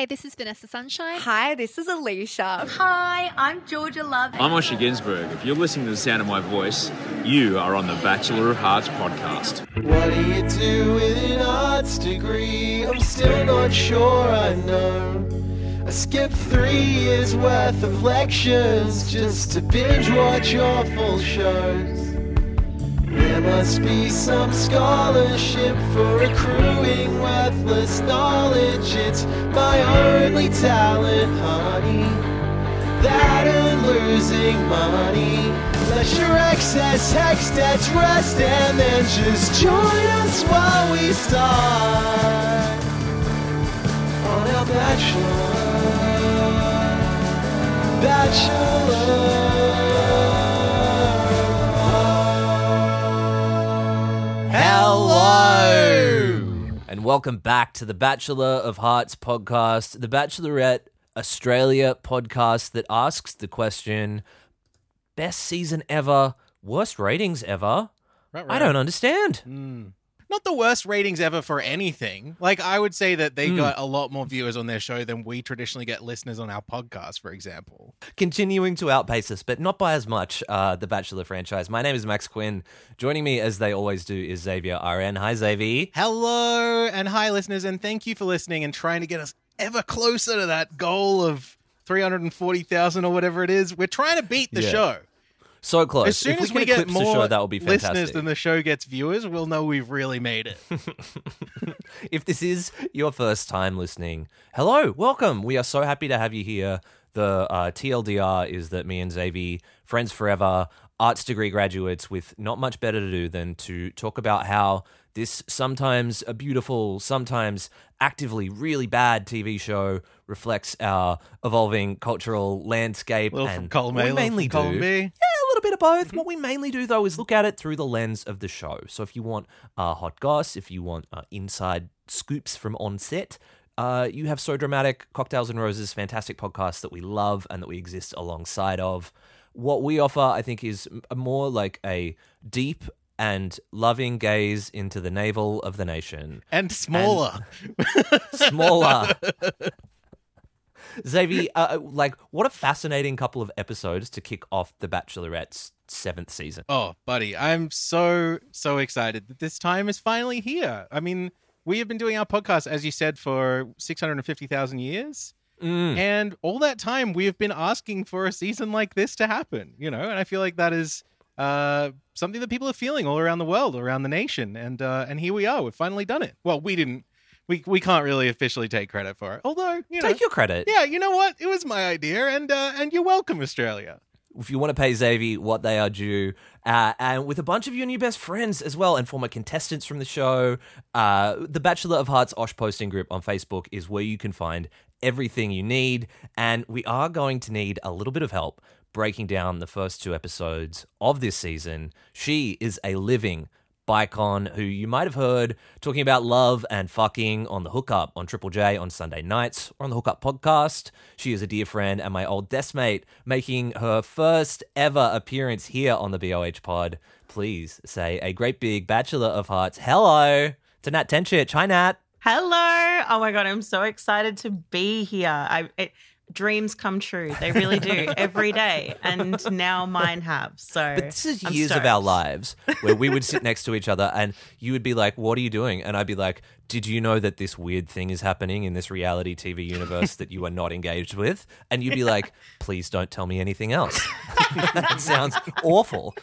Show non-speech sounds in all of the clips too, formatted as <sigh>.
Hi, this is Vanessa Sunshine. Hi, this is Alisha. Hi, I'm Georgia Love. I'm Osher Günsberg. If you're listening to the sound of my voice, you are on the Bachelor of Hearts podcast. What do you do with an arts degree? I'm still not sure I know. I skipped three years worth of lectures just to binge watch your full shows. There must be some scholarship for accruing worthless knowledge. It's my only talent, honey. That and losing money. Let your excess text at rest and then just join us while we start on our bachelor. Bachelor. Hello! And welcome back to the Bachelor of Hearts podcast, the Bachelorette Australia podcast that asks the question best season ever, worst ratings ever? Right, I don't understand. Hmm. Not the worst ratings ever for anything. Like I would say that they Hmm. got a lot more viewers on their show than we traditionally get listeners on our podcast, for example. Continuing to outpace us, but not by as much, uh, the Bachelor franchise. My name is Max Quinn. Joining me, as they always do, is Xavier RN. Hi, Xavier. Hello and hi, listeners, and thank you for listening and trying to get us ever closer to that goal of three hundred and forty thousand or whatever it is. We're trying to beat the Yeah. show. So close. As soon if as can we get more show, that will be listeners fantastic. than the show gets viewers, we'll know we've really made it. <laughs> if this is your first time listening, hello, welcome. We are so happy to have you here. The uh, TLDR is that me and Xavier, friends forever, arts degree graduates with not much better to do than to talk about how this sometimes a beautiful, sometimes actively really bad TV show reflects our evolving cultural landscape. And from column A, we mainly do, yeah, little bit of both. What we mainly do, though, is look at it through the lens of the show. So if you want uh, hot goss, if you want uh, inside scoops from on set, uh, you have So Dramatic, Cocktails and Roses, fantastic podcast that we love and that we exist alongside of. What we offer, I think, is more like a deep and loving gaze into the navel of the nation. And smaller. Smaller. <laughs> Xavier, uh, like, what a fascinating couple of episodes to kick off The Bachelorette's seventh season. Oh, buddy, I'm so so excited that this time is finally here. I mean, we have been doing our podcast, as you said, for six hundred and fifty thousand years, Mm. and all that time we have been asking for a season like this to happen. You know, and I feel like that is uh, something that people are feeling all around the world, around the nation, and uh, and here we are. We've finally done it. Well, we didn't. We, we can't really officially take credit for it, although you know, Take your credit. yeah, you know what? It was my idea, and uh, and you're welcome, Australia. If you want to pay Xavier what they are due, uh, and with a bunch of your new best friends as well, and former contestants from the show, uh, the Bachelor of Hearts Osh posting group on Facebook is where you can find everything you need. And we are going to need a little bit of help breaking down the first two episodes of this season. She is a living Bicon, who you might have heard talking about love and fucking on the hookup on Triple J on Sunday nights or on the hookup podcast. She is a dear friend and my old desk mate, making her first ever appearance here on the BOH pod. Please say a great big Bachelor of Hearts hello to Nat Tencic. Hi, Nat. Hello. Oh my god, I'm so excited to be here. I it, dreams come true. They really do every day, and now mine have. So, But this is I'm years of our lives where we would sit next to each other and you would be like, What are you doing? And I'd be like, Did you know that this weird thing is happening in this reality TV universe that you are not engaged with? And you'd be like, Please don't tell me anything else. <laughs> that sounds awful.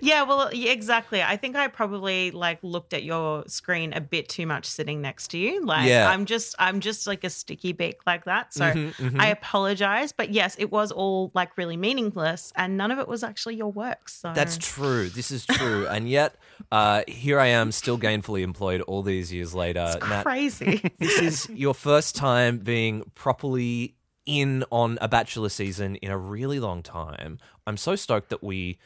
Yeah, well, yeah, exactly. I think I probably like looked at your screen a bit too much sitting next to you. Like, Yeah. I'm just, I'm just like a sticky beak like that. So Mhm, mhm. I apologize, but yes, it was all like really meaningless, and none of it was actually your work. So That's true. This is true. And yet, uh, here I am, still gainfully employed all these years later. It's Nat, crazy. <laughs> this is your first time being properly in on a bachelor season in a really long time. I'm so stoked that we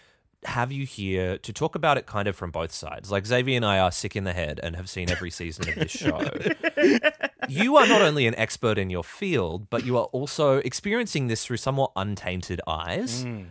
have you here to talk about it kind of from both sides. Like Xavier and I are sick in the head and have seen every season of this show. <laughs> you are not only an expert in your field, but you are also experiencing this through somewhat untainted eyes. Hmm.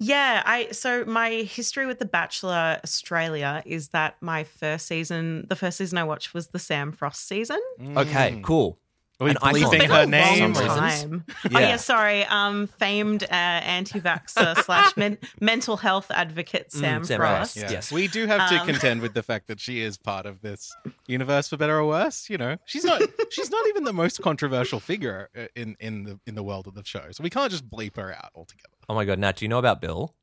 Yeah, I so my history with The Bachelor Australia is that my first season, the first season I watched was the Sam Frost season. Hmm. Okay, cool. Are we An bleeping Been her name? long or- time. Oh Yeah. yeah, sorry. Um, famed uh, anti-vaxxer <laughs> slash men- mental health advocate Sam, Mm, Sam Frost. Frost. Yeah. Yes. We do have to Um, contend with the fact that she is part of this universe for better or worse. You know, she's not <laughs> she's not even the most controversial figure uh, in in the in the world of the show. So we can't just bleep her out altogether. Oh my god, Nat, do you know about Bill?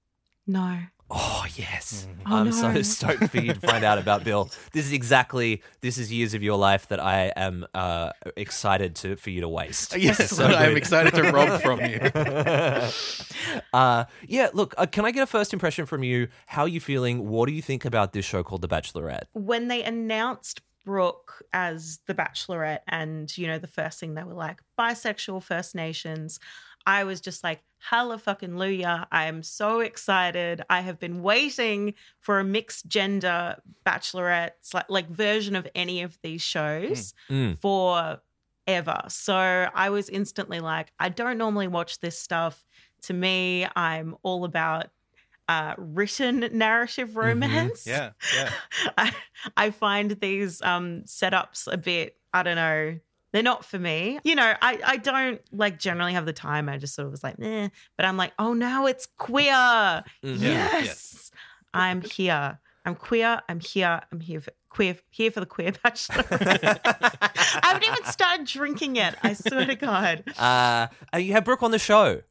No. Oh yes, Oh, I'm no. so stoked for you to find out about Bill. <laughs> This is exactly this is years of your life that I am uh, excited to for you to waste. <laughs> Yes, So I'm excited to rob from you. <laughs> uh, yeah, look, uh, can I get a first impression from you? How are you feeling? What do you think about this show called The Bachelorette? When they announced Brooke as the Bachelorette, and you know, the first thing they were like bisexual First Nations, I was just like, hella fucking luya. I am so excited. I have been waiting for a mixed gender bachelorette like, like version of any of these shows Mm. for ever. So I was instantly like, I don't normally watch this stuff. To me, I'm all about uh, written narrative romance. Yeah, yeah. <laughs> I, I find these um, setups a bit, I don't know, they're not for me. You know, I, I don't like generally have the time. I just sort of was like, eh. But I'm like, oh, now it's queer. Mhm. Yeah, Yes. I'm here. I'm queer. I'm here. I'm here for queer here for the queer <laughs> bachelor. I haven't even started drinking yet. I swear to God. Uh, uh, you had Brooke on the show.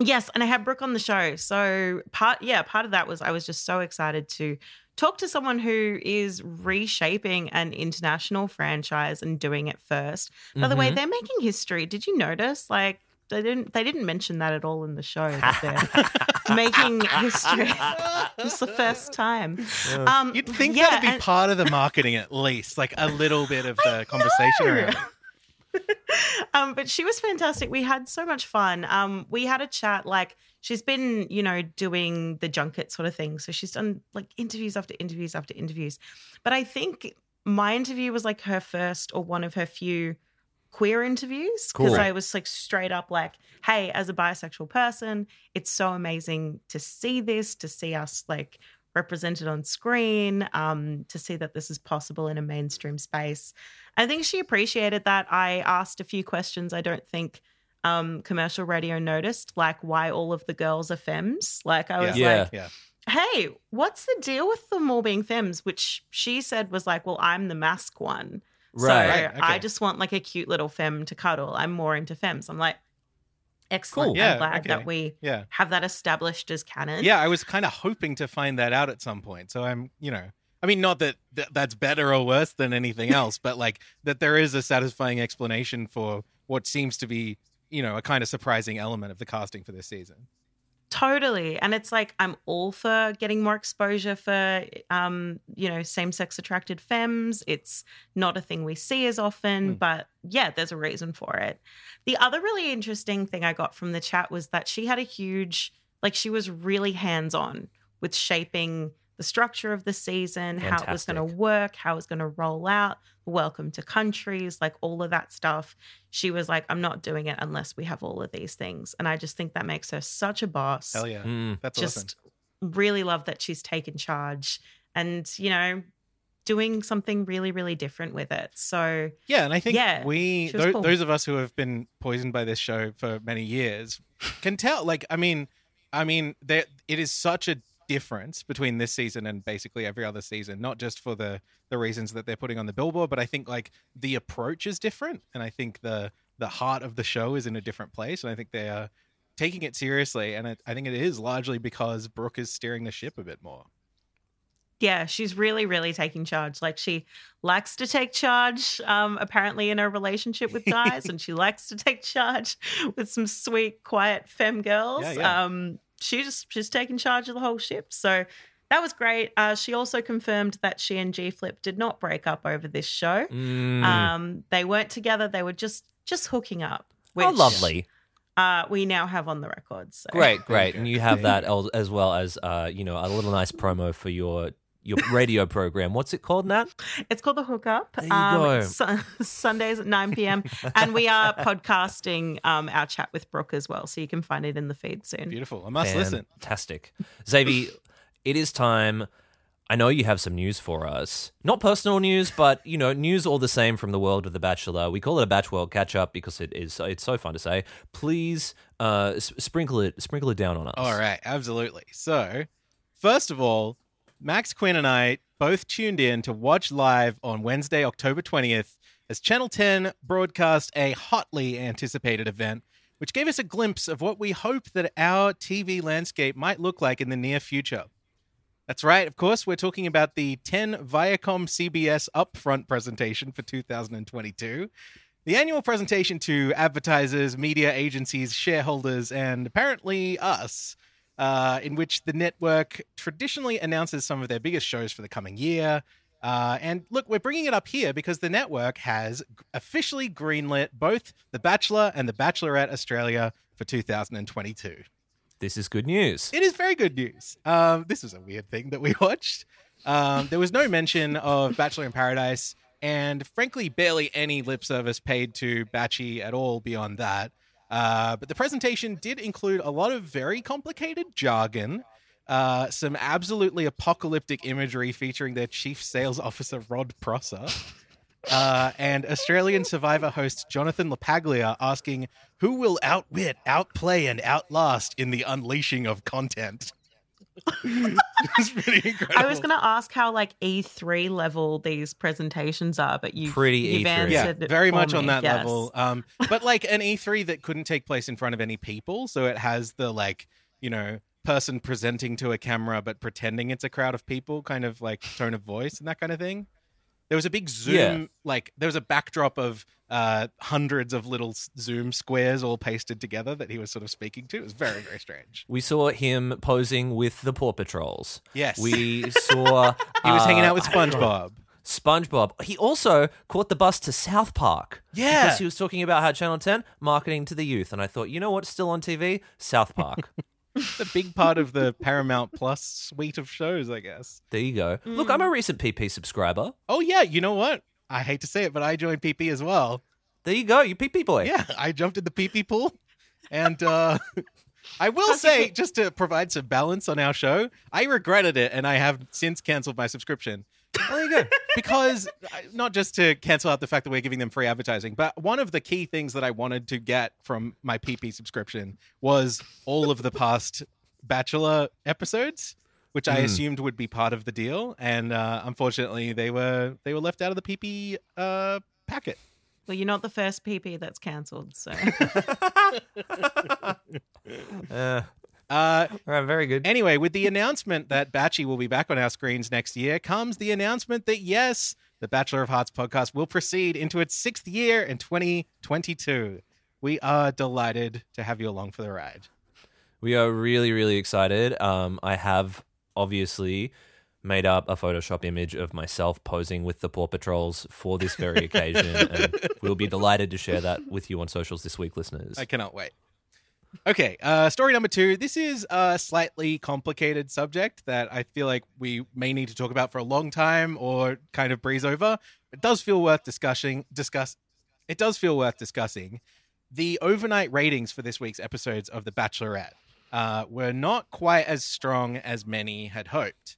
Yes, and I had Brooke on the show. So part yeah, part of that was I was just so excited to talk to someone who is reshaping an international franchise and doing it 1st By the way, Mhm. they're making history. Did you notice? Like they didn't they didn't mention that at all in the show that they're <laughs> making history. <laughs> it's the first time. Um, You'd think yeah, that'd be and- part of the marketing at least, like a little bit of the conversation around. it. <laughs> um, but she was fantastic. We had so much fun. Um, we had a chat. Like she's been, you know, doing the junket sort of thing. So she's done like interviews after interviews after interviews. But I think my interview was like her first or one of her few queer interviews because Cool. I was like straight up like, hey, as a bisexual person, it's so amazing to see this, to see us like represented on screen, um, to see that this is possible in a mainstream space. I think she appreciated that. I asked a few questions I don't think um, commercial radio noticed, like why all of the girls are femmes. Like I was Yeah. like, Yeah. hey, what's the deal with them all being femmes? Which she said was like, well, I'm the masc one. Right. So Right, okay. I just want like a cute little femme to cuddle. I'm more into femmes. I'm like, excellent. Cool. Yeah, I'm glad okay. that we Yeah. have that established as canon. Yeah, I was kind of hoping to find that out at some point. So I'm, you know, I mean, not that th- that's better or worse than anything <laughs> else, but like that there is a satisfying explanation for what seems to be, you know, a kind of surprising element of the casting for this season. Totally. And it's like I'm all for getting more exposure for um, you know, same-sex attracted femmes. It's not a thing we see as often, Mm. but yeah, there's a reason for it. The other really interesting thing I got from the chat was that she had a huge like she was really hands-on with shaping the structure of the season, how it was going to work, how it was going to roll out, welcome to countries, like all of that stuff. She was like, I'm not doing it unless we have all of these things. And I just think that makes her such a boss. Hell yeah. Mm. That's awesome. Just really love that she's taken charge and, you know, doing something really, really different with it. So Yeah, and I think Yeah, we she was tho- cool. those of us who have been poisoned by this show for many years can tell. Like, I mean, I mean, there it is such a difference between this season and basically every other season. Not just for the the reasons that they're putting on the billboard, but I think like the approach is different, and I think the the heart of the show is in a different place, and I think they are taking it seriously. And it, I think it is largely because Brooke is steering the ship a bit more. yeah, she's really, really taking charge. Like she likes to take charge, um, apparently in her relationship with guys, and she likes to take charge with some sweet, quiet femme girls. <laughs> Yeah, yeah. Um, she just she's taking charge of the whole ship. So that was great. Uh, she also confirmed that she and G Flip did not break up over this show. Mm. Um, they weren't together. They were just just hooking up. Which, oh, lovely. Uh, we now have on the record. So. Great, great. And you have that as well as, uh, you know, a little nice promo for your your radio program. What's it called, Nat? It's called The Hookup. There you um, go. it's Sun- Sundays at 9 p.m. and we are <laughs> podcasting um, our chat with Brooke as well. So you can find it in the feed soon. Beautiful. I must listen. Fantastic. Xavier, it is time. I know you have some news for us. Not personal news, but you know, news all the same from the world of The Bachelor. We call it a Batch World catch up because it is it's so fun to say. Please uh, s- sprinkle it sprinkle it down on us. All right, absolutely. So, first of all, Max Quinn and I both tuned in to watch live on Wednesday, October 20th, as Channel 10 broadcast a hotly anticipated event, which gave us a glimpse of what we hope that our TV landscape might look like in the near future. That's right, of course, we're talking about the 10 Viacom CBS upfront presentation for 2022. The annual presentation to advertisers, media agencies, shareholders, and apparently us, uh, in which the network traditionally announces some of their biggest shows for the coming year. Uh, and look, we're bringing it up here because the network has officially greenlit both The Bachelor and The Bachelorette Australia for 2022. This is good news. It is very good news. Um, this was a weird thing that we <laughs> watched. Um, there was no mention of Bachelor in Paradise, and frankly, barely any lip service paid to Batchy at all beyond that. Uh, but the presentation did include a lot of very complicated jargon, uh, some absolutely apocalyptic imagery featuring their chief sales officer, Rod Prosser, uh, and Australian Survivor host Jonathan LaPaglia asking who will outwit, outplay, and outlast in the unleashing of content. <laughs> <laughs> it's pretty incredible. I was going to ask how like E3 level these presentations are, but you Pretty you've E3. yeah, answered very for much on that Yes. level. Um, but like an <laughs> E3 that couldn't take place in front of any people, so it has the like you know person presenting to a camera but pretending it's a crowd of people, kind of like tone of voice and that kind of thing. There was a big zoom, Yeah. like there was a backdrop of uh, hundreds of little zoom squares all pasted together that he was sort of speaking to. It was very very strange. We saw him posing with the Paw Patrols. Yes, We saw <laughs> he was hanging uh, out with SpongeBob. SpongeBob. He also caught the bus to South Park. Yeah. Because he was talking about how Channel 10 marketing to the youth. And I thought, you know what's still on TV? South Park. <laughs> It's <laughs> a big part of the Paramount Plus suite of shows, I guess. there you go. Look, I'm a recent PP subscriber. Oh yeah, you know what? I hate to say it, but I joined PP as well. There you go, you PP boy. Yeah, I jumped in the PP pool, and uh, <laughs> I will say, just to provide some balance on our show, I regretted it, and I have since canceled my subscription. <laughs> There you go. because uh, not just to cancel out the fact that we're giving them free advertising, but one of the key things that I wanted to get from my PP subscription was all of the past Bachelor episodes, which I Mm. assumed would be part of the deal, and uh, unfortunately, they were they were left out of the PP uh, packet. Well, you're not the first PP that's cancelled, so <laughs> <laughs> Uh, Uh, all right, very good. Anyway, with the announcement that Batchy will be back on our screens next year, comes the announcement that yes, the Bachelor of Hearts podcast will proceed into its sixth year in 2022. We are delighted to have you along for the ride. We are really, really excited. Um, I have obviously made up a Photoshop image of myself posing with the Paw Patrols for this very occasion, and <laughs> we'll be delighted to share that with you on socials this week, listeners. I cannot wait. Okay, uh, story number two. This is a slightly complicated subject that I feel like we may need to talk about for a long time or kind of breeze over. It does feel worth discussing. Discuss. It does feel worth discussing. The overnight ratings for this week's episodes of The Bachelorette uh, were not quite as strong as many had hoped.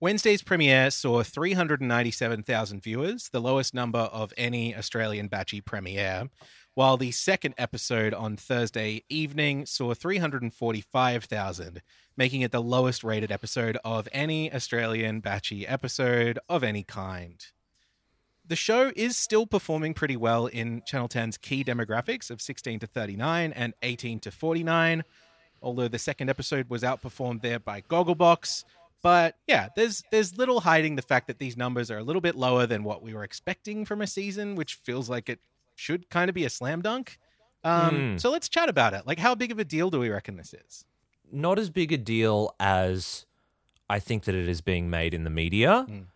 Wednesday's premiere saw 397,000 viewers, the lowest number of any Australian Batchy premiere, while the second episode on Thursday evening saw 345,000, making it the lowest rated episode of any Australian Batchy episode of any kind. The show is still performing pretty well in Channel 10's key demographics of 16 to 39 and 18 to 49, although the second episode was outperformed there by Gogglebox. But yeah, there's there's little hiding the fact that these numbers are a little bit lower than what we were expecting from a season, which feels like it should kind of be a slam dunk. Um, Hmm. So let's chat about it. Like, how big of a deal do we reckon this is? Not as big a deal as I think that it is being made in the media. Mm.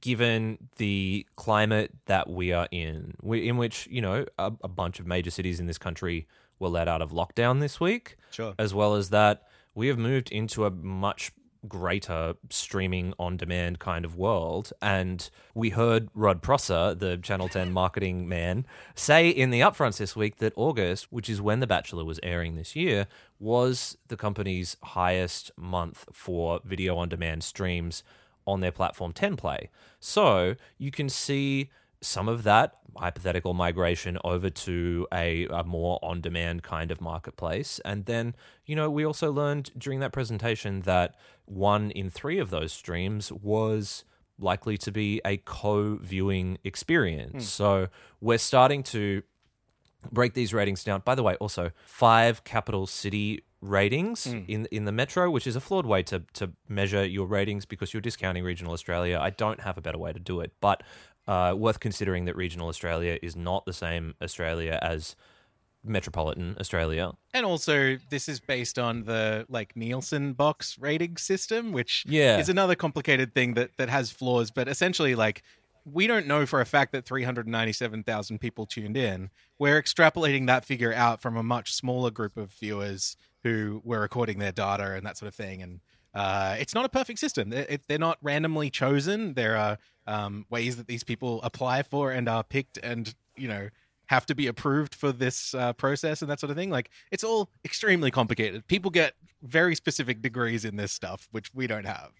Given the climate that we are in, we, in which you know a, a bunch of major cities in this country were let out of lockdown this week, Sure. as well as that we have moved into a much greater streaming on demand kind of world. And we heard Rod Prosser, the Channel 10 <laughs> marketing man, say in the upfronts this week that August, which is when The Bachelor was airing this year, was the company's highest month for video on demand streams on their platform 10 Play. So you can see some of that hypothetical migration over to a, a more on demand kind of marketplace. And then, you know, we also learned during that presentation that one in three of those streams was likely to be a co viewing experience. Hmm. So we're starting to break these ratings down. By the way, also five capital city ratings hmm. in in the metro, which is a flawed way to to measure your ratings because you're discounting regional Australia. I don't have a better way to do it, but uh, worth considering that regional Australia is not the same Australia as metropolitan Australia. And also, this is based on the like Nielsen box rating system, which Yeah. is another complicated thing that that has flaws. But essentially, like we don't know for a fact that 397,000 people tuned in. We're extrapolating that figure out from a much smaller group of viewers who were recording their data and that sort of thing. And uh, it's not a perfect system. They're, they're not randomly chosen. There are um, ways that these people apply for and are picked, and you know have to be approved for this uh, process and that sort of thing. Like it's all extremely complicated. People get very specific degrees in this stuff, which we don't have.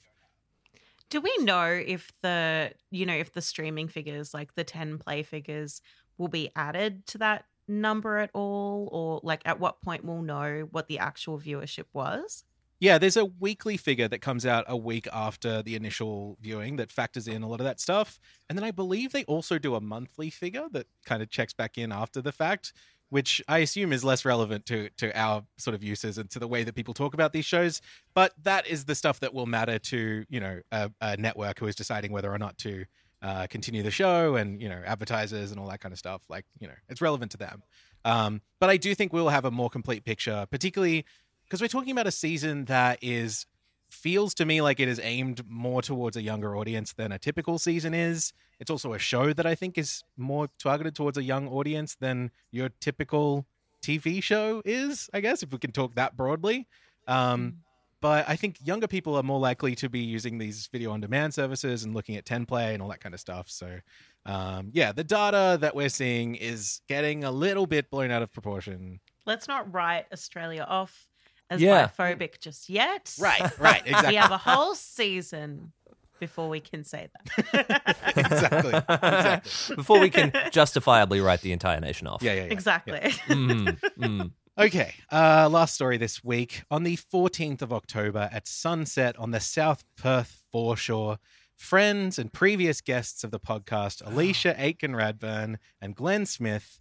Do we know if the you know if the streaming figures like the 10 play figures will be added to that number at all or like at what point we'll know what the actual viewership was? Yeah, there's a weekly figure that comes out a week after the initial viewing that factors in a lot of that stuff. And then I believe they also do a monthly figure that kind of checks back in after the fact, which I assume is less relevant to to our sort of uses and to the way that people talk about these shows. But that is the stuff that will matter to, you know, a, a network who is deciding whether or not to uh, continue the show and, you know, advertisers and all that kind of stuff. Like, you know, it's relevant to them. Um, but I do think we'll have a more complete picture, particularly because we're talking about a season that is feels to me like it is aimed more towards a younger audience than a typical season is. It's also a show that I think is more targeted towards a young audience than your typical TV show is, I guess, if we can talk that broadly. Um, but I think younger people are more likely to be using these video on demand services and looking at 10 play and all that kind of stuff. So, um, yeah, the data that we're seeing is getting a little bit blown out of proportion. Let's not write Australia off as Yeah. biphobic just yet. Right, <laughs> right, exactly. We have a whole season before we can say that. <laughs> exactly. exactly. Before we can justifiably write the entire nation off. Yeah, yeah, yeah. exactly. <laughs> Mm, mm. Okay, uh, last story this week. On the 14th of October at sunset on the South Perth foreshore, friends and previous guests of the podcast, <gasps> Alisha Aitken Radburn and Glenn Smith,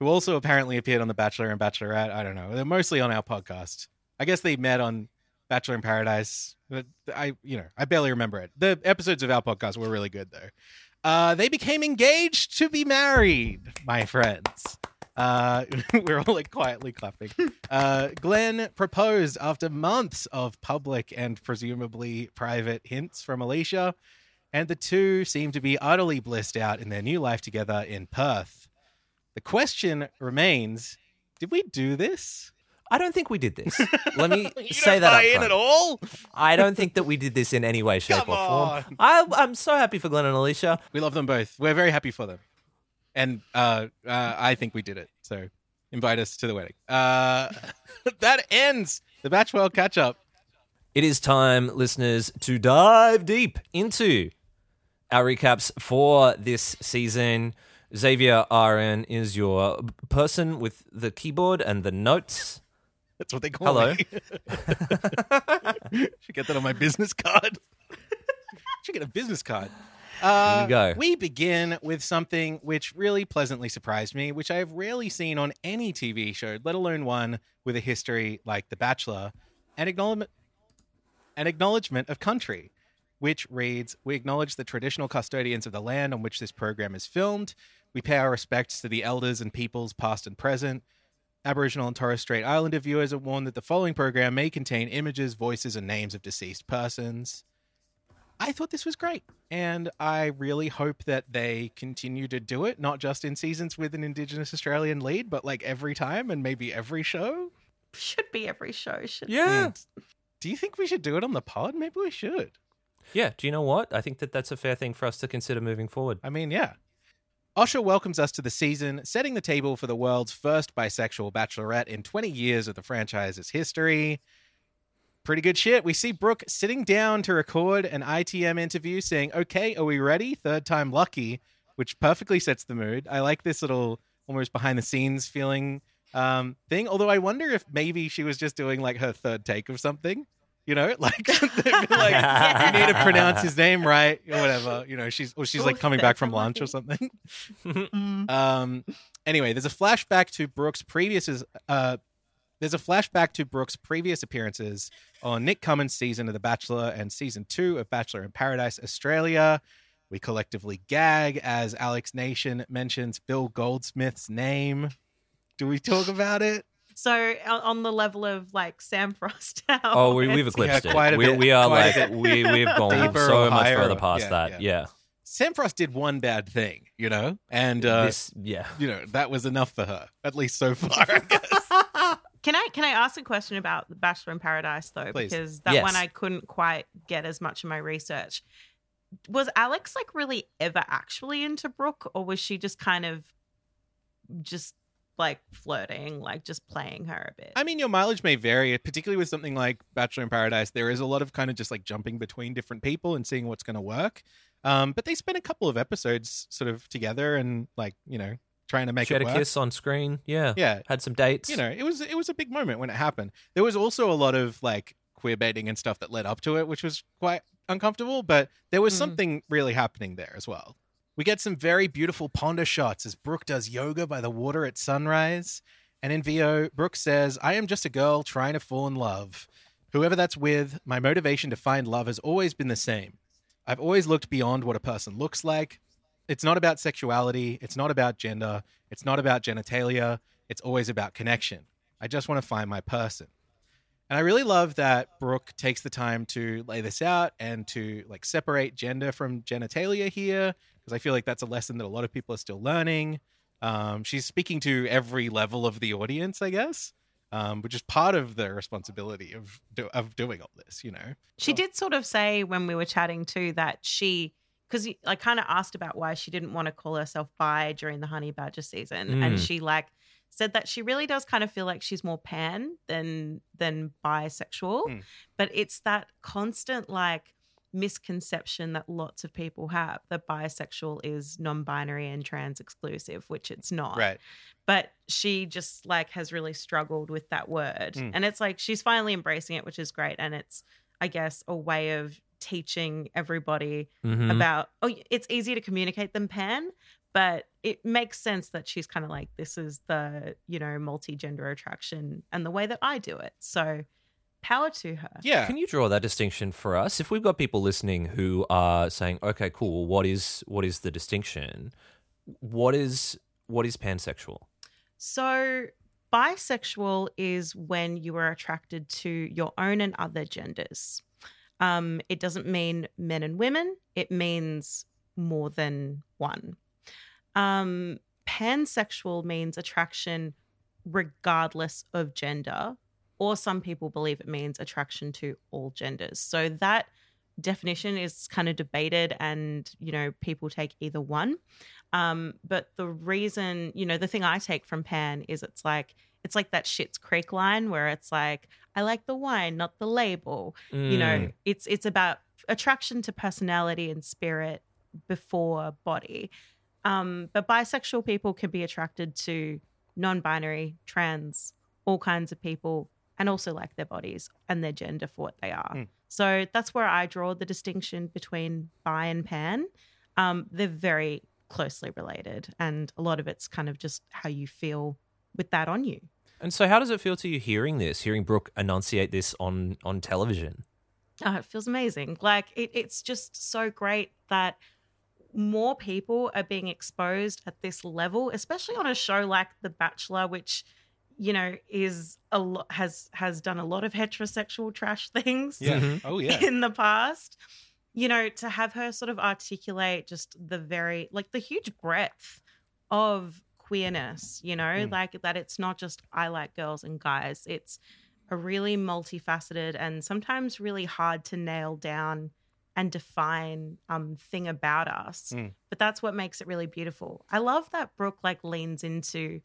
who also apparently appeared on The Bachelor and Bachelorette, I don't know, they're mostly on our podcast. I guess they met on Bachelor in Paradise. But I, you know, I barely remember it. The episodes of our podcast were really good, though. Uh, they became engaged to be married, my friends. Uh, <laughs> we're all like quietly clapping. Uh, Glenn proposed after months of public and presumably private hints from Alisha, and the two seem to be utterly blissed out in their new life together in Perth. The question remains: Did we do this? I don't think we did this. Let me <laughs> You say don't that buy up in front. at all. I don't think that we did this in any way, shape, Come or form. on. I, I'm so happy for Glenn and Alisha. We love them both. We're very happy for them, and uh, uh, I think we did it. So invite us to the wedding. Uh, <laughs> that ends the Batch World catch up. It is time, listeners, to dive deep into our recaps for this season. Xavier RN is your person with the keyboard and the notes. That's what they call Hello. me. <laughs> Should get that on my business card. Should get a business card. Uh, Here you go. We begin with something which really pleasantly surprised me, which I have rarely seen on any TV show, let alone one with a history like The Bachelor, an acknowledgement, an acknowledgement of country, which reads We acknowledge the traditional custodians of the land on which this program is filmed. We pay our respects to the elders and peoples, past and present. Aboriginal and Torres Strait Islander viewers are warned that the following program may contain images, voices, and names of deceased persons. I thought this was great, and I really hope that they continue to do it, not just in seasons with an Indigenous Australian lead, but like every time and maybe every show. Should be every show. Should Yeah. Hmm. Do you think we should do it on the pod? Maybe we should. Yeah. Do you know what? I think that that's a fair thing for us to consider moving forward. I mean, yeah. Osher welcomes us to the season, setting the table for the world's first bisexual bachelorette in 20 years of the franchise's history. pretty good shit. We see Brooke sitting down to record an ITM interview saying, Okay, are we ready? Third time lucky, which perfectly sets the mood. I like this little almost behind the scenes feeling um, thing. Although I wonder if maybe she was just doing like her third take of something. You know, <laughs> like, <laughs> like you need to pronounce his name right or whatever. You know, she's or she's like coming back from lunch or something. <laughs> Mm. Um, anyway, there's a flashback to Brooke's previous. Uh, there's a flashback to Brooke's previous appearances on Nick Cummins' season of The Bachelor and season two of Bachelor in Paradise Australia. We collectively gag as Alex Nation mentions Bill Goldsmith's name. Do we talk about it? So on- on the level of like Sam Frost. <laughs> how Oh, we, we've eclipsed Yeah, it. quite a we, bit, we are quite like we we've <laughs> gone Deeper so much higher further past yeah, that. yeah. Yeah, Sam Frost did one bad thing, you know, and uh, this yeah. you know that was enough for her, at least so far. I <laughs> guess. Can I can I ask a question about the Bachelor in Paradise though? Please. Because that Yes. one I couldn't quite get as much in my research. Was Alex like really ever actually into Brooke, or was she just kind of just like flirting, like just playing her a bit? I mean, your mileage may vary, particularly with something like Bachelor in Paradise. There is a lot of kind of just like jumping between different people and seeing what's going to work. Um, but they spent a couple of episodes sort of together and like you know trying to make She had it a kiss on screen. Yeah, Yeah, had some dates. you know, it was it was a big moment when it happened. There was also a lot of like queer baiting and stuff that led up to it, which was quite uncomfortable. But there was Mm. something really happening there as well. We get some very beautiful ponder shots as Brooke does yoga by the water at sunrise. And in VO, Brooke says, I am just a girl trying to fall in love. Whoever that's with, my motivation to find love has always been the same. I've always looked beyond what a person looks like. It's not about sexuality. It's not about gender. It's not about genitalia. It's always about connection. I just want to find my person. And I really love that Brooke takes the time to lay this out and to like separate gender from genitalia here, because I feel like that's a lesson that a lot of people are still learning. Um, she's speaking to every level of the audience, I guess, um, which is part of the responsibility of do- of doing all this. You know, She did sort of say when we were chatting too that she, because I kind of asked about why she didn't want to call herself bi during the Honey Badger season, and Mm. she like said that she really does kind of feel like she's more pan than than bisexual, Mm. but it's that constant like misconception that lots of people have that bisexual is non-binary and trans exclusive, which it's not right? but she just like has really struggled with that word Mm. and it's like she's finally embracing it which is great and it's i guess a way of teaching everybody Mhm. about oh it's easy to communicate than pan but it makes sense that she's kind of like this is the you know multi-gender attraction and the way that i do it so power to her Yeah, Can you draw that distinction for us? If we've got people listening who are saying, "Okay, cool. What is what is the distinction? What is what is pansexual?" So, bisexual is when you are attracted to your own and other genders. Um, it doesn't mean men and women, it means more than one. Um, pansexual means attraction regardless of gender, or some people believe it means attraction to all genders. So, that definition is kind of debated, and you know, people take either one. Um, but the reason, you know, the thing I take from Pan is it's like it's like that Schitt's Creek line where it's like I like the wine, not the label. You know, Mm. it's it's about attraction to personality and spirit before body. Um, but bisexual people can be attracted to non-binary, trans, all kinds of people, and also like their bodies and their gender for what they are. Mm. So that's where I draw the distinction between bi and pan. Um, they're very closely related, and a lot of it's kind of just how you feel with that on you. And so, how does it feel to you hearing this, hearing Brooke enunciate this on on television? Oh, it feels amazing. Like it, it's just so great that more people are being exposed at this level, especially on a show like The Bachelor, which you know is a lot has has done a lot of heterosexual trash things Yeah. Mhm. Oh yeah. <laughs> in the past. You know, to have her sort of articulate just the very like the huge breadth of queerness, you know, Mm. like that it's not just I like girls and guys. It's a really multifaceted and sometimes really hard to nail down and define um thing about us. Mm. But that's what makes it really beautiful. I love that Brooke like leans into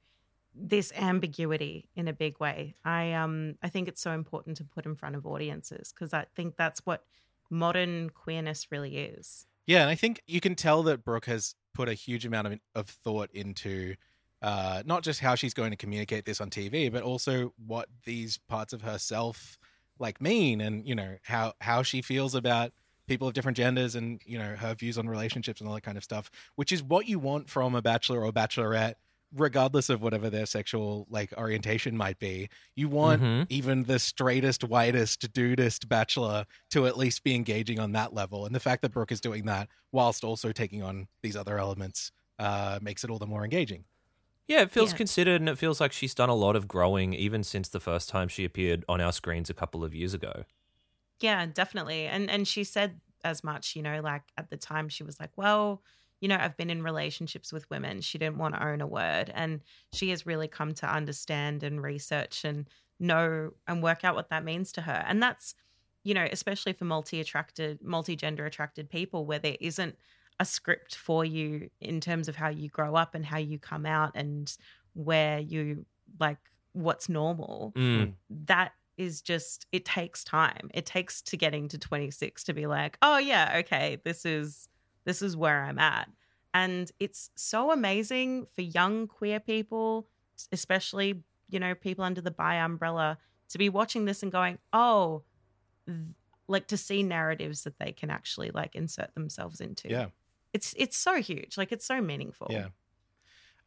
this ambiguity in a big way. I um I think it's so important to put in front of audiences because I think that's what modern queerness really is. Yeah, and I think you can tell that Brooke has put a huge amount of, of thought into uh, not just how she's going to communicate this on TV, but also what these parts of herself like mean, and you know how how she feels about people of different genders, and you know her views on relationships and all that kind of stuff, which is what you want from a bachelor or a bachelorette regardless of whatever their sexual like orientation might be you want Mhm. even the straightest whitest dudest bachelor to at least be engaging on that level and the fact that brooke is doing that whilst also taking on these other elements uh makes it all the more engaging Yeah, it feels Yeah. considered and it feels like she's done a lot of growing even since the first time she appeared on our screens a couple of years ago. Yeah, definitely. And and she said as much, you know, like at the time she was like, well, you know, I've been in relationships with women. She didn't want to own a word. And she has really come to understand and research and know and work out what that means to her. And that's, you know, especially for multi attracted, multi gender attracted people where there isn't a script for you in terms of how you grow up and how you come out and where you like what's normal Mm. that is just it takes time it takes to getting to 26 to be like oh yeah okay this is this is where i'm at. And it's so amazing for young queer people especially you know people under the bi umbrella to be watching this and going oh like to see narratives that they can actually like insert themselves into. Yeah. It's it's so huge. Like it's so meaningful. Yeah.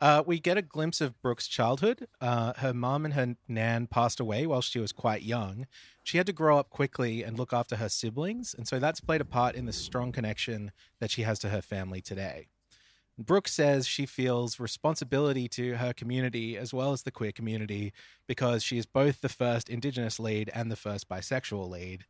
Uh, we get a glimpse of Brooke's childhood. Uh, her mom and her nan passed away while she was quite young. She had to grow up quickly and look after her siblings, and so that's played a part in the strong connection that she has to her family today. Brooke says she feels responsibility to her community as well as the queer community because she is both the first Indigenous lead and the first bisexual lead.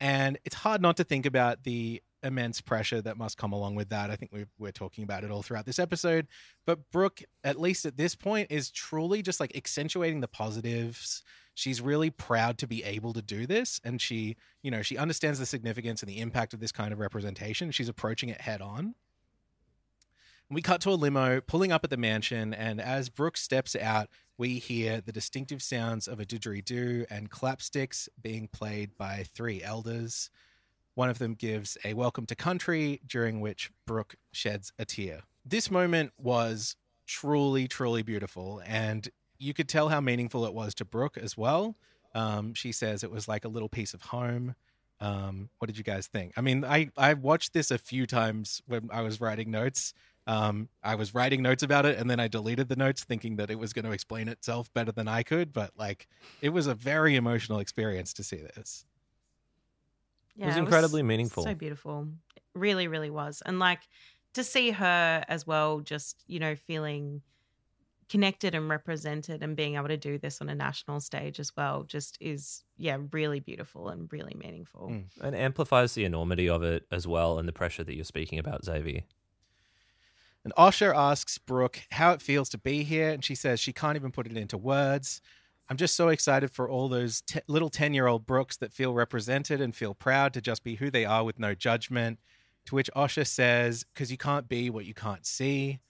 And it's hard not to think about the immense pressure that must come along with that. I think we're, we're talking about it all throughout this episode. But Brooke, at least at this point, is truly just like accentuating the positives. She's really proud to be able to do this. And she, you know, she understands the significance and the impact of this kind of representation. She's approaching it head on. We cut to a limo pulling up at the mansion, and as Brooke steps out, we hear the distinctive sounds of a didgeridoo and clapsticks being played by three elders. One of them gives a welcome to country, during which Brooke sheds a tear. This moment was truly, truly beautiful, and you could tell how meaningful it was to Brooke as well. Um, she says it was like a little piece of home. Um, what did you guys think? I mean, I I watched this a few times when I was writing notes. Um, I was writing notes about it, and then I deleted the notes, thinking that it was going to explain itself better than I could. But like, it was a very emotional experience to see this. Yeah, was incredibly meaningful. So beautiful. It really, really was. And like to see her as well, just, you know, feeling connected and represented and being able to do this on a national stage as well just is, yeah, really beautiful and really meaningful. Mm. And amplifies the enormity of it as well and the pressure that you're speaking about, Xavier. And Osher asks Brooke how it feels to be here, and she says she can't even put it into words. I'm just so excited for all those t- little 10 year old Brooks that feel represented and feel proud to just be who they are with no judgment. To which Osher says, because you can't be what you can't see.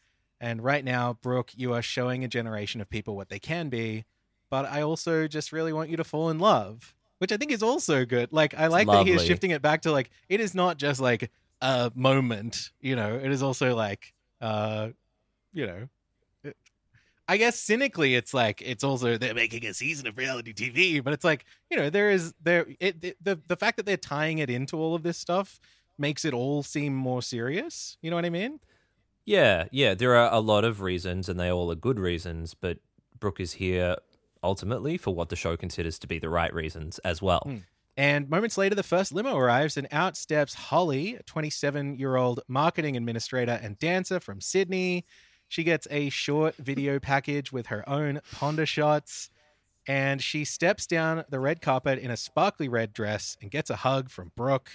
And right now, Brooke, you are showing a generation of people what they can be. But I also just really want you to fall in love, which I think is also good. Like, I like that he is shifting it back to like, it is not just like a moment, you know, it is also like, uh, you know, I guess cynically, it's like it's also they're making a season of reality TV, but it's like you know there is there it, it the the fact that they're tying it into all of this stuff makes it all seem more serious. You know what I mean? Yeah, yeah. There are a lot of reasons, and they all are good reasons, but Brooke is here ultimately for what the show considers to be the right reasons as well. Mm. And moments later, the first limo arrives, and out steps Holly, a 27 year old marketing administrator and dancer from Sydney. She gets a short video package with her own ponder shots, and she steps down the red carpet in a sparkly red dress and gets a hug from Brooke.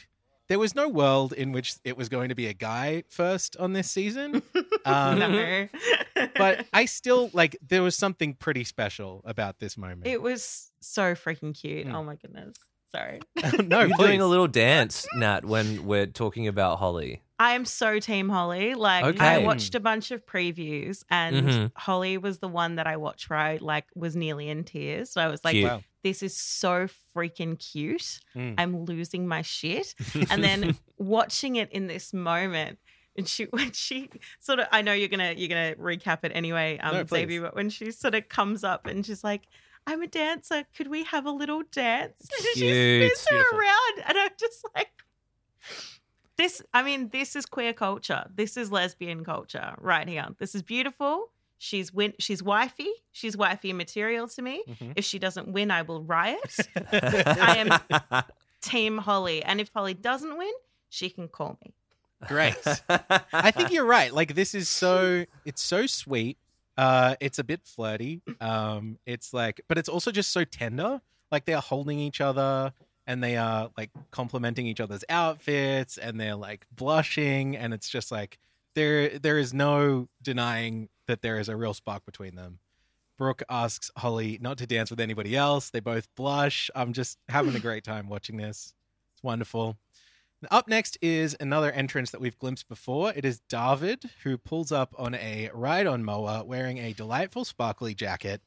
There was no world in which it was going to be a guy first on this season. <laughs> Um, no. but I still like there was something pretty special about this moment. it was so freaking cute. Mm. Oh my goodness. Sorry. <laughs> no, You're please. doing a little dance, Nat, when we're talking about Holly. I am so team Holly. Like Okay. I watched a bunch of previews and Mhm. Holly was the one that I watched where I like was nearly in tears. So I was like, Cute. Wow. this is so freaking cute. Mm. I'm losing my shit. <laughs> And then watching it in this moment, and she <laughs> when she sort of I know you're gonna you're gonna recap it anyway, um, No, please. But when she sort of comes up and she's like, I'm a dancer, could we have a little dance? <laughs> And she Cute. spins her around and I'm just like this I mean, this is queer culture. This is lesbian culture right here. This is beautiful. She's win she's wifey. She's wifey material to me. Mhm. If she doesn't win, I will riot. <laughs> I am Team Holly. And if Holly doesn't win, she can call me. Great. <laughs> I think you're right. Like this is so it's so sweet. Uh it's a bit flirty. Um it's like but it's also just so tender. Like they are holding each other and they are like complimenting each other's outfits and they're like blushing and it's just like there there is no denying that there is a real spark between them. Brooke asks Holly not to dance with anybody else. They both blush. I'm just having a <laughs> great time watching this. It's wonderful. Up next is another entrance that we've glimpsed before. It is David, who pulls up on a ride on mower wearing a delightful sparkly jacket.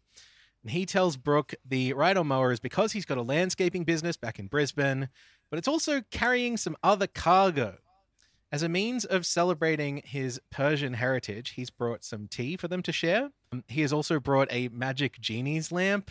And he tells Brooke the ride on mower is because he's got a landscaping business back in Brisbane, but it's also carrying some other cargo. As a means of celebrating his Persian heritage, he's brought some tea for them to share. Um, He has also brought a magic genie's lamp,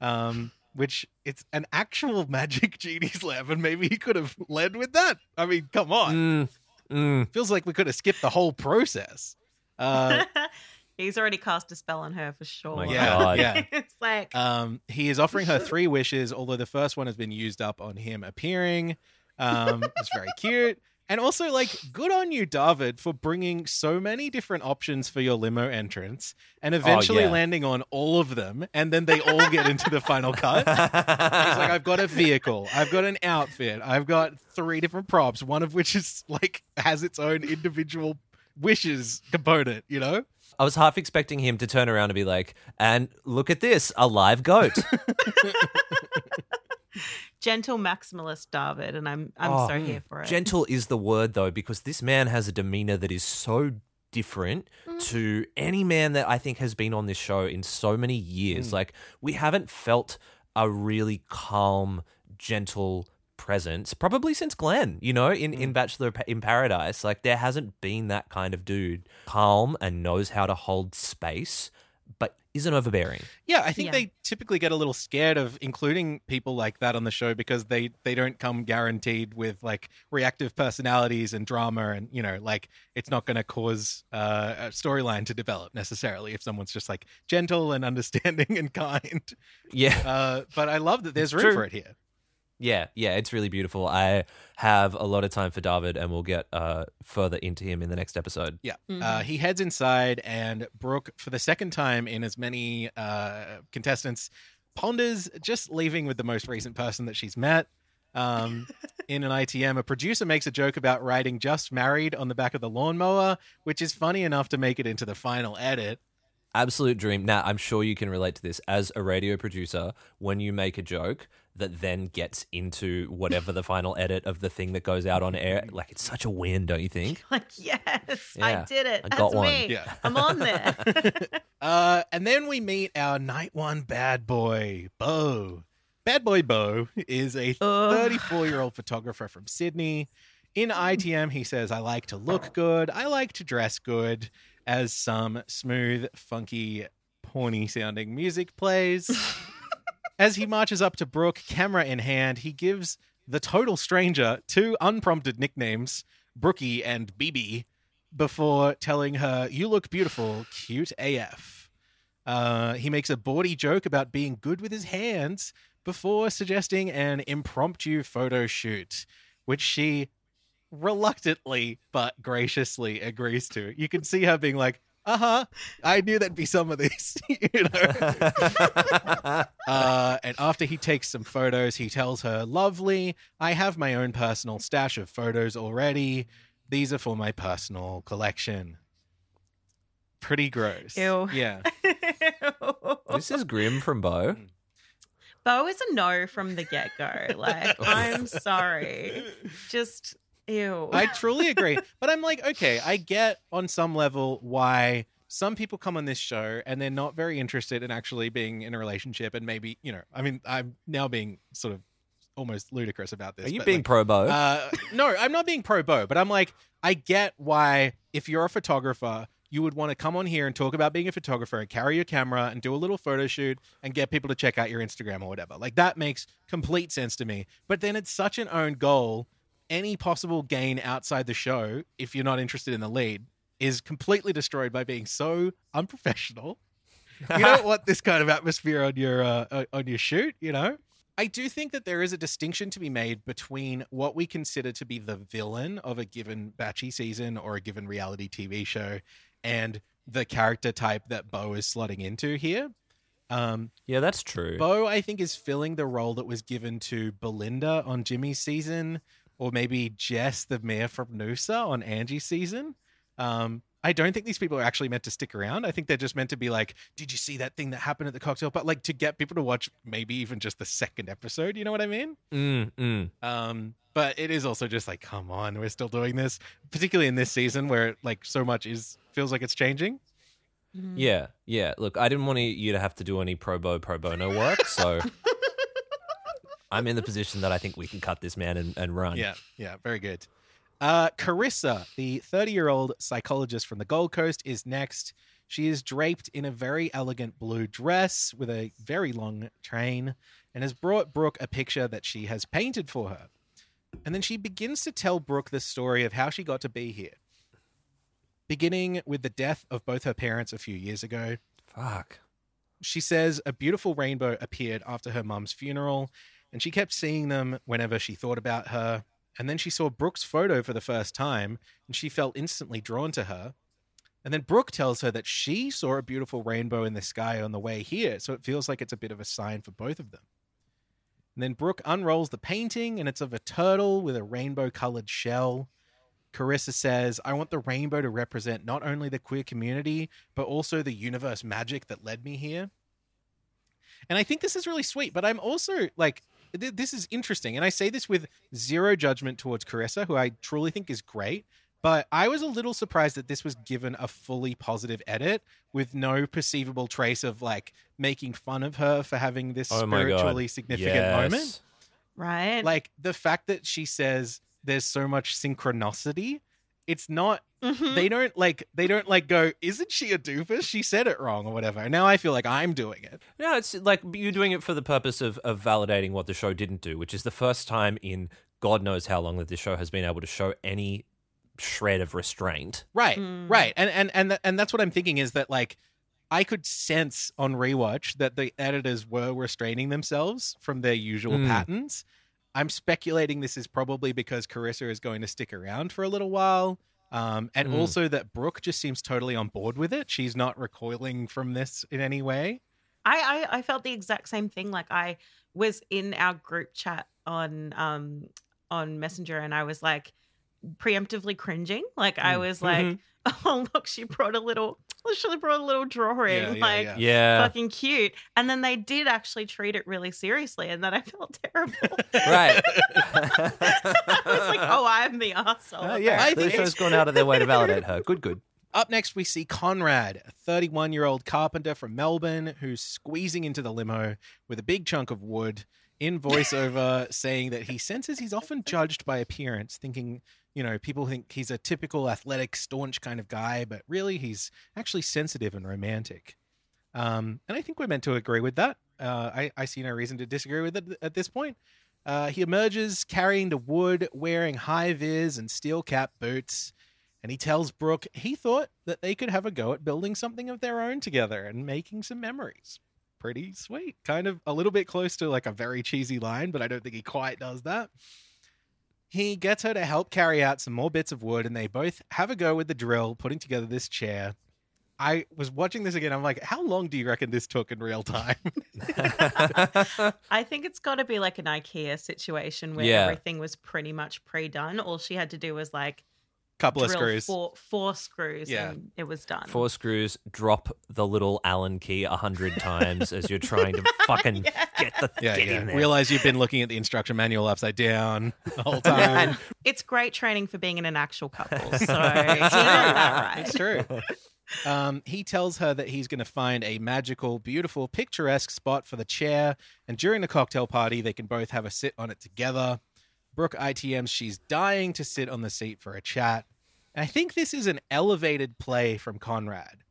um, which it's an actual <laughs> magic genie's lamp, and maybe he could have led with that. I mean, come on. Mm, mm. Feels like we could have skipped the whole process. Uh, <laughs> He's already cast a spell on her for sure. My yeah, <laughs> God. yeah. <laughs> it's like Um, he is offering her <laughs> three wishes, although the first one has been used up on him appearing. Um, it's very cute. And also, like, good on you, David, for bringing so many different options for your limo entrance and eventually yeah. landing on all of them. And then they all get into the final cut. He's like, I've got a vehicle, I've got an outfit, I've got three different props, one of which is like has its own individual wishes component, you know? I was half expecting him to turn around and be like, and look at this, a live goat. <laughs> gentle maximalist David, and I'm I'm Oh, so here for it. Gentle is the word though, because this man has a demeanor that is so different Mm. to any man that I think has been on this show in so many years. Like we haven't felt a really calm, gentle presence probably since Glenn, you know, in, in Bachelor in Paradise. Like there hasn't been that kind of dude. Calm and knows how to hold space, but isn't overbearing. Yeah, I think Yeah. they typically get a little scared of including people like that on the show because they they don't come guaranteed with like reactive personalities and drama and you know like it's not going to cause uh, a storyline to develop necessarily if someone's just like gentle and <laughs> understanding and kind. Yeah. Uh, but I love that there's room true. for it here. Yeah, yeah, it's really beautiful. I have a lot of time for David, and we'll get uh, further into him in the next episode. Yeah. Mhm. Uh, he heads inside, and Brooke, for the second time in as many uh, contestants, ponders just leaving with the most recent person that she's met. Um, <laughs> in an ITM, a producer makes a joke about writing just married on the back of the lawnmower, which is funny enough to make it into the final edit. Absolute dream. Now, I'm sure you can relate to this as a radio producer when you make a joke that then gets into whatever the final edit of the thing that goes out on air. Like, it's such a win, don't you think? <laughs> like yes, I did it. I That's got one. me. Yeah. I'm on there. <laughs> <laughs> Uh, and then we meet our night one bad boy, Bo. Bad boy Bo is a 34 year old photographer from Sydney. In ITM, he says, I like to look good. I like to dress good. As some smooth, funky, porny sounding music plays. As he marches up to Brooke, camera in hand, he gives the total stranger two unprompted nicknames, Brookie and BB, before telling her, You look beautiful, cute AF. Uh, he makes a bawdy joke about being good with his hands before suggesting an impromptu photo shoot, which she reluctantly but graciously agrees to. You can see her being like, uh huh, I knew that'd be some of these, <laughs> you know? <laughs> Uh, and after he takes some photos, he tells her, Lovely, I have my own personal stash of photos already. These are for my personal collection. Pretty gross. Ew. Yeah. <laughs> this is grim from Bo. Bo is a no from the get go. Like, I'm sorry. Just Ew. I <laughs> truly agree. But I'm like, okay, I get on some level why some people come on this show and they're not very interested in actually being in a relationship and maybe, you know, I mean, I'm now being sort of almost ludicrous about this. Are you being like, pro bo? uh, no, I'm not being pro Bo, but I'm like, I get why if you're a photographer, you would want to come on here and talk about being a photographer and carry your camera and do a little photo shoot and get people to check out your Instagram or whatever. Like that makes complete sense to me. But then it's such an own goal. Any possible gain outside the show, if you're not interested in the lead, is completely destroyed by being so unprofessional. You don't want this kind of atmosphere on your uh, on your shoot, you know. I do think that there is a distinction to be made between what we consider to be the villain of a given Batchy season or a given reality TV show and the character type that Bo is slotting into here. Um, yeah, that's true. Bo, I think, is filling the role that was given to Belinda on Jimmy's season, or maybe Jess, the mayor from Noosa, on Angie's season. Um, I don't think these people are actually meant to stick around. I think they're just meant to be like, "Did you see that thing that happened at the cocktail?" But like to get people to watch maybe even just the second episode. You know what I mean? Mm, mm. Um, but it is also just like, come on, we're still doing this, particularly in this season where like so much is feels like it's changing. Mhm. Yeah, yeah. Look, I didn't want you to have to do any pro bo pro bono work, so <laughs> I'm in the position that I think we can cut this man and, and run. Yeah, yeah, very good. Uh, Carissa, the 30 year old psychologist from the Gold Coast, is next. She is draped in a very elegant blue dress with a very long train and has brought Brooke a picture that she has painted for her. And then she begins to tell Brooke the story of how she got to be here. Beginning with the death of both her parents a few years ago, Fuck. she says a beautiful rainbow appeared after her mum's funeral, and she kept seeing them whenever she thought about her. And then she saw Brooke's photo for the first time, and she felt instantly drawn to her. And then Brooke tells her that she saw a beautiful rainbow in the sky on the way here, so it feels like it's a bit of a sign for both of them. And then Brooke unrolls the painting, and it's of a turtle with a rainbow colored shell. Carissa says, I want the rainbow to represent not only the queer community, but also the universe magic that led me here. And I think this is really sweet, but I'm also like, th- this is interesting. And I say this with zero judgment towards Carissa, who I truly think is great. But I was a little surprised that this was given a fully positive edit with no perceivable trace of like making fun of her for having this Oh spiritually significant Yes. moment Right. like the fact that she says there's so much synchronicity it's not Mhm. they don't like they don't like go isn't she a doofus she said it wrong or whatever and now i feel like i'm doing it No, it's like you're doing it for the purpose of, of validating what the show didn't do, which is the first time in God knows how long that this show has been able to show any shred of restraint. right Mm. right and and and th- and that's what i'm thinking is that like i could sense on rewatch that the editors were restraining themselves from their usual Mm. patterns i'm speculating this is probably because carissa is going to stick around for a little while um, and Mm. also that brooke just seems totally on board with it she's not recoiling from this in any way I, I I felt the exact same thing. Like I was in our group chat on um on Messenger, and I was like preemptively cringing. Like I Mm. was like, <laughs> oh look, she brought a little, she brought a little drawing. Yeah, yeah, like yeah. Yeah. fucking cute. And then they did actually treat it really seriously, and then I <laughs> felt terrible. Right. <laughs> I was like, oh, I'm the asshole. Uh, yeah, I the think show's gone out of their way to <laughs> validate her. Good, good. Up next, we see Conrad, a 31 year old carpenter from Melbourne who's squeezing into the limo with a big chunk of wood in voiceover saying that he senses he's often judged by appearance, thinking, you know, people think he's a typical athletic, staunch kind of guy, but really he's actually sensitive and romantic. Um, and I think we're meant to agree with that. Uh, I, I see no reason to disagree with it at this point. Uh, he emerges carrying the wood, wearing high vis and steel cap boots. And he tells Brooke he thought that they could have a go at building something of their own together and making some memories. Pretty sweet. Kind of a little bit close to like a very cheesy line, but I don't think he quite does that. He gets her to help carry out some more bits of wood, and they both have a go with the drill, putting together this chair. I was watching this again. I'm like, how long do you reckon this took in real time? <laughs> I think it's got to be like an IKEA situation where Yeah. everything was pretty much pre-done. All she had to do was like Couple of screws. four four screws, Yeah. and it was done. Four screws, drop the little Allen key a hundred <laughs> times as you're trying to fucking get the Yeah, get yeah. in there. Realize you've been looking at the instruction manual upside down the whole <laughs> time. It's great training for being in an actual couple. <laughs> So he right. It's true. Um, he tells her that he's going to find a magical, beautiful, picturesque spot for the chair, and during the cocktail party, they can both have a sit on it together. Brooke ITMs she's dying to sit on the seat for a chat. And I think this is an elevated play from Conrad.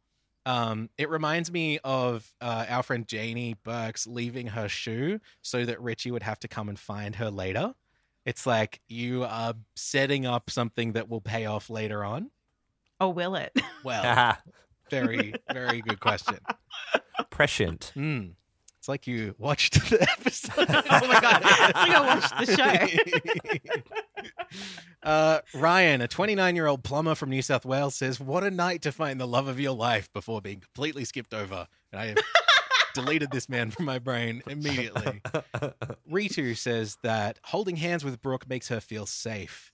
Um, it reminds me of uh, our friend Janie Burks leaving her shoe so that Richie would have to come and find her later. It's like you are setting up something that will pay off later on. Oh, will it? Well, <laughs> very, very good question. Prescient. Hmm. It's like you watched <laughs> the episode. <laughs> oh my god! It's like I watched the show. <laughs> uh, Ryan, a 29 year old plumber from New South Wales, says, What a night to find the love of your life before being completely skipped over. And I have deleted this man from my brain immediately. Ritu says that holding hands with Brooke makes her feel safe.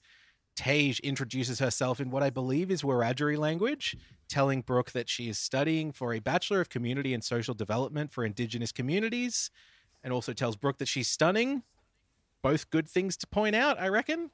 Tage introduces herself in what I believe is Wiradjuri language, telling Brooke that she is studying for a Bachelor of Community and Social Development for Indigenous Communities, and also tells Brooke that she's stunning. Both good things to point out, I reckon.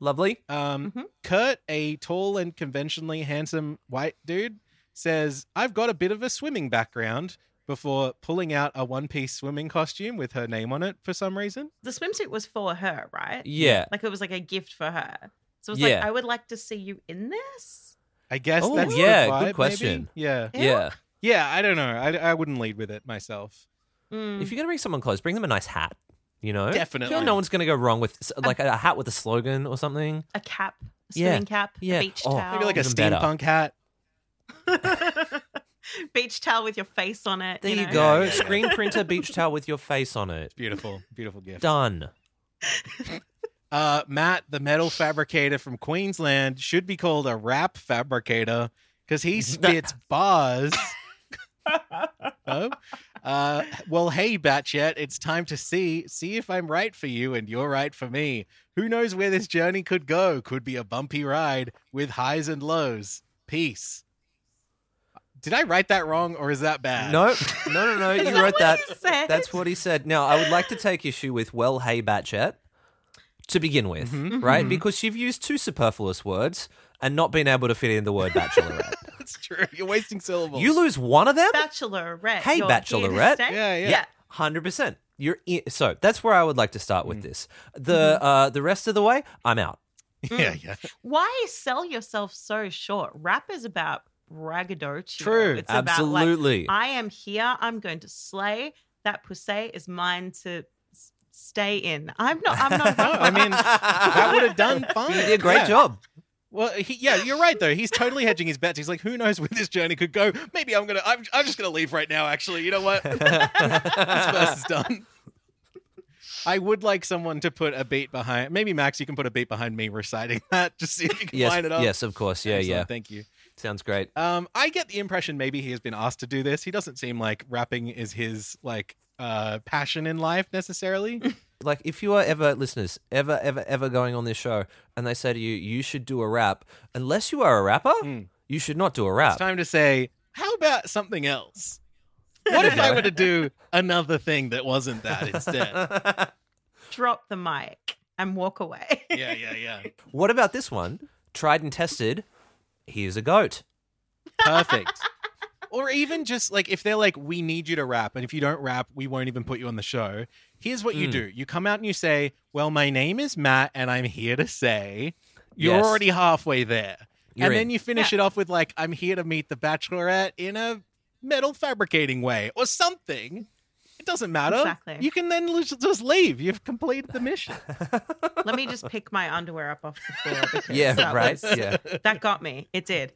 Lovely. Um, Mhm. Kurt, a tall and conventionally handsome white dude, says, I've got a bit of a swimming background before pulling out a one piece swimming costume with her name on it for some reason. The swimsuit was for her, right? Yeah. Like it was like a gift for her. So it's Yeah. like I would like to see you in this. I guess Oh, that's the yeah, vibe, good maybe? question. Yeah. Yeah. Yeah, I don't know. I, I wouldn't lead with it myself. Mm. If you're gonna bring someone close, bring them a nice hat. You know, Definitely. You know, no one's gonna go wrong with like a, hat with a slogan or something. a cap, a Yeah. cap, Yeah. a beach Oh. towel, Maybe like a Even better. steampunk hat. <laughs> beach towel with your face on it. There you, know? go. Yeah, yeah, yeah. Screen printer beach towel with your face on it. Beautiful, beautiful gift. Done. <laughs> Uh, Matt, the metal fabricator from Queensland, should be called a rap fabricator because he <laughs> spits bars. oh? Uh, well, hey, Batchet, it's time to see see if I'm right for you and you're right for me. Who knows where this journey could go? Could be a bumpy ride with highs and lows. Peace. Did I write that wrong, or is that bad? No, no, no, no. <laughs> You that wrote that. That's what he said. Now, I would like to take issue with "well, hey, Batchet" to begin with, Mm-hmm. right? Because you've used two superfluous words and not been able to fit in the word bachelorette. <laughs> That's true. You're wasting syllables. you lose one of them. Bachelorette. Hey, you're Bachelorette. Yeah, yeah. yeah. Hundred percent. You're in, so that's where I would like to start Mm. with this. The uh, the rest of the way, I'm out. <laughs> yeah, yeah. Why sell yourself so short? Rap is about braggadocio. True. It's about Absolutely. like I am here. I'm going to slay. That pussy is mine to s- stay in. I'm not. I'm not. No, I mean that would have done <laughs> fine. You did a great Yeah. job. Well, he, yeah, you're right though. He's totally hedging his bets. He's like, who knows where this journey could go? Maybe I'm gonna. I'm, I'm just gonna leave right now. Actually, you know what? <laughs> this verse is done. I would like someone to put a beat behind. Maybe Max, you can put a beat behind me reciting that. <laughs> Just see if you can Yes, line it up. yes, of course. Yeah, Excellent, yeah. Thank you. Sounds great. Um, I get the impression maybe he has been asked to do this. He doesn't seem like rapping is his like uh passion in life necessarily. <laughs> Like, if you are ever listeners, ever, ever, ever going on this show, and they say to you, you should do a rap, unless you are a rapper, Mm. you should not do a rap. it's time to say, how about something else? <laughs> What if I were to do another thing that wasn't that instead? <laughs> Drop the mic and walk away. yeah, yeah, yeah. what about this one? Tried and tested. Here's a goat. Perfect. Or even just like if they're like, we need you to rap, and if you don't rap, we won't even put you on the show. Here's what you Mm. do you come out and you say, Well, my name is Matt, and I'm here to say, you're Yes. already halfway there. You're and in. then you finish it off with, like, I'm here to meet the bachelorette in a metal fabricating way or something. It doesn't matter. Exactly. You can then l- just leave. You've completed the mission. <laughs> Let me just pick my underwear up off the floor. Because Yeah, that right. was- Yeah. <laughs> That got me. It did.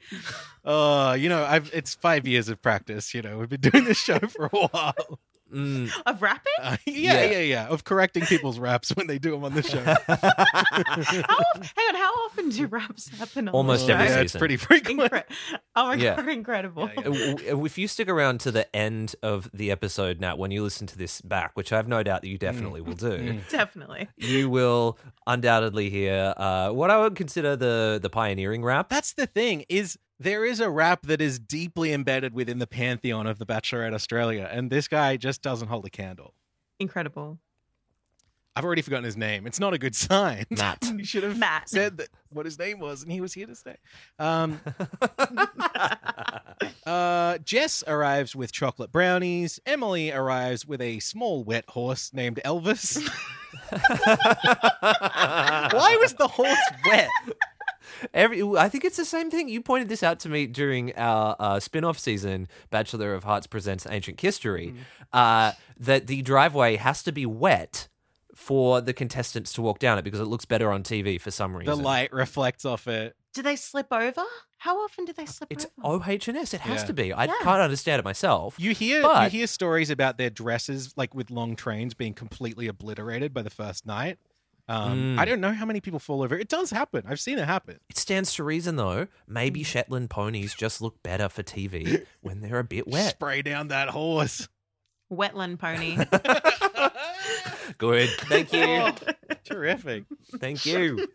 Uh, you know, I've it's five years of practice. You know, we've been doing this show for a while. Mm, Of rapping? Uh, <laughs> yeah, Yeah. yeah, yeah, Of correcting people's raps when they do them on the show. <laughs> How, of- hang on, how often do raps happen on Almost the every show? yeah, it's season. pretty frequent. Incre- oh my Yeah. god, incredible. Yeah, w- w- if you stick around to the end of the episode, Nat, when you listen to this back, which I have no doubt that you definitely will do, Definitely. you will undoubtedly hear uh, what I would consider the the pioneering rap. That's the thing is there is a rap that is deeply embedded within the pantheon of the Bachelorette Australia, and this guy just doesn't hold a candle. Incredible. I've already forgotten his name. It's not a good sign. Matt. <laughs> you should have Matt. said that what his name was, and he was here to stay. Um, <laughs> uh, Jess arrives with chocolate brownies. Emily arrives with a small wet horse named Elvis. <laughs> Why was the horse wet? Every, I think it's the same thing. You pointed this out to me during our uh, spin-off season, Bachelor of Hearts presents Ancient History, Mm. uh, that the driveway has to be wet for the contestants to walk down it because it looks better on TV for some reason. The light reflects off it. Do they slip over? How often do they slip It's over? OH&S. It has Yeah. to be. I Yeah. can't understand it myself. You hear you hear stories about their dresses, like with long trains, being completely obliterated by the first night. Um, Mm. I don't know how many people fall over. It does happen. I've seen it happen. It stands to reason, though. Maybe Mm. Shetland ponies just look better for TV <laughs> when they're a bit wet. Spray down that horse. Wetland pony. <laughs> Good. Thank you. Terrific. Thank you.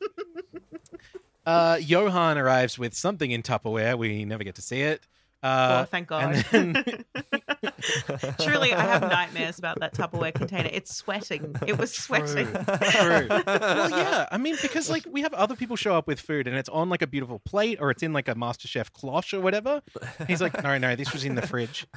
Uh, Johan arrives with something in Tupperware. We never get to see it. Uh, oh, thank God. then <laughs> <laughs> Truly, I have nightmares about that Tupperware container. It's sweating. It was sweating. True. well, <laughs> yeah. I mean, because like we have other people show up with food, and it's on like a beautiful plate, or it's in like a MasterChef cloche or whatever. He's like, no, no, this was in the fridge.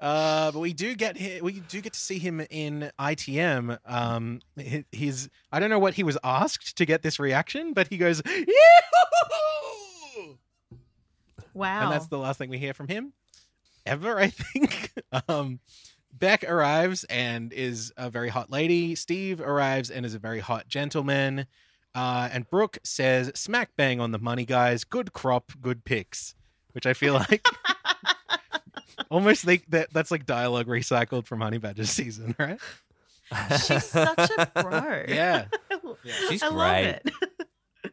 Uh, but we do get hi- we do get to see him in ITM. Um, hi- his I don't know what he was asked to get this reaction, but he goes, "Yoo-hoo!" Wow. and that's the last thing we hear from him ever. I <laughs> think. um, Beck arrives and is a very hot lady. Steve arrives and is a very hot gentleman. Uh, and Brooke says, "Smack bang on the money, guys. Good crop, good picks." Which I feel like <laughs> almost like that. That's like dialogue recycled from Honey Badger season, right? <laughs> She's such a bro. Yeah. She's I great. love it.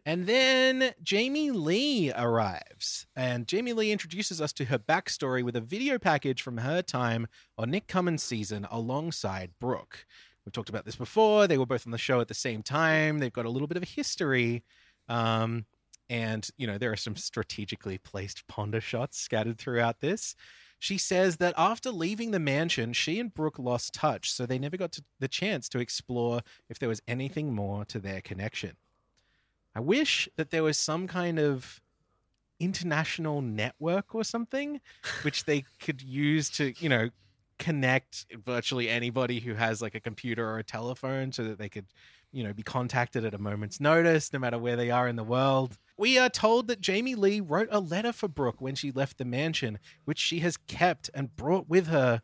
And then Jamie Lee arrives, and Jamie Lee introduces us to her backstory with a video package from her time on Nick Cummins' season alongside Brooke. We've talked about this before. They were both on the show at the same time. They've got a little bit of a history. Um, and, you know, there are some strategically placed ponder shots scattered throughout this. She says that after leaving the mansion, she and Brooke lost touch, so they never got the chance to explore if there was anything more to their connection. I wish that there was some kind of international network or something which they could use to, you know, connect virtually anybody who has like a computer or a telephone so that they could, you know, be contacted at a moment's notice no matter where they are in the world. We are told that Jamie Lee wrote a letter for Brooke when she left the mansion, which she has kept and brought with her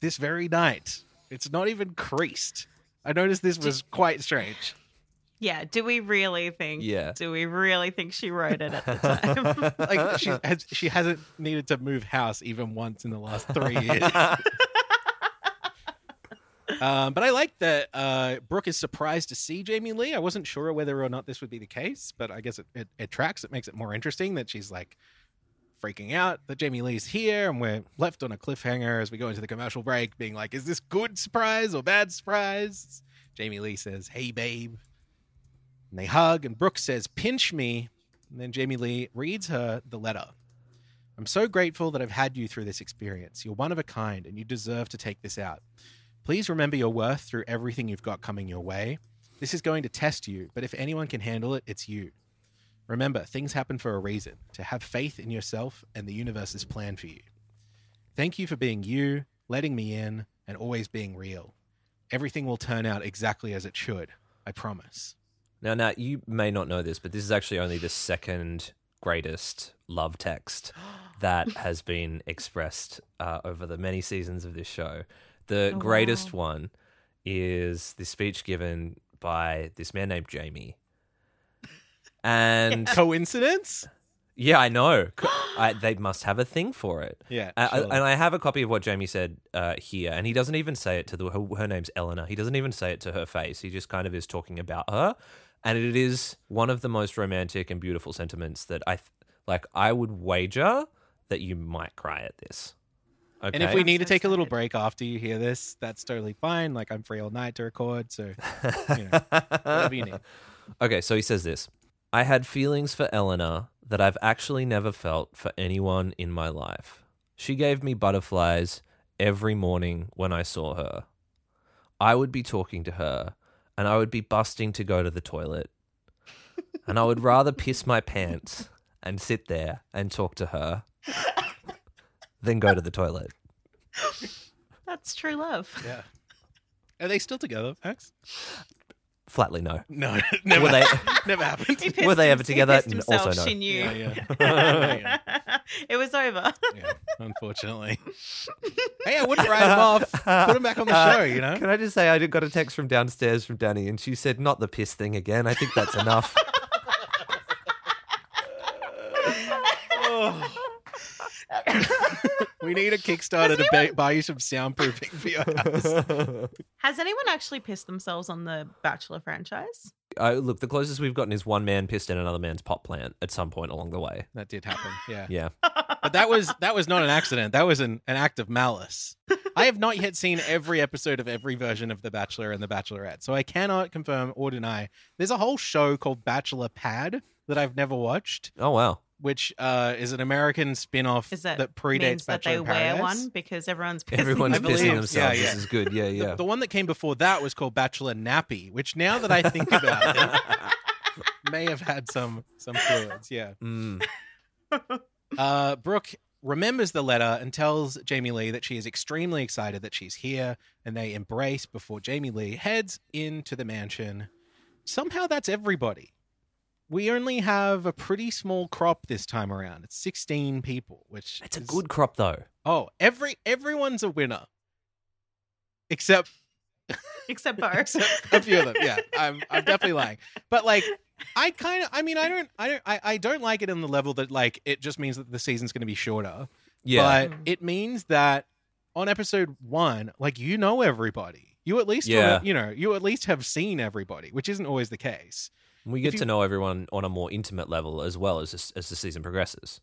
this very night. It's not even creased. I noticed this was quite strange. Yeah. Do we really think? Yeah. Do we really think she wrote it at the <laughs> time? like she has, she hasn't needed to move house even once in the last three <laughs> years. um, but I like that uh, Brooke is surprised to see Jamie Lee. I wasn't sure whether or not this would be the case, but I guess it, it, it tracks. It makes it more interesting that she's like freaking out that Jamie Lee's here, and we're left on a cliffhanger as we go into the commercial break, being like, "Is this good surprise or bad surprise?" Jamie Lee says, "Hey, babe." And they hug, and Brooke says, Pinch me. And then Jamie Lee reads her the letter. I'm so grateful that I've had you through this experience. You're one of a kind, and you deserve to take this out. Please remember your worth through everything you've got coming your way. This is going to test you, but if anyone can handle it, it's you. Remember, things happen for a reason. To have faith in yourself and the universe's plan for you. Thank you for being you, letting me in, and always being real. Everything will turn out exactly as it should. I promise. Now, now you may not know this, but this is actually only the second greatest love text <gasps> that has been expressed uh, over the many seasons of this show. The Oh, greatest one is the speech given by this man named Jamie. <laughs> And Coincidence? Yeah, I know. <gasps> C- I, they must have a thing for it. Yeah, surely. and I have a copy of what Jamie said uh, here, and he doesn't even say it to the. Her, her name's Eleanor. He doesn't even say it to her face. He just kind of is talking about her, and it is one of the most romantic and beautiful sentiments that I th- like. I would wager that you might cry at this. Okay. And if we need to take a little break after you hear this, that's totally fine. Like I'm free all night to record, so you know, <laughs> whatever you need. Okay, so he says this I had feelings for Eleanor that I've actually never felt for anyone in my life. She gave me butterflies every morning when I saw her. I would be talking to her, and I would be busting to go to the toilet. And I would rather piss my pants and sit there and talk to her than go to the toilet. That's true love. Yeah. Are they still together, Max? Flatly no. No, <laughs> never. Were they- <laughs> never happened. He Were pissed they him- ever he together? pissed himself, also no. She knew. Yeah, yeah. <laughs> Yeah. it was over. yeah, unfortunately. hey, I wouldn't write him off. Put him back on the Uh, show, you know? Can I just say I did- got a text from downstairs from Danny, and she said, "Not the piss thing again." I think that's enough. We need a Kickstarter to ba- buy you some soundproofing for your house. <laughs> Has anyone actually pissed themselves on the Bachelor franchise? uh, look, the closest we've gotten is one man pissed in another man's pot plant at some point along the way. That did happen, yeah. <laughs> Yeah, But that was that was not an accident. That was an, an act of malice. I have not yet seen every episode of every version of The Bachelor and The Bachelorette, so I cannot confirm or deny. There's a whole show called Bachelor Pad that I've never watched, Oh wow. Which uh, is an American spin-off Is that, that predates means that Bachelor they in wear Paradise. one because everyone's pissing Everyone's I believe- pissing themselves. yeah. This is good. Yeah, The- yeah. The, one that came before that was called Bachelor Nappy, which now that I think about it, <laughs> may have had some some fluids. Yeah. Mm. <laughs> Uh, Brooke remembers the letter and tells Jamie Lee that she is extremely excited that she's here, and they embrace before Jamie Lee heads into the mansion. Somehow that's everybody. We only have a pretty small crop this time around. It's 16 people, which It's a good crop though. Oh, every everyone's a winner. Except <laughs> except Bo. except a few of them. Yeah, I'm I'm definitely <laughs> lying. But like, I kind of, I mean, I don't, I don't, I, I don't like it on the level that like it just means that the season's going to be shorter. Yeah. But Mm. it means that on episode one, like you know everybody. You at least, Yeah. wanna- you know, you at least have seen everybody, which isn't always the case. We get you- to know everyone on a more intimate level as well as this, as the season progresses.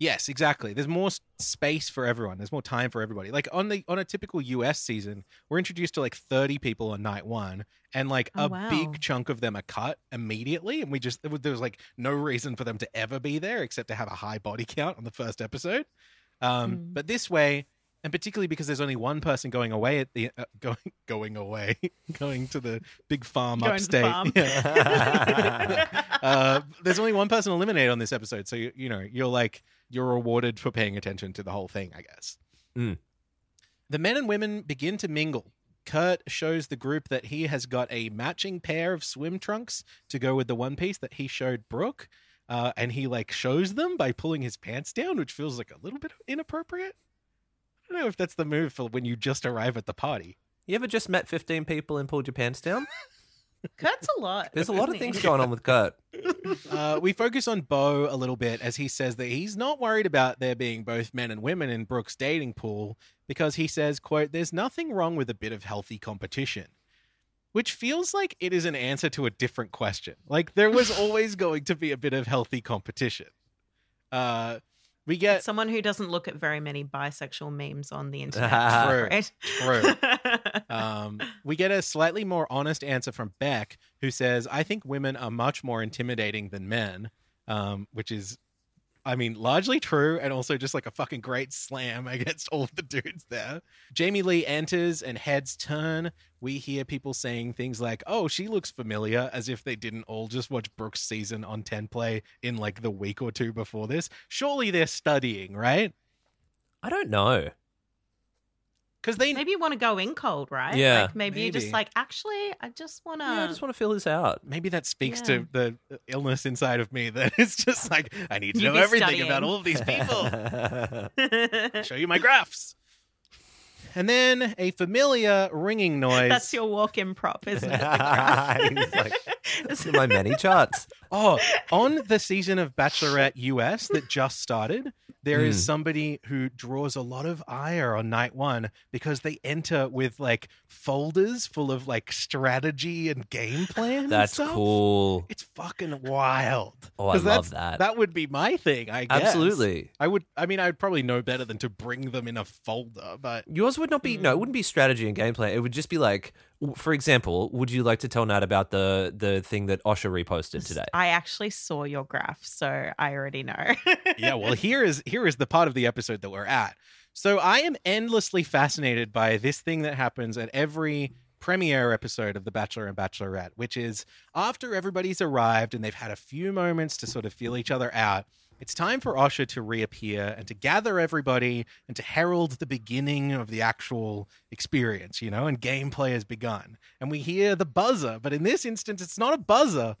Yes, exactly. There's more space for everyone. There's more time for everybody. Like on the on a typical US season, we're introduced to like 30 people on night 1 and like Oh, a wow. big chunk of them are cut immediately and we just there was- there was like no reason for them to ever be there except to have a high body count on the first episode. Um Mm. but this way and particularly because there's only one person going away at the uh, <laughs> going going away <laughs> going to the big farm Going to the upstate. farm. Yeah. <laughs> uh, there's only one person eliminated on this episode, so you, you know you're like you're rewarded for paying attention to the whole thing, I guess. Mm. The men and women begin to mingle. Kurt shows the group that he has got a matching pair of swim trunks to go with the one piece that he showed Brooke. Uh, and he like shows them by pulling his pants down, which feels like a little bit inappropriate. I don't know if that's the move for when you just arrive at the party. You ever just met 15 people and pulled your pants down? <laughs> Kurt's a lot. There's a lot of things going on with Kurt. Uh, we focus on Bo a little bit as he says that he's not worried about there being both men and women in Brooke's dating pool because he says, quote, there's nothing wrong with a bit of healthy competition. Which feels like it is an answer to a different question. Like there was always going to be a bit of healthy competition. Uh, we It's get someone who doesn't look at very many bisexual memes on the internet. <laughs> True, right? true. <laughs> um, we get a slightly more honest answer from Beck, who says, I think women are much more intimidating than men, um, which is, I mean, largely true and also just like a fucking great slam <laughs> against all the dudes there. Jamie Lee enters and heads turn. We hear people saying things like, oh, she looks familiar, as if they didn't all just watch Brooke's season on 10 play in like the week or two before this. Surely they're studying, right? I don't know. Because they maybe you want to go in cold, right? Yeah. Like maybe, you're just like, actually, I just want to. Yeah, I just want to feel this out. maybe that speaks Yeah. to the uh, illness inside of me that <laughs> it's just like I need to You know everything studying. about all of these people. <laughs> Show you my graphs. And then a familiar ringing <laughs> noise. That's your walk-in prop, isn't it? The graph. He's like, My many charts. Oh, on the season of Bachelorette US that just started, there is Mm. somebody who draws a lot of ire on night one because they enter with like folders full of like strategy and game plan. and That's stuff. cool. It's fucking wild. Oh, I love that. That would be my thing, I guess. Absolutely. I would. I mean, I'd probably know better than to bring them in a folder, but Yours would not be no, it wouldn't be strategy and gameplay. It would just be like, for example, would you like to tell Nat about the the thing that Osher reposted today? I actually saw your graph, so I already know. <laughs> yeah, well, here is here is the part of the episode that we're at. So I am endlessly fascinated by this thing that happens at every premiere episode of The Bachelor and Bachelorette, which is after everybody's arrived and they've had a few moments to sort of feel each other out. It's time for Osher to reappear and to gather everybody and to herald the beginning of the actual experience, you know, and gameplay has begun. And we hear the buzzer, but in this instance, it's not a buzzer.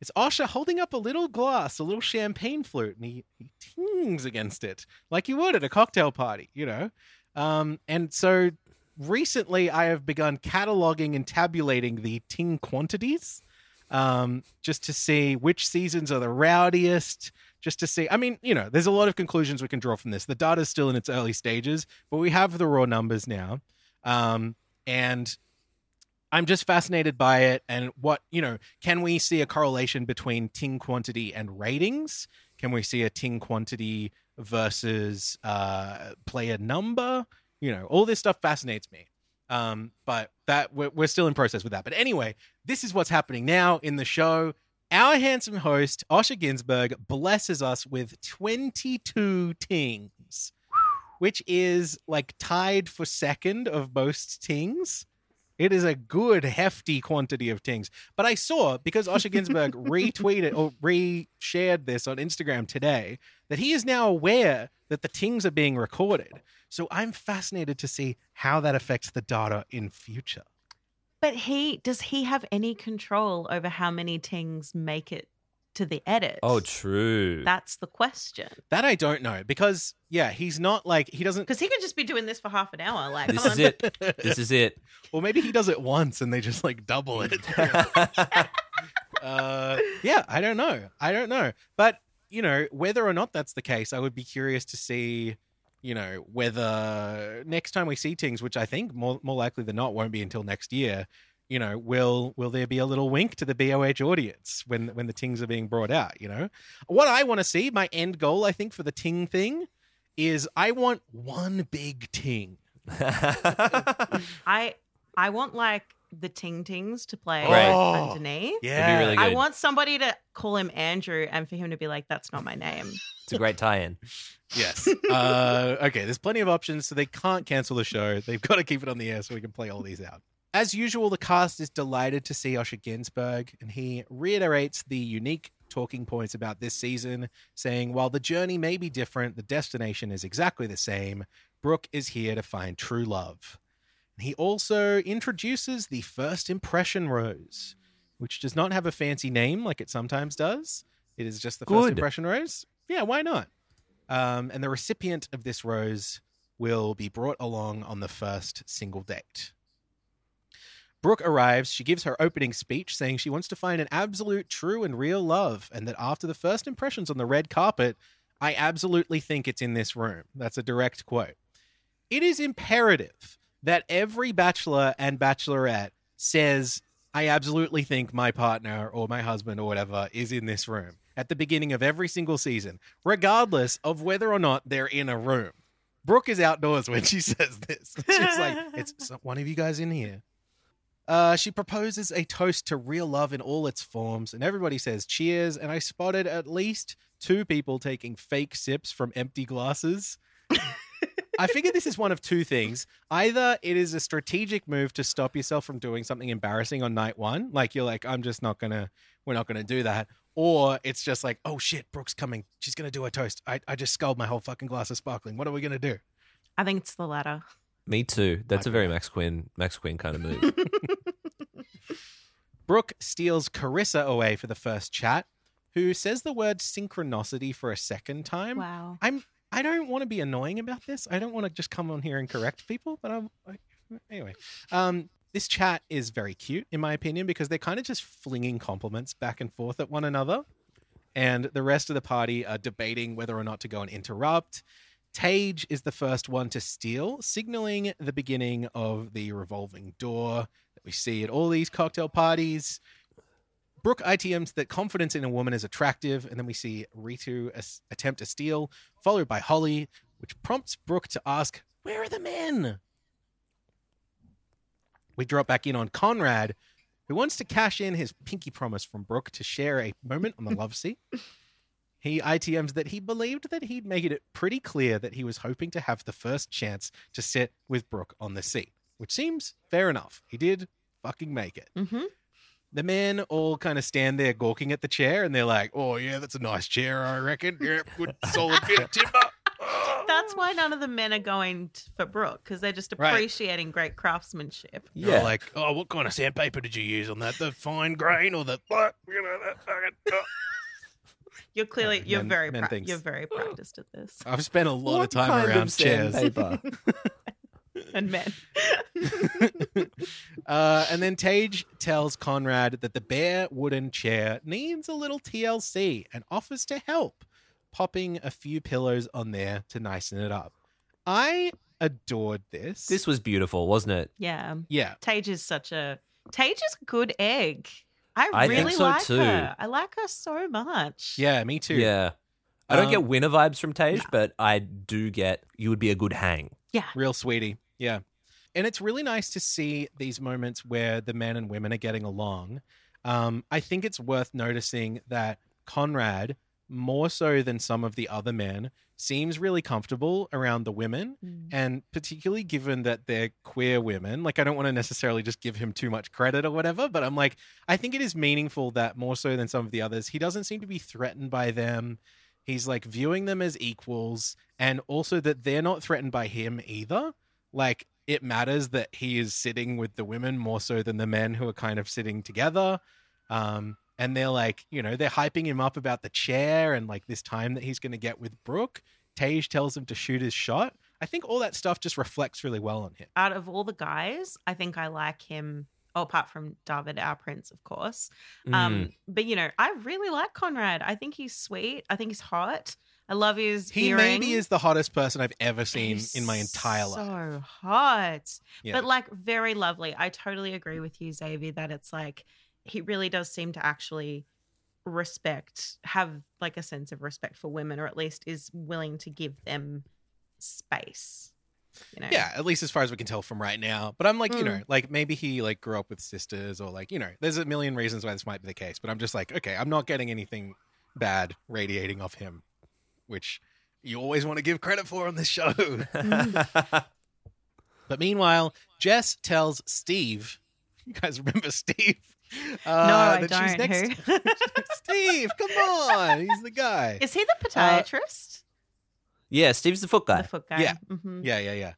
It's Osher holding up a little glass, a little champagne flute, and he, he tings against it like you would at a cocktail party, you know? Um, and so recently I have begun cataloging and tabulating the ting quantities um, just to see which seasons are the rowdiest, just to see. I mean, you know, there's a lot of conclusions we can draw from this. The data's still in its early stages, but we have the raw numbers now. Um, and I'm just fascinated by it and what, you know, can we see a correlation between ting quantity and ratings? Can we see a ting quantity versus uh, player number? You know, all this stuff fascinates me. Um, but that we're, we're still in process with that. But anyway, this is what's happening now in the show. Our handsome host, Osher Günsberg, blesses us with 22 tings, which is like tied for second of most tings. It is a good hefty quantity of tings. But I saw because Osher <laughs> Günsberg retweeted or re-shared this on Instagram today that he is now aware that the tings are being recorded. So I'm fascinated to see how that affects the data in future. But he does he have any control over how many tings make it to the edit? oh, true. That's the question. That I don't know because yeah, he's not like he doesn't Because he could just be doing this for half an hour. Like, this is on. it. This is it. <laughs> or maybe he does it once and they just like double it. <laughs> <laughs> uh, yeah, I don't know. I don't know. But, you know, whether or not that's the case, I would be curious to see, you know, whether next time we see things, which I think more more likely than not won't be until next year, you know, will will there be a little wink to the BOH audience when when the tings are being brought out, you know? What I want to see, my end goal I think for the ting thing is I want one big ting. <laughs> I I want like the ting tings to play Great. Oh, underneath. Yeah. really I want somebody to call him Andrew and for him to be like, "That's not my name." <laughs> It's a great tie-in. Yes. Uh, okay, there's plenty of options, so they can't cancel the show. They've got to keep it on the air so we can play all these out. As usual, the cast is delighted to see Osher Günsberg, and he reiterates the unique talking points about this season, saying, While the journey may be different, the destination is exactly the same. Brooke is here to find true love. He also introduces the first impression rose, which does not have a fancy name like it sometimes does. It is just the first impression rose. Yeah, why not? Um, and the recipient of this rose will be brought along on the first single date. Brooke arrives. She gives her opening speech saying she wants to find an absolute, true, and real love, and that after the first impressions on the red carpet, I absolutely think it's in this room. That's a direct quote. It is imperative that every bachelor and bachelorette says, I absolutely think my partner or my husband or whatever is in this room at the beginning of every single season, regardless of whether or not they're in a room. Brooke is outdoors when she <laughs> says this. She's like, it's one of you guys in here. Uh, she proposes a toast to real love in all its forms, and everybody says cheers. And I spotted at least two people taking fake sips from empty glasses. I figure this is one of two things. Either it is a strategic move to stop yourself from doing something embarrassing on night one, like you're like, I'm just not gonna, we're not gonna do that, or it's just like, oh shit, Brooke's coming, she's gonna do a toast. I, I just sculled my whole fucking glass of sparkling. What are we gonna do? I think it's the latter. Me too. That's a very. Max Quinn, Max Quinn kind of move. <laughs> Brooke steals Carissa away for the first chat, who says the word synchronicity for a second time. Wow. I'm I don't want to be annoying about this. I don't want to just come on here and correct people, but I'm I, anyway. Um, this chat is very cute, in my opinion, because they're kind of just flinging compliments back and forth at one another. And the rest of the party are debating whether or not to go and interrupt. Tage is the first one to steal, signaling the beginning of the revolving door that we see at all these cocktail parties. Brooke ITMs that confidence in a woman is attractive, and then we see Ritu as- attempt to steal, followed by Holly, which prompts Brooke to ask, Where are the men? We drop back in on Conrad, who wants to cash in his pinky promise from Brooke to share a moment on the love seat. <laughs> He ITMs that he believed that he'd made it pretty clear that he was hoping to have the first chance to sit with Brooke on the seat, which seems fair enough. He did fucking make it. hmm The men all kind of stand there gawking at the chair and they're like, oh, yeah, that's a nice chair, I reckon. Yeah, good <laughs> solid bit of timber. <laughs> That's why none of the men are going for Brooke because they're just Right. appreciating great craftsmanship. They're Yeah. like, oh, what kind of sandpaper did you use on that? The fine grain or the, what? <laughs> You know, that fucking. oh." You're clearly Uh, you're men- very men pra- you're very practiced at this. I've spent a lot of time kind around of chairs. Sandpaper? And men. <laughs> uh, and then Tage tells Conrad that the bare wooden chair needs a little TLC and offers to help, popping a few pillows on there to nicen it up. I adored this. this was beautiful, wasn't it? yeah. yeah, Tage is such a Tage is a good egg. I I think really so like too. her. I like her so much. yeah, me too. Yeah. I don't Um, get winner vibes from Tage, no. but I do get you would be a good hang. Yeah. Real sweetie. Yeah. And it's really nice to see these moments where the men and women are getting along. Um, I think it's worth noticing that Conrad, more so than some of the other men, seems really comfortable around the women. Mm. And particularly given that they're queer women, like I don't want to necessarily just give him too much credit or whatever, but I'm like, I think it is meaningful that more so than some of the others, he doesn't seem to be threatened by them. He's like viewing them as equals, and also that they're not threatened by him either. Like it matters that he is sitting with the women more so than the men who are kind of sitting together. Um, and they're like, you know, they're hyping him up about the chair and like this time that he's going to get with Brooke. Tage tells him to shoot his shot. I think all that stuff just reflects really well on him. Out of all the guys, I think I like him. Oh, apart from Darvid, our prince, of course. Mm. Um, but you know, I really like Conrad. I think he's sweet. I think he's hot. I love his He maybe is the hottest person I've ever seen He's in my entire life. So hot. Yeah. But like very lovely. I totally agree with you, Xavier, that it's like he really does seem to actually respect, have like a sense of respect for women, or at least is willing to give them space. You know? Yeah, at least as far as we can tell from right now. But I'm like, you Mm. know, like maybe he like grew up with sisters or like, you know, there's a million reasons why this might be the case. But I'm just like, okay, I'm not getting anything bad radiating off him, which you always want to give credit for on this show. <laughs> <laughs> but meanwhile, Jess tells Steve, you guys remember Steve? <laughs> Uh, No, I that she's don't. next- Who? Steve, come on, he's the guy. Is he the podiatrist? yeah, Steve's the foot guy. the foot guy. Yeah. Mhm. Yeah, yeah, yeah.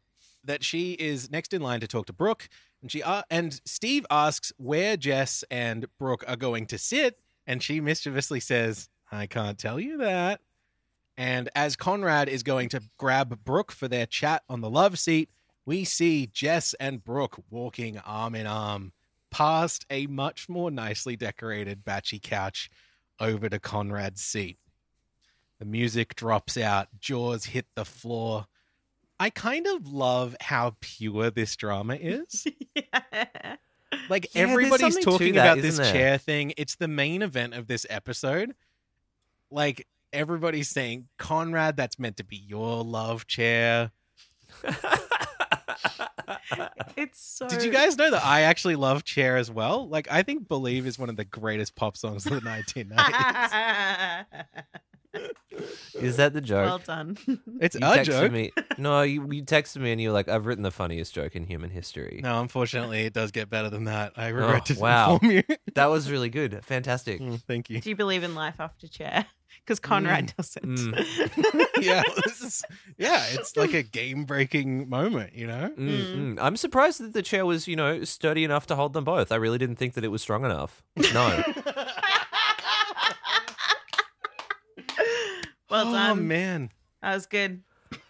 That she is next in line to talk to Brooke, and she uh, and Steve asks where Jess and Brooke are going to sit, and she mischievously says, "I can't tell you that." And as Conrad is going to grab Brooke for their chat on the love seat, we see Jess and Brooke walking arm in arm past a much more nicely decorated batchy couch over to Conrad's seat. The music drops out, jaws hit the floor. I kind of love how pure this drama is. <laughs> Yeah. Like Yeah, everybody's talking that, about this isn't there? chair thing. It's the main event of this episode. Like everybody's saying, Conrad, that's meant to be your love chair. <laughs> It's so. Did you guys know that I actually love Cher as well? Like I think Believe is one of the greatest pop songs of the 1990s. Is that the joke? well done. <laughs> It's you a joke. me. No, you, you texted me and you were like, "I've written the funniest joke in human history." No, unfortunately, it does get better than that. I regret Oh, to wow. inform you. That was really good. Fantastic. Mm, Thank you. Do you believe in life after chair? Because Conrad doesn't. Mm. <laughs> yeah, this is yeah, it's like a game-breaking moment, you know. Mm, mm. I'm surprised that the chair was, you know, sturdy enough to hold them both. I really didn't think that it was strong enough. <laughs> No. well oh done. man, That was good.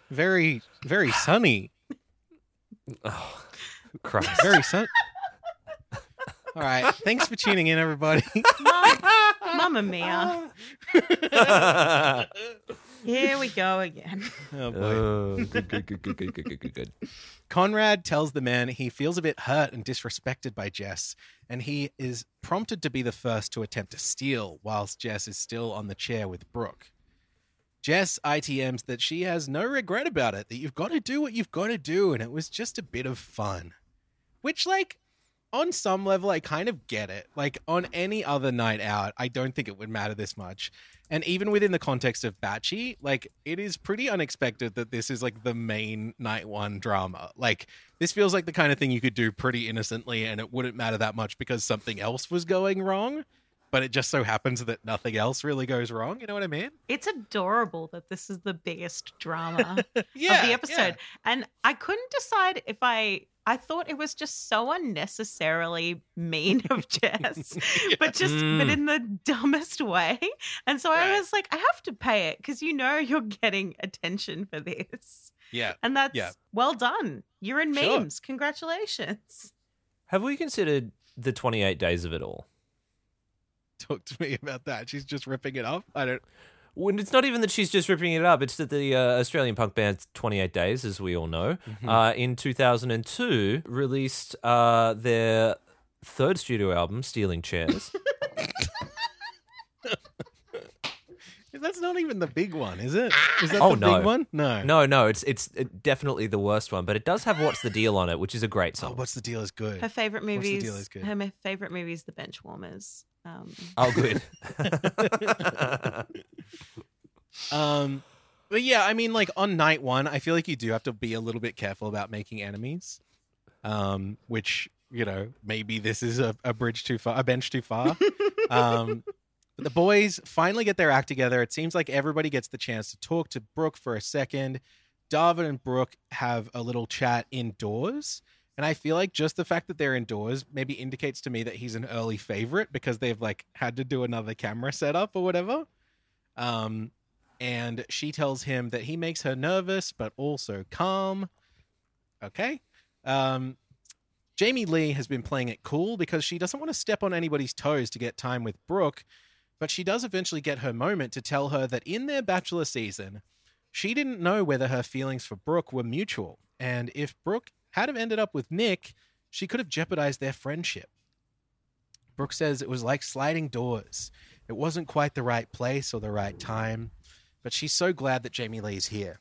very very sunny, oh, Christ. very sun. All right. Thanks for tuning in, everybody. Mom, Mamma mia. <laughs> Here we go again. oh boy. Oh, good, good, good, good, good, good, good, good, good. Conrad tells the man he feels a bit hurt and disrespected by Jess, and he is prompted to be the first to attempt to steal whilst Jess is still on the chair with Brooke. Jess ITMs that she has no regret about it, that you've got to do what you've got to do, and it was just a bit of fun. Which, like, on some level, I kind of get it. Like, on any other night out, I don't think it would matter this much. And even within the context of Batchy, like, it is pretty unexpected that this is, like, the main night one drama. Like, this feels like the kind of thing you could do pretty innocently, and it wouldn't matter that much because something else was going wrong. But it just so happens that nothing else really goes wrong. You know what I mean? It's adorable that this is the biggest drama <laughs> Yeah. of the episode. And I couldn't decide if I I thought it was just so unnecessarily mean <laughs> of Jess, <laughs> but just but Mm. in the <laughs> dumbest way. And so Right. I was like, I have to pay it because you know you're getting attention for this. Yeah. And that's Yeah. well done. You're in Sure. memes. Congratulations. Have we considered the 28 days of it all? Talk to me about that. She's just ripping it up. I don't. When it's not even that she's just ripping it up, it's that the uh, Australian punk band 28 Days, as we all know, uh, in 2002 released uh, their third studio album, Stealing Chairs. <laughs> <laughs> That's not even the big one, is it? Is that Oh, the no. big one? No. no, no, it's it's definitely the worst one, but it does have What's the Deal on it, which is a great Oh, song. what's the deal? Is good. Her favorite What's the deal is good. Her favorite movie is The Benchwarmers. Um, Oh, good. <laughs> Um, but yeah, I mean, like on night one, I feel like you do have to be a little bit careful about making enemies. Um, which you know, maybe this is a, a bridge too far, a bench too far. um, but the boys finally get their act together. It seems like everybody gets the chance to talk to Brooke for a second. Darvin and Brooke have a little chat indoors. And I feel like just the fact that they're indoors maybe indicates to me that he's an early favorite because they've like had to do another camera setup or whatever. Um, and she tells him that he makes her nervous but also calm. Okay. Um, Jamie Lee has been playing it cool because she doesn't want to step on anybody's toes to get time with Brooke, but she does eventually get her moment to tell her that in their bachelor season, she didn't know whether her feelings for Brooke were mutual, and if Brooke had have ended up with Nick, she could have jeopardized their friendship. Brooke says it was like sliding doors. It wasn't quite the right place or the right time, but she's so glad that Jamie Lee's here.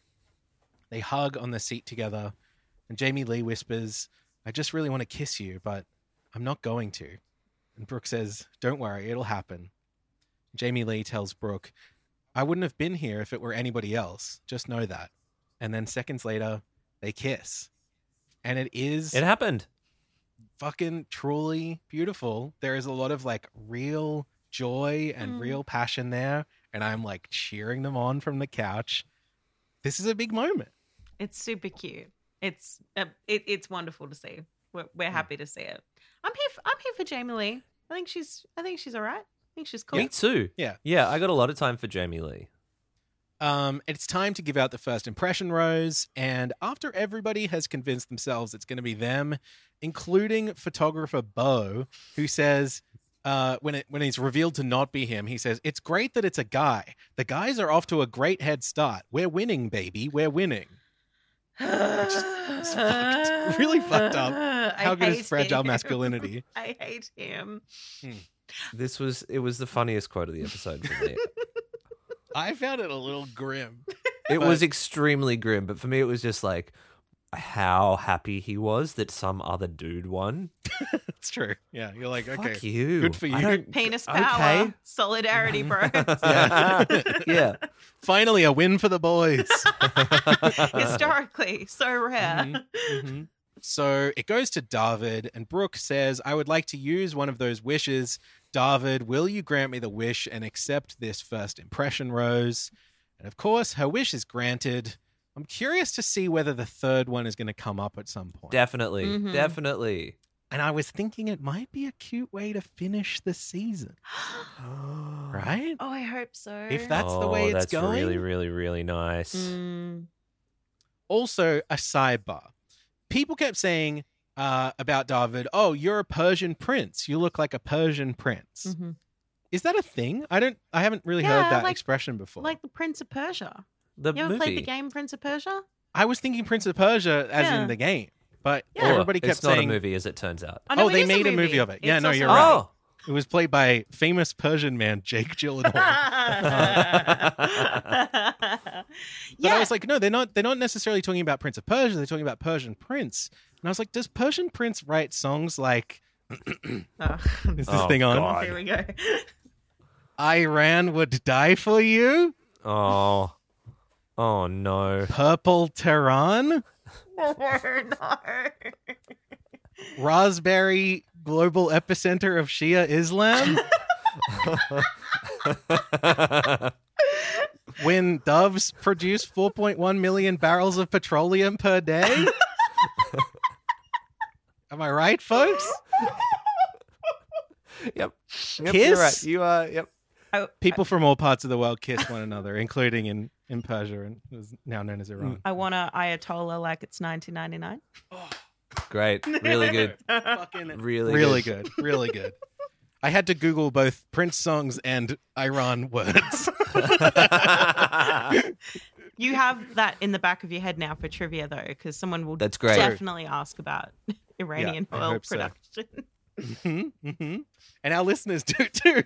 They hug on the seat together, and Jamie Lee whispers, I just really want to kiss you, but I'm not going to. And Brooke says, Don't worry, it'll happen. Jamie Lee tells Brooke, I wouldn't have been here if it were anybody else. Just know that. And then seconds later, they kiss. And it is it happened. fucking truly beautiful. There is a lot of like real joy and Mm. real passion there. And I'm like cheering them on from the couch. This is a big moment. It's super cute. It's uh, it, it's wonderful to see. We're, we're Hmm. happy to see it. I'm here. For, I'm here for Jamie Lee. I think she's. I think she's all right. I think she's cool. Me too. Yeah. Yeah, I got a lot of time for Jamie Lee. Um, it's time to give out the first impression rose, and after everybody has convinced themselves it's going to be them, including photographer Bo, who says, uh, when it when he's revealed to not be him, he says, "It's great that it's a guy. The guys are off to a great head start. We're winning, baby. We're winning." it's <sighs> fucked. <laughs> Really fucked up. I How good is fragile him. masculinity? <laughs> I hate him. This was it was the funniest quote of the episode for me. <laughs> I found it a little grim. It But- was extremely grim, but for me, it was just like how happy he was that some other dude won. <laughs> It's true. Yeah, you're like, okay, you. good for you. don't- Penis Okay. power. Solidarity, bro. <laughs> yeah. yeah. Finally, a win for the boys. <laughs> Historically, so rare. Mhm. So it goes to Darvid, and Brooke says, I would like to use one of those wishes. Darvid, will you grant me the wish and accept this first impression rose? And of course, her wish is granted. I'm curious to see whether the third one is going to come up at some point. Definitely. Mhm. Definitely. and I was thinking it might be a cute way to finish the season, <gasps> right? Oh, I hope so. If that's the way Oh, it's that's going. really, really, really nice. Mm. Also, a sidebar. People kept saying, uh, about Darvid, "Oh, you're a Persian prince. You look like a Persian prince." Mhm. Is that a thing? I don't. I haven't really Yeah, heard that like- expression before. Like the Prince of Persia. The You ever movie. played the game Prince of Persia? I was thinking Prince of Persia as Yeah. in the game, but Yeah. everybody kept it's not saying, a movie, as it turns out. no, Oh, they made a movie of it. Yeah, It's no, also you're a- right. Oh, It was played by famous Persian man Jake <laughs> Gyllenhaal. <laughs> <laughs> <laughs> But yeah. I was like, no, they're not. They're not necessarily talking about Prince of Persia. They're talking about Persian Prince. And I was like, does Persian Prince write songs like? <clears throat> <clears throat> Oh, Is this Oh, thing on? God. here we go. <laughs> Iran would die for you. oh, oh no! Purple Tehran. no, no. Raspberry global epicenter of Shia Islam. <laughs> when doves produce 4.1 million barrels of petroleum per day. Am I right, folks? <laughs> yep. yep Kiss? You're right. You are. Yep. I, People from all parts of the world kiss one another, including in, in Persia and it was now known as mm. Iran. I want a Ayatollah like it's 1999. Great. Really good. <laughs> Fucking Really. really good. Really good. I had to Google both Prince songs and Iran words. <laughs> You have that in the back of your head now for trivia, though, because someone will That's great. definitely ask about Iranian I oil hope so. production. hmm hmm And our listeners do too.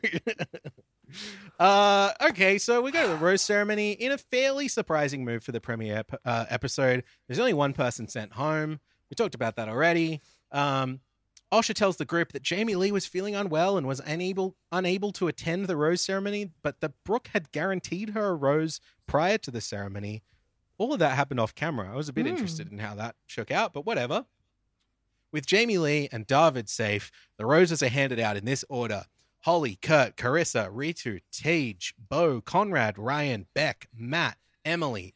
<laughs> uh, okay, so we go to the rose ceremony in a fairly surprising move for the premiere ep- uh, episode. There's only one person sent home. We talked about that already. Um, Osher tells the group that Jamie Lee was feeling unwell and was unable unable to attend the rose ceremony, but that Brooke had guaranteed her a rose prior to the ceremony. All of that happened off camera. I was a bit Hmm. interested in how that shook out, but whatever. With Jamie Lee and David safe, the roses are handed out in this order Holly, Kurt, Carissa, Ritu, Tage, Bo, Conrad, Ryan, Beck, Matt, Emily,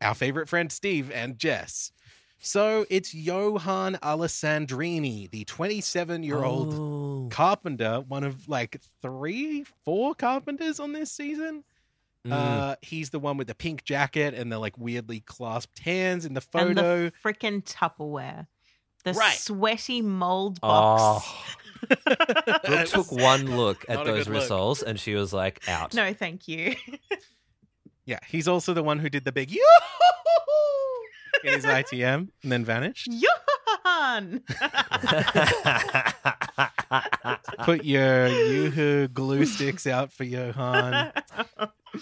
our favorite friend Steve, and Jess. So it's Johan Alessandrini, the 27 year old Oh. carpenter, one of like three, four carpenters on this season. Mm. Uh, he's the one with the pink jacket and the like weirdly clasped hands in the And photo. the freaking Tupperware. The Right. sweaty mold box. Oh. <laughs> Brooke took one look at Not those results look. and she was like, out. No, thank you. <laughs> Yeah, he's also the one who did the big <laughs> yoo in his ITM and then vanished. Johan! <laughs> Put your yoo-hoo glue sticks out for Johan.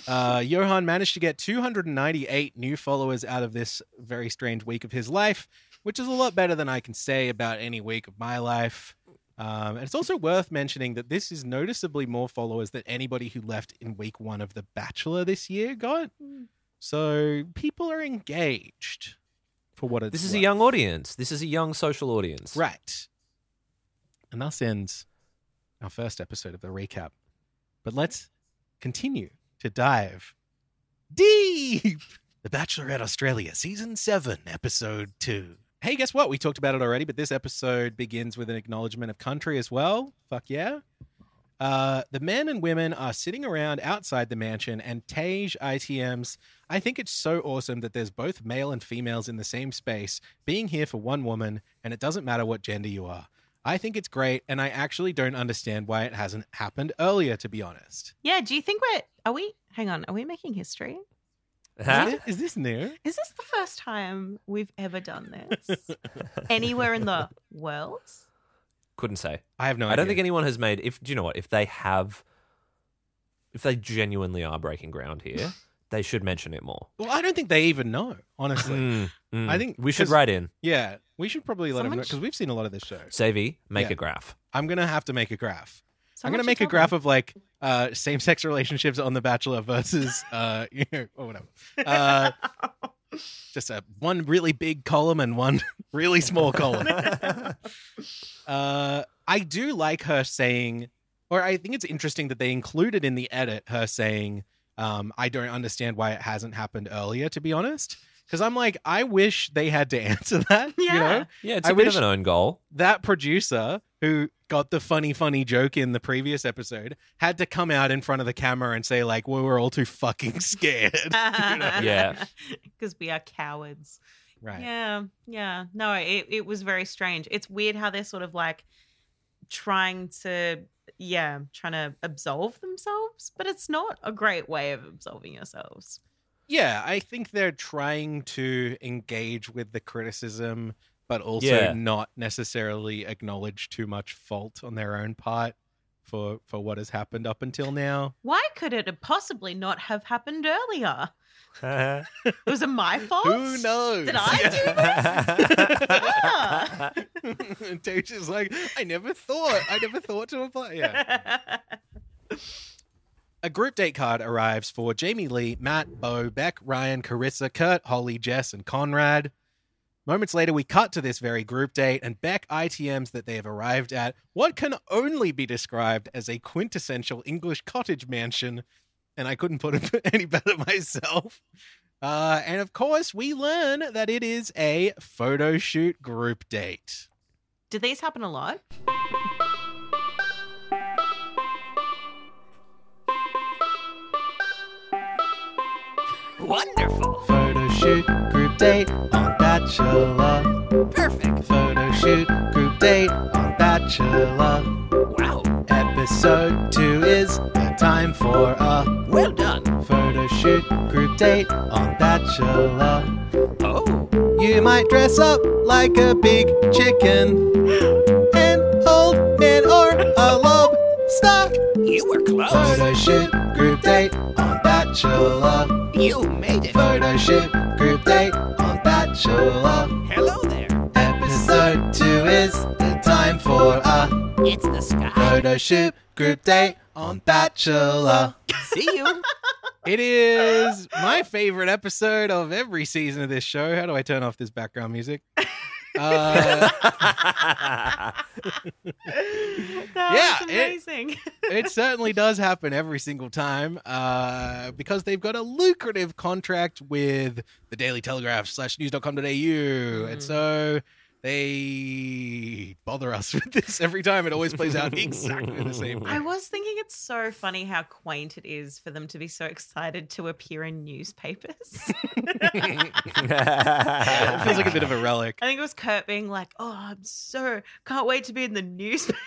Uh, Johan managed to get 298 new followers out of this very strange week of his life, which is a lot better than I can say about any week of my life. Um, and it's also worth mentioning that this is noticeably more followers than anybody who left in week one of The Bachelor this year got. So people are engaged for what it's this is a young audience. This is a young social audience. Right. And thus ends our first episode of the recap. But let's continue to dive deep. The Bachelorette Australia, Season 7, Episode 2. Hey, guess what? We talked about it already, but this episode begins with an acknowledgement of country as well. Fuck yeah. Uh, the men and women are sitting around outside the mansion, and Tage ITMs. I think it's so awesome that there's both male and females in the same space, being here for one woman, and it doesn't matter what gender you are. I think it's great, and I actually don't understand why it hasn't happened earlier, to be honest. yeah, do you think we're. Are we. Hang on, are we making history? Huh? Is, it, is this new? Is this the first time we've ever done this? <laughs> Anywhere in the world? Couldn't say. I have no I idea. don't think anyone has made. If do you know what? If they have, if they genuinely are breaking ground here, <sighs> they should mention it more. Well, I don't think they even know, honestly. Mm, mm. I think- we should 'cause- write in. yeah, we should probably let them Someone know because we've seen a lot of this show. Savvy, make Yeah. a graph. I'm gonna have to make a graph. I'm gonna should make a tell graph them. of like uh, same-sex relationships on The Bachelor versus uh, <laughs> you know, or whatever. Uh, <laughs> just a one really big column and one <laughs> really small column. <laughs> uh, I do like her saying, or I think it's interesting that they included in the edit her saying, um, "I don't understand why it hasn't happened earlier." To be honest, because I'm like, I wish they had to <laughs> answer that. You Yeah. know, Yeah, it's I a bit wish- of an own goal. that producer who got the funny, funny joke in the previous episode had to come out in front of the camera and say, like, we were all too fucking <laughs> scared. <laughs> Yeah. Because we are cowards. Right. Yeah, yeah. No, it, it was very strange. It's weird how they're sort of like trying to, yeah, trying to absolve themselves, but it's not a great way of absolving yourselves. Yeah, I think they're trying to engage with the criticism, but also Yeah. not necessarily acknowledge too much fault on their own part for for what has happened up until now. Why could it possibly not have happened earlier? Was it my <laughs> fault? Who knows? Did I do this? <laughs> Ah. and Tasha's like, I never thought. I never thought to apply. Yeah. <laughs> A group date card arrives for Jamie Lee, Matt, Bo, Beck, Ryan, Carissa, Kurt, Holly, Jess, and Conrad. Moments later, we cut to this very group date, and Beck ITMs that they have arrived at what can only be described as a quintessential English cottage mansion, and I couldn't put it <laughs> any better myself. Uh, and of course, we learn that it is a photo shoot group date. Do these happen a lot? Wonderful. Photo shoot group date on Bachelor. Perfect. Photo shoot group date on Bachelor. Wow. Episode 2 is the time for a Well done. photo shoot group date on Bachelor. Oh. You might dress up like a big chicken, an old man, or a lobster. You were close. Photo shoot group date on Bachelor. You made it. Photo shoot group date on Bachelor. Hello there. Episode 2 is the time for a It's the sky. photo shoot group date on Bachelor. See you. <laughs> It is my favorite episode of every season of this show. How do I turn off this background music? <laughs> Uh, <laughs> That Yeah, was it- <laughs> it certainly does happen every single time uh, because they've got a lucrative contract with the Daily Telegraph slash news.com.au. And so they bother us <laughs> with this every time. It always plays out <laughs> exactly the same way. I was thinking it's so funny how quaint it is for them to be so excited to appear in newspapers. <laughs> It feels like a bit of a relic. I think it was Kurt being like, "Oh, I'm so can't wait to be in the newspaper."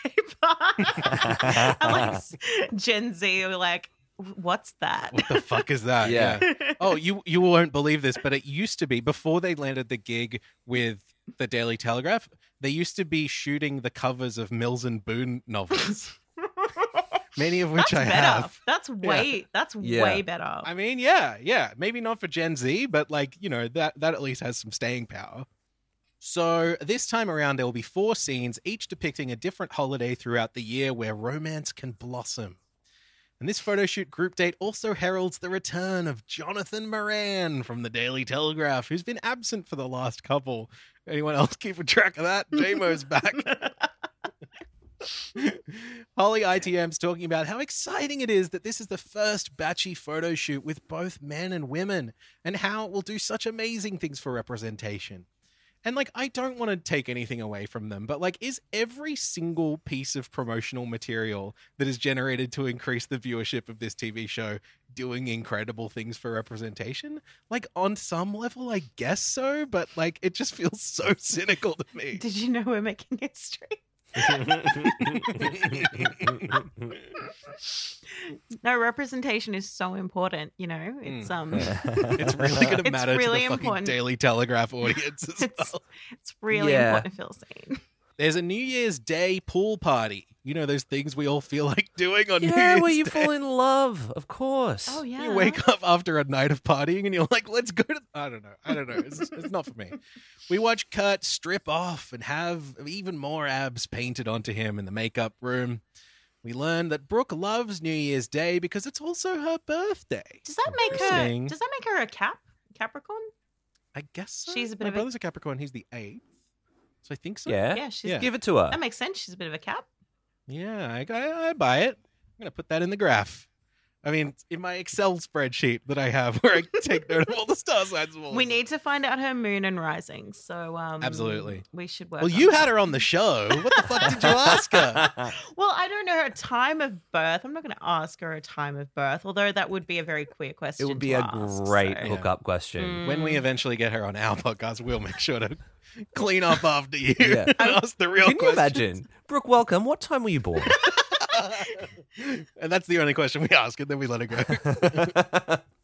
and like Gen Z were like, "What's that?" What the fuck is that? Yeah. Oh, you you won't believe this, but it used to be before they landed the gig with the Daily Telegraph. They used to be shooting the covers of Mills and Boon novels, <laughs> many of which That's I better. have. That's way. That's Yeah. way better. I mean, yeah, yeah, maybe not for Gen Z, but like you know that that at least has some staying power. So this time around, there will be four scenes, each depicting a different holiday throughout the year where romance can blossom. And this photo shoot group date also heralds the return of Jonathan Moran from the Daily Telegraph, who's been absent for the last couple. Anyone else <laughs> keeping track of that? JMO's back. <laughs> <laughs> Holly ITM's talking about how exciting it is that this is the first batchy photo shoot with both men and women, and how it will do such amazing things for representation. And like, I don't want to take anything away from them, but like, is every single piece of promotional material that is generated to increase the viewership of this TV show doing incredible things for representation? Like, on some level, I guess so, but like, it just <laughs> feels so cynical to me. Did you know we're making history? <laughs> No, representation is so important. You know, it's um, <laughs> It's really going <laughs> to It's matter really to the fucking important. Daily Telegraph audience as it's well. it's really Yeah. important to feel seen. There's a New Year's Day pool party. You know those things we all feel <laughs> like doing on New Year's Day? yeah, Year's where you Day. fall in love, of course. Oh yeah, You wake up after a night of partying and you're like, let's go to. I don't know. I don't know. It's, it's not for me. We watch Kurt strip off and have even more abs painted onto him in the makeup room. We learn that Brooke loves New Year's Day because it's also her birthday. Does that make her? Does that make her a Cap? Capricorn? I guess so. She's a bit My of a- brother's a Capricorn. He's the eighth. So I think so. Yeah. Yeah, she's. Yeah. Give it to her. That makes sense. She's a bit of a Cap. Yeah, I, I, I buy it. I'm going to put that in the graph. I mean, in my Excel spreadsheet that I have where I take note of all the star signs. Of We need to find out her moon and rising. So um Absolutely. we should work. Well, on you that. had her on the show. What the fuck did you ask her? <laughs> Well, I don't know her time of birth. I'm not going to ask her a time of birth, although that would be a very queer question. It would be to a ask, great so- hookup question. Mm. When we eventually get her on our podcast, we'll make sure to clean up after you Yeah. and ask the real Can you imagine? Brooke, welcome. What time were you born? <laughs> <laughs> and that's the only question we ask, and then we let her go. <laughs>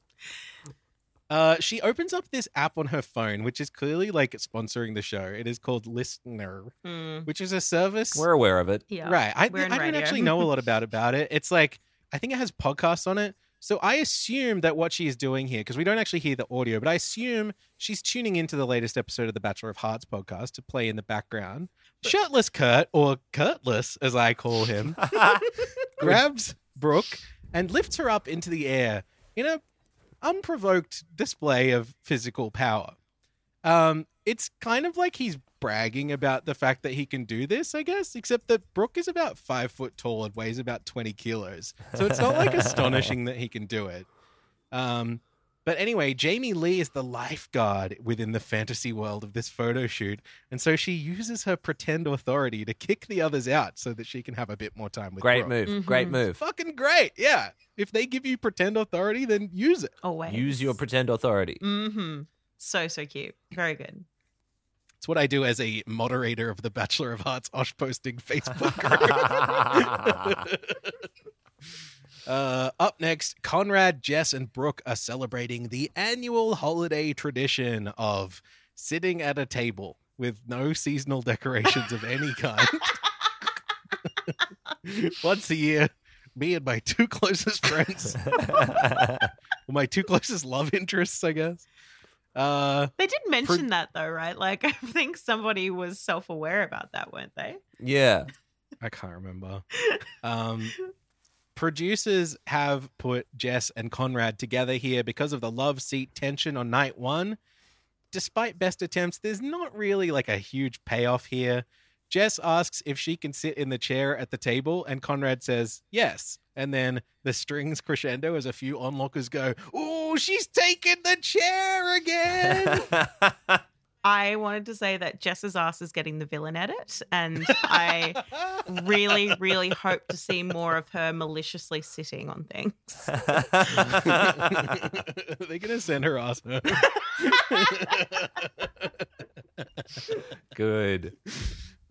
Uh, she opens up this app on her phone, which is clearly like sponsoring the show. It is called LiSTNR, Mm, which is a service. We're aware of it. yeah. right. I, We're in I don't actually know a lot about about it. It's like I think it has podcasts on it. So I assume that what she is doing here, because we don't actually hear the audio, but I assume she's tuning into the latest episode of the Bachelor of Arts podcast to play in the background. Shirtless Kurt, or Kurtless as I call him, <laughs> grabs Brooke and lifts her up into the air in a unprovoked display of physical power. Um, it's kind of like he's bragging about the fact that he can do this, I guess, except that Brooke is about five foot tall and weighs about 20 kilos. So it's not like <laughs> astonishing that he can do it. Um, but anyway, Jamie Lee is the lifeguard within the fantasy world of this photo shoot. And so she uses her pretend authority to kick the others out so that she can have a bit more time with Great Brooke. move. Great Mhm. move. Fucking great. Yeah. If they give you pretend authority, then use it. Always. Use your pretend authority. Mm-hmm. So, so cute. Very good. It's what I do as a moderator of the Bachelor of Arts <laughs> Osh posting Facebook <laughs> group. <laughs> uh, up next, Conrad, Jess, and Brooke are celebrating the annual holiday tradition of sitting at a table with no seasonal decorations of any kind. Once a year, me and my two closest friends, my two closest love interests, I guess. Uh, They did mention that though, right? Like <laughs> I think somebody was self-aware about that, weren't they? yeah. I can't remember. <laughs> Um, producers have put Jess and Conrad together here because of the love seat tension on night one. Despite best attempts, there's not really like a huge payoff here. Jess asks if she can sit in the chair at the table, and Conrad says yes. And then the strings crescendo as a few onlookers go, "Oh, she's taking the chair again!" <laughs> I wanted to say that Jess's ass is getting the villain edit, and I really, really hope to see more of her maliciously sitting on things. <laughs> They're gonna send her ass home. <laughs> Good.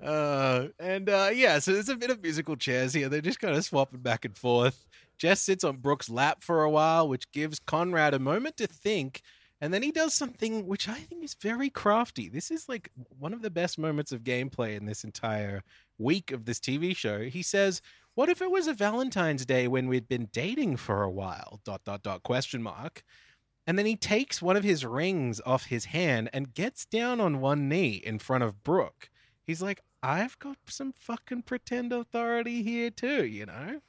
Uh, and uh, yeah, so there's a bit of musical chairs here. They're just kind of swapping back and forth. Jess sits on Brooke's lap for a while, which gives Conrad a moment to think. And then he does something which I think is very crafty. This is like one of the best moments of gameplay in this entire week of this TV show. He says, "What if it was a Valentine's Day when we'd been dating for a while?" Dot dot dot question mark. And then he takes one of his rings off his hand and gets down on one knee in front of Brooke. He's like, I've got some fucking pretend authority here too, you know?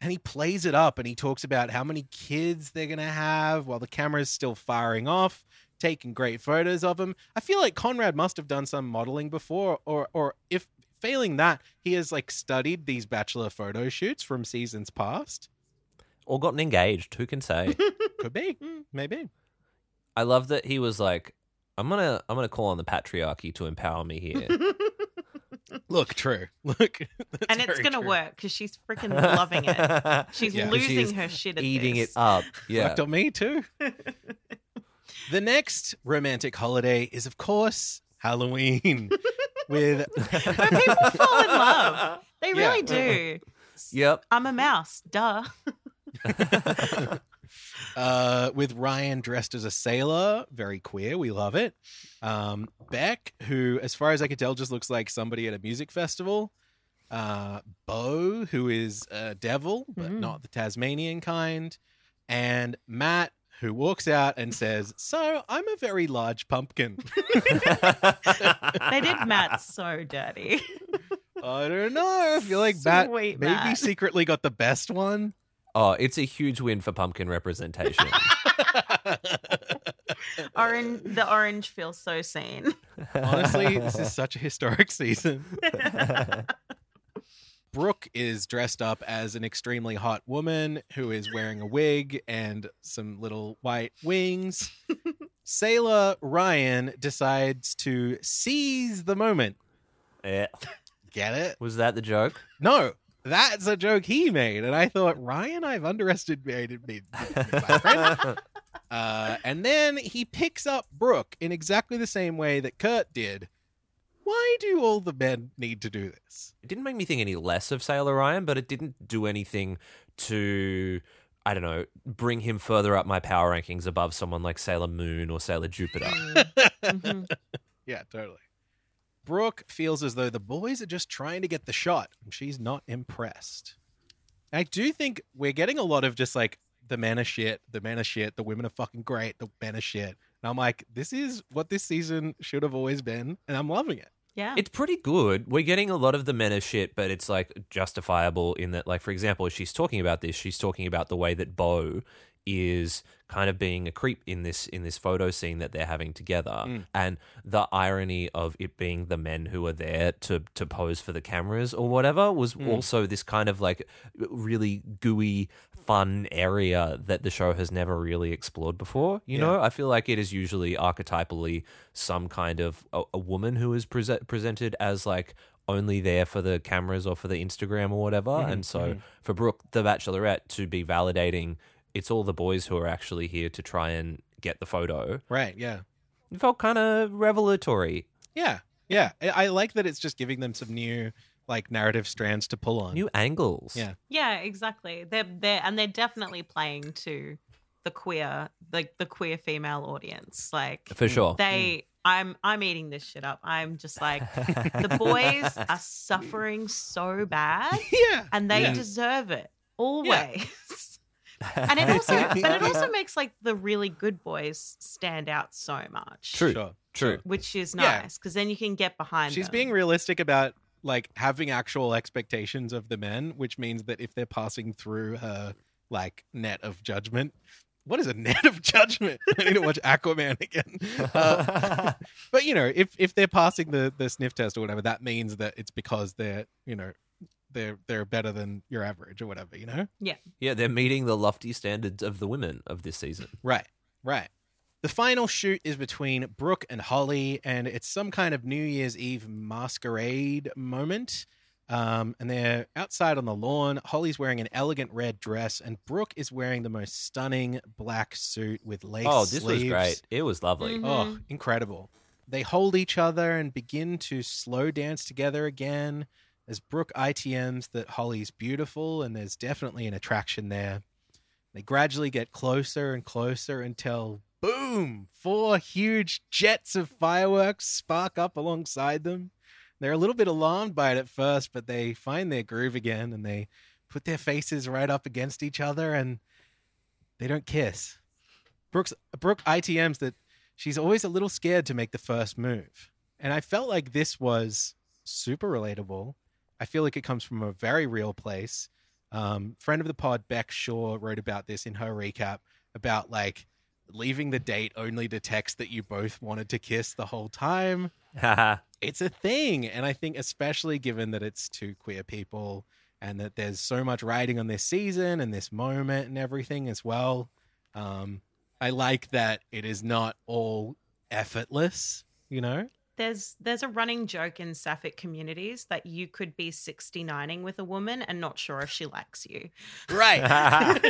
And he plays it up and he talks about how many kids they're going to have while the camera's still firing off, taking great photos of them. I feel like Conrad must have done some modeling before, or, or if failing that, he has like studied these bachelor photo shoots from seasons past. Or gotten engaged. Who can say? <laughs> Could be, maybe. I love that he was like, I'm gonna I'm gonna call on the patriarchy to empower me here. <laughs> Look, true. <laughs> Look, that's and it's gonna true. work because she's freaking loving it. <laughs> She's Yeah. losing She's her shit at Eating this. it up. <laughs> Yeah. Fucked on me too. the next romantic holiday is, of course, Halloween. with Where people fall in love. They Yeah. really do. Yep. I'm a mouse. Duh. Uh, with Ryan dressed as a sailor, very queer. We love it. Um, Beck, who, as far as I can tell, just looks like somebody at a music festival. Uh, Bo, who is a devil, but Mm. not the Tasmanian kind. And Matt, who walks out and says, So I'm a very large pumpkin. <laughs> They did Matt so dirty. I don't know. I feel like Matt maybe Matt. secretly got the best one. Oh, it's a huge win for pumpkin representation. <laughs> Orange, the orange feels so seen. Honestly, <laughs> this is such a historic season. <laughs> Brooke is dressed up as an extremely hot woman who is wearing a wig and some little white wings. Sailor Ryan decides to seize the moment. Yeah. Get it? Was that the joke? No, that's a joke he made. And I thought, Ryan, I've underestimated me. <laughs> Uh, and then he picks up Brooke in exactly the same way that Kurt did. Why do all the men need to do this? It didn't make me think any less of Sailor Ryan, but it didn't do anything to, I don't know, bring him further up my power rankings above someone like Sailor Moon or Sailor Jupiter. <laughs> Mhm. <laughs> Yeah, totally. Brooke feels as though the boys are just trying to get the shot, and she's not impressed. I do think we're getting a lot of just like the men are shit, the men are shit, the women are fucking great, the men are shit. And I'm like, this is what this season should have always been, and I'm loving it. Yeah. It's pretty good. We're getting a lot of the men of shit, but it's like justifiable in that, like, for example, as she's talking about this, she's talking about the way that Bo is kind of being a creep in this in this photo scene that they're having together Mm. and the irony of it being the men who are there to to pose for the cameras or whatever was Mm. also this kind of like really gooey fun area that the show has never really explored before you Yeah. know i feel like it is usually archetypally some kind of a, a woman who is prese- presented as like only there for the cameras or for the Instagram or whatever. Mhm, and so mhm. for Brooke, the Bachelorette, to be validating, it's all the boys who are actually here to try and get the photo. Right, yeah. It felt kind of revelatory. Yeah, yeah. I, I like that it's just giving them some new like narrative strands to pull on. New angles. Yeah. Yeah, exactly. They're they're and they're definitely playing to the queer like the queer female audience. Like For sure. they I'm I'm eating this shit up. I'm just like the <laughs> boys are suffering so bad <laughs> yeah. and they Yeah. deserve it always. <laughs> and it <laughs> also <laughs> but it also makes like the really good boys stand out so much. True. Sure, True. Which is Yeah. nice because then you can get behind She's them. being realistic about like having actual expectations of the men, which means that if they're passing through her like net of judgment, what is a <laughs> net of judgment? I need to watch Aquaman again. Uh, but you know, if if they're passing the the sniff test or whatever, that means that it's because they're you know they're they're better than your average or whatever. You know. Yeah, Yeah, they're meeting the lofty standards of the women of this season. Right, right. The final shoot is between Brooke and Holly, and it's some kind of New Year's Eve masquerade moment. Um, and they're outside on the lawn. Holly's wearing an elegant red dress, and Brooke is wearing the most stunning black suit with lace oh, this was great. It was lovely. Mhm. Oh, incredible. They hold each other and begin to slow dance together again as Brooke ITMs that Holly's beautiful and there's definitely an attraction there. They gradually get closer and closer until boom, four huge jets of fireworks spark up alongside them. They're a little bit alarmed by it at first, but they find their groove again and they put their faces right up against each other and they don't kiss. Brooks Brooke ITMs that she's always a little scared to make the first move. And I felt like this was super relatable. I feel like it comes from a very real place. Um, friend of the pod, Beck Shaw, wrote about this in her recap about like leaving the date only to text that you both wanted to kiss the whole time. <laughs> It's a thing. And I think, especially given that it's two queer people and that there's so much riding on this season and this moment and everything as well, um, I like that it is not all effortless, you know? There's there's a running joke in sapphic communities that you could be 69ing with a woman and not sure if she likes you. Right. <laughs>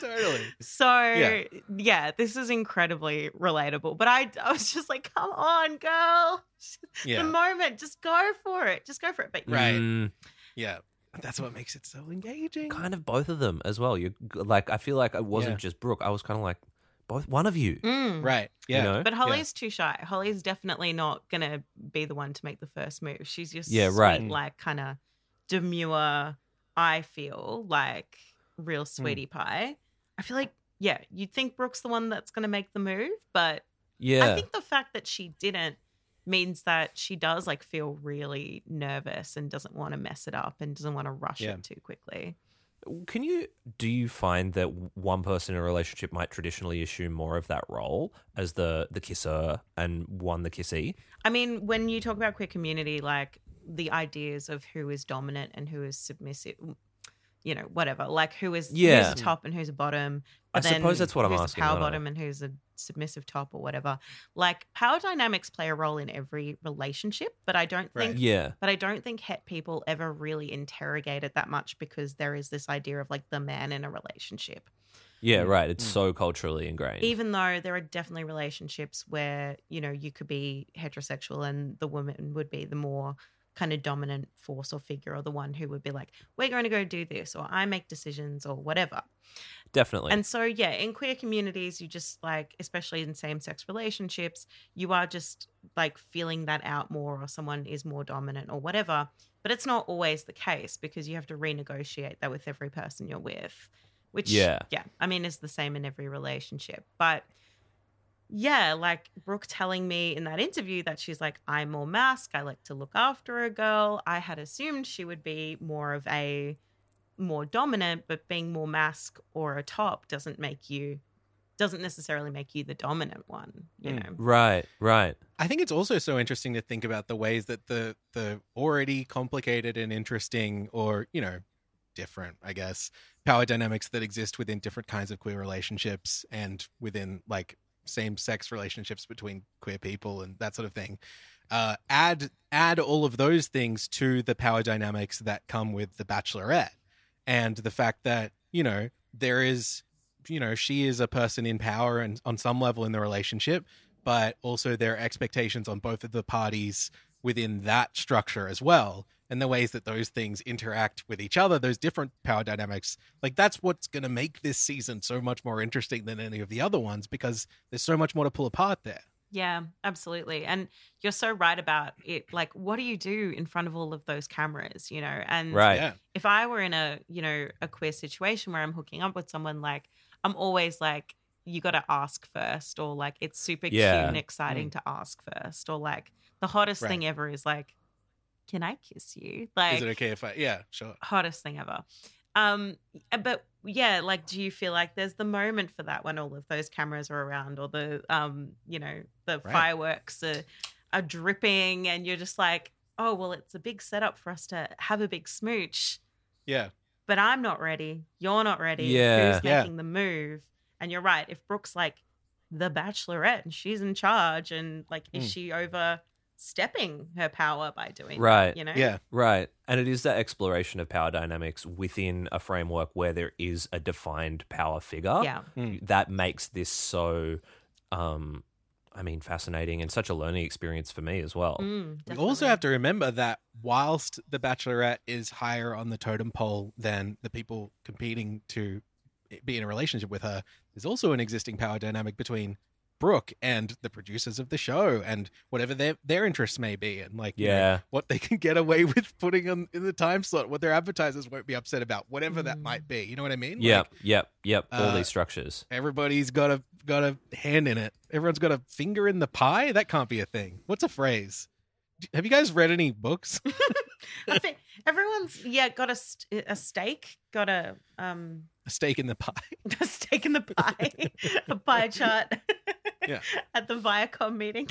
totally. So Yeah. yeah. this is incredibly relatable. But I I was just like, come on, girl. <laughs> The moment, just go for it. Just go for it. But Right. Mm, Yeah. That's what makes it so engaging. kind of both of them as well. You like, I feel like it wasn't Yeah. just Brooke. I was kind of like both one of you. Mm. Right. Yeah. You know? But Holly's too shy. Holly's definitely not gonna be the one to make the first move. She's just Yeah, sweet, right. like kind of demure. I feel like real sweetie pie. I feel like yeah, you'd think Brooke's the one that's gonna make the move, but Yeah. I think the fact that she didn't means that she does like feel really nervous and doesn't want to mess it up and doesn't want to rush Yeah. it too quickly. Can you do you find that one person in a relationship might traditionally assume more of that role as the the kisser and one the kissee? I mean, when you talk about queer community, like the ideas of who is dominant and who is submissive. You know, whatever. Like who is Yeah. who's a top and who's a bottom. I but then suppose that's what I'm who's a asking, Power I don't bottom and who's a submissive top or whatever. Like power dynamics play a role in every relationship, but I don't think Right. Yeah. but I don't think het people ever really interrogate it that much because there is this idea of like the man in a relationship. Yeah, right. It's Mm. so culturally ingrained. Even though there are definitely relationships where, you know, you could be heterosexual and the woman would be the more kind of dominant force or figure or the one who would be like, we're going to go do this or I make decisions or whatever. Definitely. And so, yeah, in queer communities, you just like, especially in same sex relationships, you are just like feeling that out more, or someone is more dominant or whatever. But it's not always the case because you have to renegotiate that with every person you're with, which, Yeah. yeah, I mean, is the same in every relationship. But yeah, like Brooke telling me in that interview that she's like, I'm more masc. I like to look after a girl. I had assumed she would be more of a more dominant, but being more masc or a top doesn't make you doesn't necessarily make you the dominant one, you Mm. know. right, right. I think it's also so interesting to think about the ways that the the already complicated and interesting or, you know, different, I guess, power dynamics that exist within different kinds of queer relationships and within like same sex relationships between queer people and that sort of thing. Uh, add add all of those things to the power dynamics that come with the Bachelorette, and the fact that you know there is, you know, she is a person in power and on some level in the relationship, but also there are expectations on both of the parties within that structure as well and the ways that those things interact with each other those different power dynamics like that's what's going to make this season so much more interesting than any of the other ones because there's so much more to pull apart there Yeah, absolutely. And you're so right about it. Like, what do you do in front of all of those cameras, you know? And Right. yeah if I were in a, you know, a queer situation where I'm hooking up with someone, like, I'm always like, you got to ask first, or like, it's super Yeah. cute and exciting mm. to ask first, or like, the hottest Right. thing ever is like, can I kiss you? Like, is it okay if i yeah sure hottest thing ever. Um, but yeah, like, do you feel like there's the moment for that when all of those cameras are around, or the, um, you know, the Right. fireworks are, are dripping, and you're just like, oh, well, it's a big setup for us to have a big smooch, yeah but I'm not ready. You're not ready. Yeah. Who's Yeah. making the move? And you're right. If Brooke's like the bachelorette and she's in charge, and like, is Mm. she overstepping her power by doing that, Right. You know? yeah Right. And it is that exploration of power dynamics within a framework where there is a defined power figure Yeah. that makes this so um I mean fascinating and such a learning experience for me as well. Mm, We also have to remember that whilst the Bachelorette is higher on the totem pole than the people competing to be in a relationship with her, there's also an existing power dynamic between Brooke and the producers of the show and whatever their their interests may be and like you know, Yeah. what they can get away <laughs> with putting on in the time slot, what their advertisers won't be upset about, whatever that Mm. might be. You know what I mean? Yep, Like, yep, yep. All uh, these structures. everybody's got a got a hand in it. Everyone's got a finger in the pie. That can't be a thing. What's a phrase? Have you guys read any books? <laughs> I think everyone's yeah got a st- a stake, got a um a stake in the pie. <laughs> a stake in the pie, <laughs> a pie chart. Yeah. <laughs> At the Viacom meeting.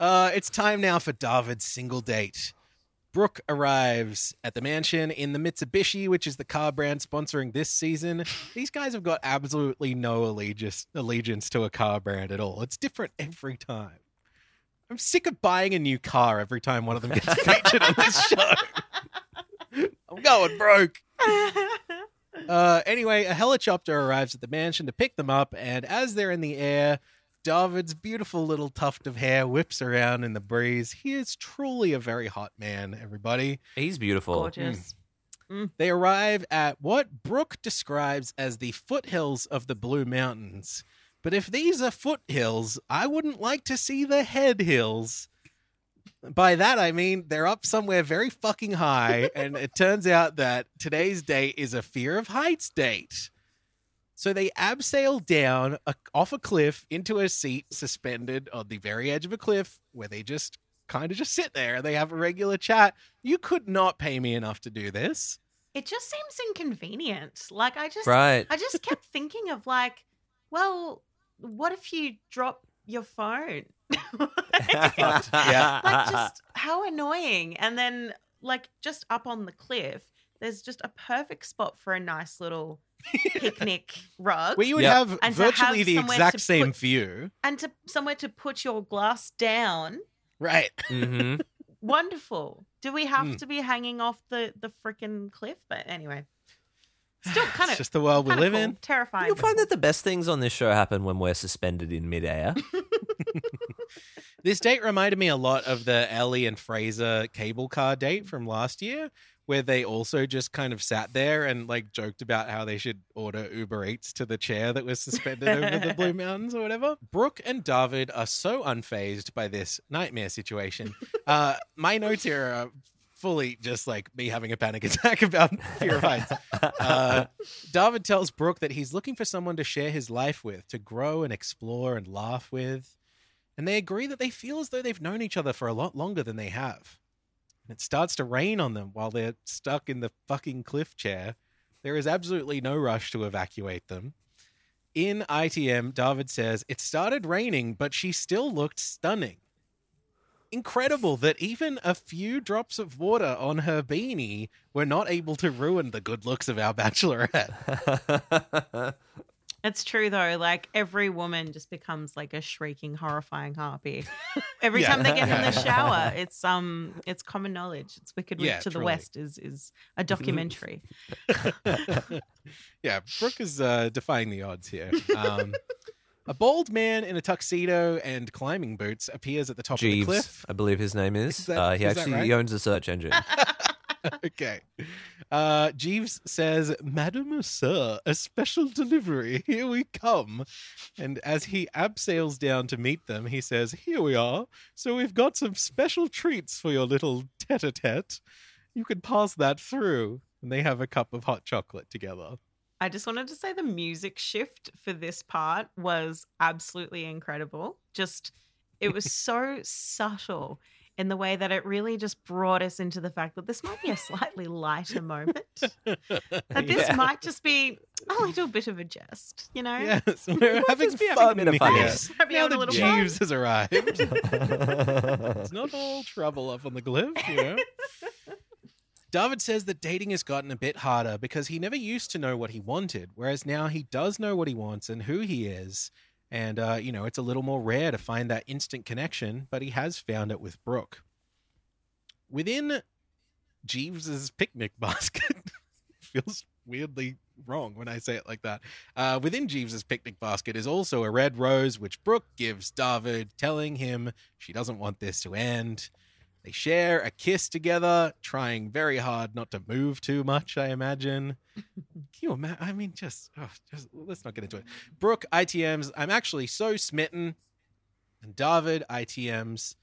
uh, it's time now for David's single date. Brooke arrives at the mansion in the Mitsubishi, which is the car brand sponsoring this season. These guys have got absolutely no allegiance, allegiance to a car brand at all. It's different every time. I'm sick of buying a new car every time one of them gets featured on this show. I'm going broke. <laughs> Uh, anyway, a helicopter arrives at the mansion to pick them up, and as they're in the air, David's beautiful little tuft of hair whips around in the breeze. He is truly a very hot man, everybody. He's beautiful. Gorgeous. They arrive at what Brooke describes as the foothills of the Blue Mountains. But if these are foothills, I wouldn't like to see the head hills. By that I mean they're up somewhere very fucking high, <laughs> and it turns out that today's date is a fear of heights date. So they abseil down a, off a cliff into a seat suspended on the very edge of a cliff where they just kind of just sit there and they have a regular chat. You could not pay me enough to do this. It just seems inconvenient. Like I just Right. I just kept thinking of like, well, what if you drop your phone. <laughs> Yeah. like just how annoying. And then like just up on the cliff, there's just a perfect spot for a nice little <laughs> picnic rug Where you would Yep. have And virtually have the exact same put- view. and to somewhere to put your glass down. Right. Mm-hmm. Wonderful. Do we have Mm. to be hanging off the the freaking cliff? But anyway, still kind it's of just the world we live cool. in. Terrifying. You'll find that the best things on this show happen when we're suspended in midair. <laughs> This date reminded me a lot of the Ellie and Fraser cable car date from last year, where they also just kind of sat there and like joked about how they should order Uber Eats to the chair that was suspended over the Blue <laughs> Mountains or whatever. Brooke and David are so unfazed by this nightmare situation. <laughs> Uh, my notes here are fully just like me having a panic <laughs> attack about fear of heights. Uh, David tells Brooke that he's looking for someone to share his life with, to grow and explore and laugh with. And they agree that they feel as though they've known each other for a lot longer than they have. And it starts to rain on them while they're stuck in the fucking cliff chair. There is absolutely no rush to evacuate them. In ITM, David says, It started raining, but she still looked stunning. Incredible that even a few drops of water on her beanie were not able to ruin the good looks of our bachelorette. <laughs> It's true though. Like every woman just becomes like a shrieking, horrifying harpy. <laughs> Every Yeah. time they get in the <laughs> shower, it's um, it's common knowledge. It's Wicked Witch Yeah, to the. West is is a documentary. yeah, Brooke is uh, defying the odds here. Um, a bald man in a tuxedo and climbing boots appears at the top of the cliff. I believe his name is. Is that- uh, he is actually right? he owns a search engine. <laughs> <laughs> okay. Uh, Jeeves says, Madam, or sir, a special delivery. Here we come. And as he abseils down to meet them, he says, Here we are. So we've got some special treats for your little tete a tete. You can pass that through. And they have a cup of hot chocolate together. I just wanted to say the music shift for this part was absolutely incredible. Just it was <laughs> so subtle in the way that it really just brought us into the fact that this might be a slightly lighter moment. That <laughs> this Yeah. might just be a little bit of a jest, you know? Yes, we're having just be having a fun bit of fun here. Just having Now a little fun. Jeeves has arrived, <laughs> it's not all trouble up on the cliff, you know. David says that dating has gotten a bit harder because he never used to know what he wanted, whereas now he does know what he wants and who he is. And, uh, you know, it's a little more rare to find that instant connection, but he has found it with Brooke. Within Jeeves's picnic <laughs> basket, feels weirdly wrong when I say it like that. Uh, within Jeeves's picnic basket is also a red rose, which Brooke gives David, telling him she doesn't want this to end. They share a kiss together, trying very hard not to move too much, I imagine. <laughs> Can you imagine? I mean, just, oh, just let's not get into it. Brooke ITMs, I'm actually so smitten. And David ITMs,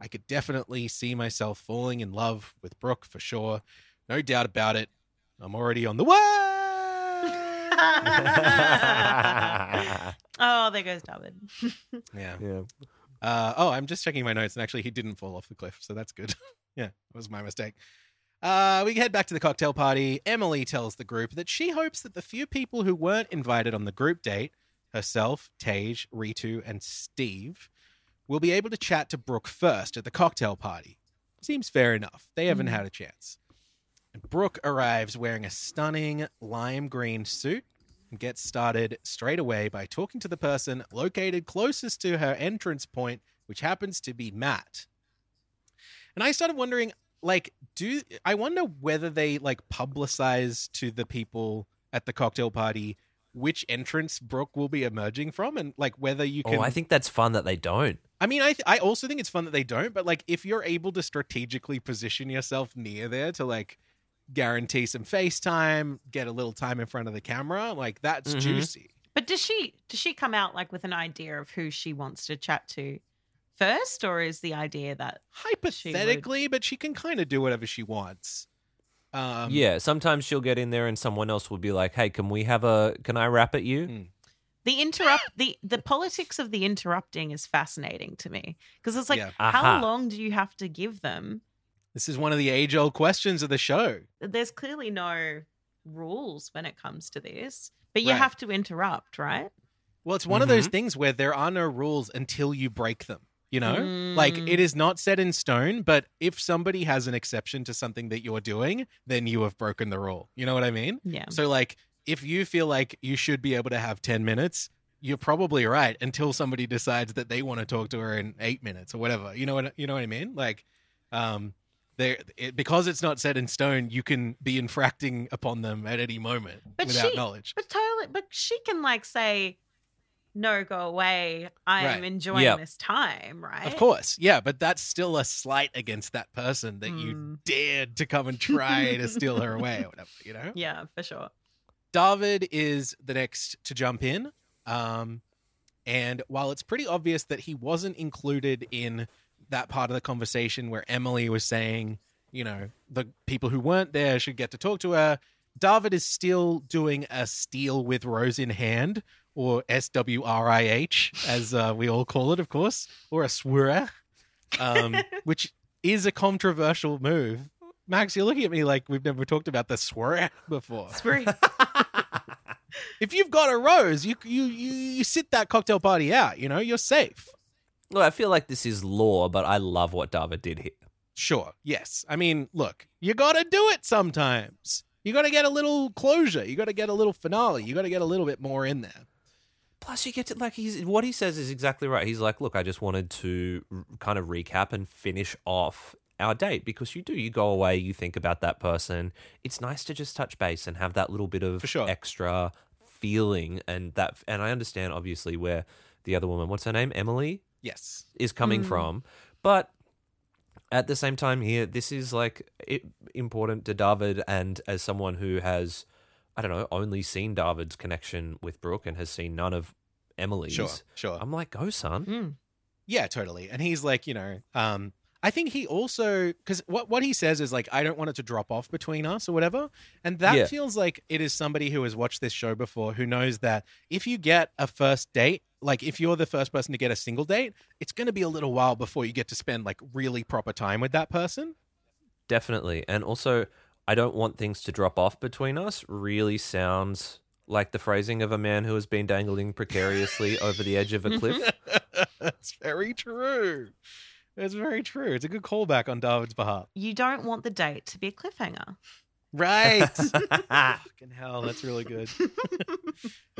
I could definitely see myself falling in love with Brooke for sure. No doubt about it. I'm already on the way. <laughs> <laughs> oh, there goes David. yeah. yeah. Uh, oh, I'm just checking my notes, and actually, he didn't fall off the cliff, so that's good. <laughs> yeah, it was my mistake. Uh, we head back to the cocktail party. Emily tells the group that she hopes that the few people who weren't invited on the group date, herself, Tage, Ritu, and Steve, will be able to chat to Brooke first at the cocktail party. Seems fair enough. They haven't had a chance. And Brooke arrives wearing a stunning lime green suit gets started straight away by talking to the person located closest to her entrance point, which happens to be Matt. And I started wondering, like, do I wonder whether they like publicize to the people at the cocktail party which entrance Brooke will be emerging from, and like whether you oh, can. Oh, I think that's fun that they don't. I mean, I th- I also think it's fun that they don't, but like if you're able to strategically position yourself near there to like guarantee some FaceTime, get a little time in front of the camera, like that's Mhm. juicy. But does she does she come out like with an idea of who she wants to chat to first, or is the idea that Hypothetically, but she can kind of do whatever she wants. Um, yeah, sometimes she'll get in there and someone else will be like, "Hey, can we have a? Can I rap at you?" Mm. the interrupt the the politics of the interrupting is fascinating to me because it's like Yeah. how Aha. long do you have to give them? This is one of the age old questions of the show. There's clearly no rules when it comes to this, but you Right. have to interrupt, right? Well, it's one of those Mhm. things where there are no rules until you break them. You know, like Mm. it is not set in stone. But if somebody has an exception to something that you're doing, then you have broken the rule. You know what I mean? Yeah. So, like, if you feel like you should be able to have 10 minutes, you're probably right until somebody decides that they want to talk to her in eight minutes or whatever. You know what you know what I mean? Like, um, there it, because it's not set in stone, you can be infracting upon them at any moment But without she- knowledge. But totally, but she can like say, "No, go away. I am Right. enjoying this time." Right? Of course, yeah, but that's still a slight against that person that you Mm. dared to come and try to steal her away or whatever. You know. Yeah, for sure. David is the next to jump in. Um, and while it's pretty obvious that he wasn't included in that part of the conversation where Emily was saying, you know, the people who weren't there should get to talk to her, David is still doing a steal with Rose in hand, or S W R I H, as uh, we all call it, of course, or a swirr, um, <laughs> which is a controversial move. Max, you're looking at me like we've never talked about the swirr before Spree. <laughs> if you've got a rose, you you you, you sit that cocktail party out. You know, you're safe. Look, I feel like this is law, but I love what David did here. Sure. Yes. I mean, look, you got to do it sometimes. You got to get a little closure. You got to get a little finale. You got to get a little bit more in there. Plus, you get to like he's what he says is exactly right. He's like, look, I just wanted to r- kind of recap and finish off our date because you do you go away, you think about that person. It's nice to just touch base and have that little bit of sure. extra feeling and that. And I understand obviously where the other woman, what's her name, Emily, Yes. is coming Mm. from, but at the same time here this is like it, important to David and as someone who has I don't know only seen David's connection with Brooke and has seen none of Emily's Sure. Sure. I'm like go son Mm. Yeah, totally. And he's like, you know, um, I think he also because what what he says is like, I don't want it to drop off between us or whatever, and that Yeah. feels like it is somebody who has watched this show before who knows that if you get a first date, like if you're the first person to get a single date, it's going to be a little while before you get to spend like really proper time with that person. definitely and also I don't want things to drop off between us really sounds like the phrasing of a man who has been dangling precariously <laughs> over the edge of a cliff <laughs> That's very true. It's very true. It's a good callback on David's behalf. You don't want the date to be a cliffhanger. Right. <laughs> Fucking hell, that's really good.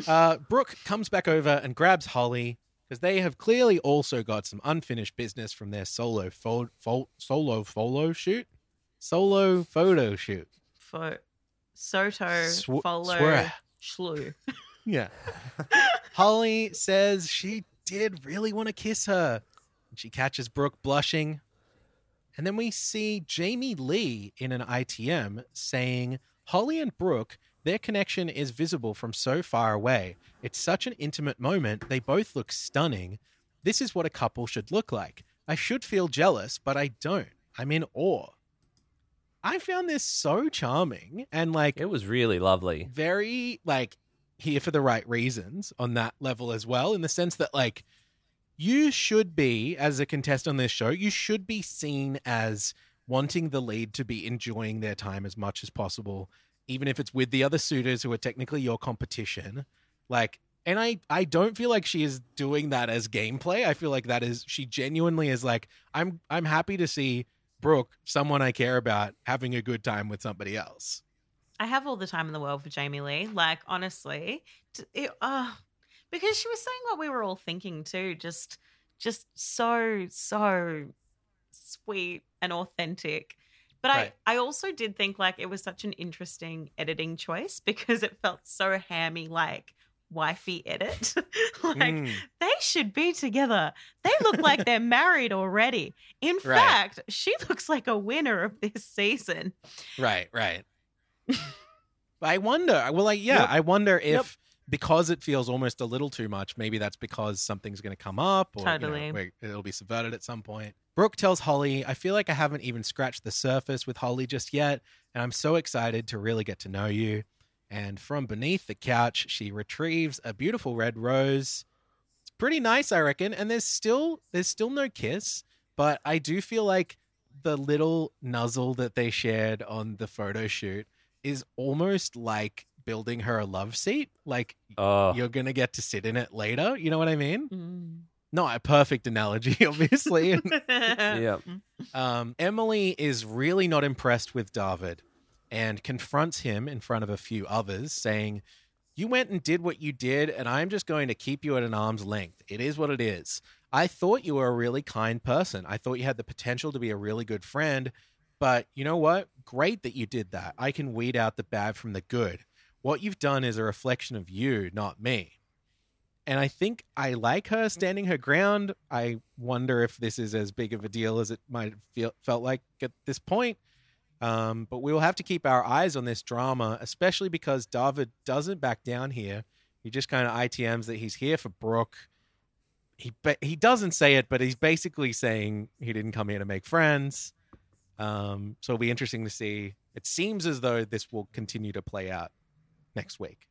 uh, Brooke comes back over and grabs Holly because they have clearly also got some unfinished business from their solo fo- fo- solo photo shoot, solo photo shoot. For Soto, Sw- follow, swear. Shlu. Yeah. <laughs> Holly says she did really want to kiss her. And she catches Brooke blushing. And then we see Jamie Lee in an ITM saying, Holly and Brooke, their connection is visible from so far away. It's such an intimate moment. They both look stunning. This is what a couple should look like. I should feel jealous, but I don't. I'm in awe. I found this so charming and like it was really lovely very like here for the right reasons on that level as well in the sense that like you should be as a contestant on this show you should be seen as wanting the lead to be enjoying their time as much as possible even if it's with the other suitors who are technically your competition. Like and i i don't feel like she is doing that as gameplay. I feel like that is she genuinely is like i'm i'm happy to see brooke someone i care about having a good time with somebody else. I have all the time in the world for Jamie Lee. Like, honestly, it, uh, because she was saying what we were all thinking too. Just, just so, so sweet and authentic. But Right. I, I also did think like it was such an interesting editing choice <laughs> because it felt so hammy, like wifey edit. <laughs> like Mm. they should be together. They look like <laughs> they're married already. In Right. fact, she looks like a winner of this season. Right, right. But I wonder. Well, like, yeah, Yep. I wonder if Yep. Because it feels almost a little too much, maybe that's because something's going to come up, or you know, it'll be subverted at some point. Brooke tells Holly, "I feel like I haven't even scratched the surface with Holly just yet, and I'm so excited to really get to know you." And from beneath the couch, she retrieves a beautiful red rose. It's pretty nice, I reckon. And there's still there's still no kiss, but I do feel like the little nuzzle that they shared on the photo shoot is almost like building her a love seat. Like Oh, you're gonna get to sit in it later. You know what I mean? Mm. Not a perfect analogy, <laughs> obviously. <laughs> yeah. um, Emily is really not impressed with David and confronts him in front of a few others, saying, You went and did what you did, and I'm just going to keep you at an arm's length. It is what it is. I thought you were a really kind person. I thought you had the potential to be a really good friend. But you know what? Great that you did that. I can weed out the bad from the good. What you've done is a reflection of you, not me. And I think I like her standing her ground. I wonder if this is as big of a deal as it might have feel, felt like at this point. Um, but we will have to keep our eyes on this drama, especially because David doesn't back down here. He just kind of ITMs that he's here for Brooke. He ba- he doesn't say it, but he's basically saying he didn't come here to make friends. Um, so it'll be interesting to see. It seems as though this will continue to play out next week.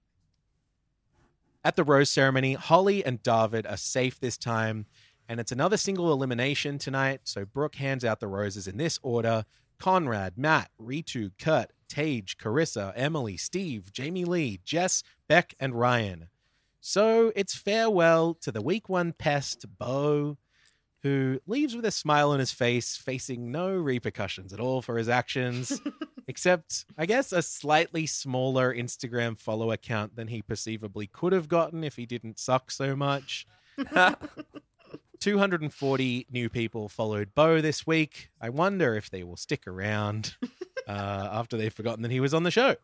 At the rose ceremony, Holly and David are safe this time, and it's another single elimination tonight. So Brooke hands out the roses in this order Conrad, Matt, Ritu, Kurt, Tage, Carissa, Emily, Steve, Jamie Lee, Jess, Beck, and Ryan. So it's farewell to the week one pest, Bo, who leaves with a smile on his face, facing no repercussions at all for his actions, <laughs> except, I guess, a slightly smaller Instagram follower count than he perceivably could have gotten if he didn't suck so much. <laughs> 240 new people followed Bo this week. I wonder if they will stick around <laughs> uh, after they've forgotten that he was on the show.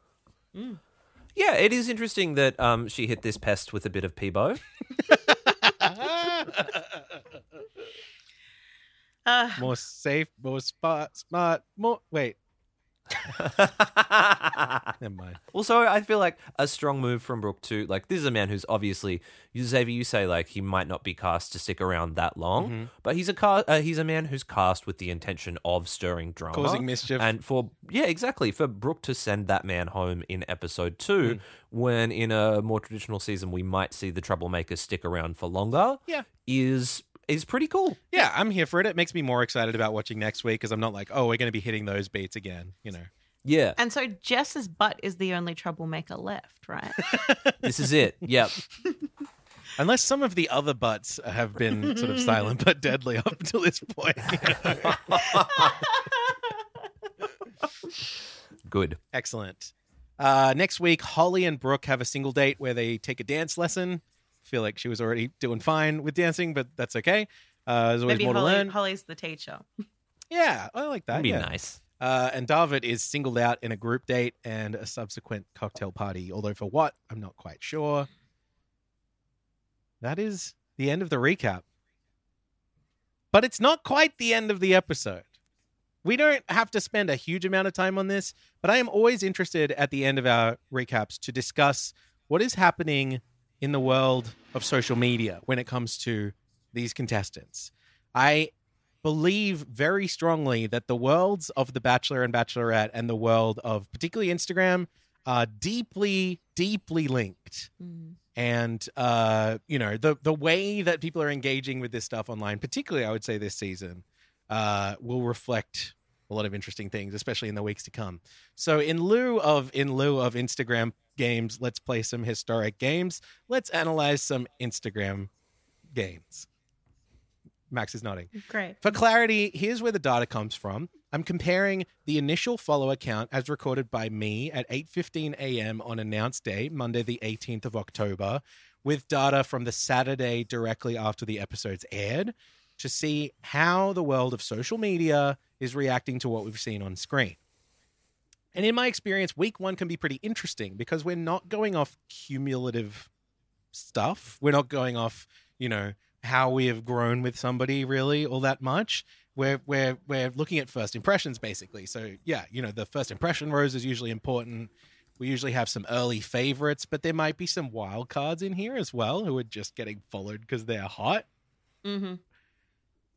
Yeah, it is interesting that um, she hit this pest with a bit of Peebo. Uh, <laughs> more safe, more smart, smart, more. Wait, <laughs> never mind. Also, I feel like a strong move from Brooke too. Like this is a man who's obviously, Xavier, you say like he might not be cast to stick around that long, Mm-hmm. but he's a car. Uh, he's a man who's cast with the intention of stirring drama, Causing mischief. and for yeah, exactly for Brooke to send that man home in episode two, Mm. when in a more traditional season we might see the troublemakers stick around for longer. Yeah. is is pretty cool. Yeah, I'm here for it. It makes me more excited about watching next week because I'm not like, oh, we're going to be hitting those beats again. You know. Yeah, and so Jess's butt is the only troublemaker left, right? <laughs> this is it. Yep. <laughs> Unless some of the other butts have been sort of silent but deadly up until this point. <laughs> Good. Excellent. Uh, next week, Holly and Brooke have a single date where they take a dance lesson. Feel like she was already doing fine with dancing, but that's okay. Uh, there's always Maybe more to Holly, learn. Holly's the teacher. Yeah, I like that. That'd be yeah. nice. Uh, and David is singled out in a group date and a subsequent cocktail party, although for what, I'm not quite sure. That is the end of the recap. But it's not quite the end of the episode. We don't have to spend a huge amount of time on this, but I am always interested at the end of our recaps to discuss what is happening in the world of social media when it comes to these contestants. I believe very strongly that the worlds of The Bachelor and Bachelorette and the world of particularly Instagram are deeply, deeply linked. And uh, you know, the the way that people are engaging with this stuff online, particularly I would say this season, uh, will reflect a lot of interesting things, especially in the weeks to come. So in lieu of in lieu of Instagram games, let's play some historic games. Let's analyze some Instagram games. Max is nodding. Great. For clarity, here's where the data comes from. I'm comparing the initial follower count as recorded by me at 8:15 a.m. on announced day, Monday the 18th of October, with data from the Saturday directly after the episodes aired to see how the world of social media is reacting to what we've seen on screen. And in my experience, week 1 can be pretty interesting because we're not going off cumulative stuff. We're not going off, you know, how we have grown with somebody really all that much. We're we're we're looking at first impressions basically. So yeah, you know, the first impression rose is usually important. We usually have some early favorites, but there might be some wild cards in here as well who are just getting followed because they're hot. Mm-hmm.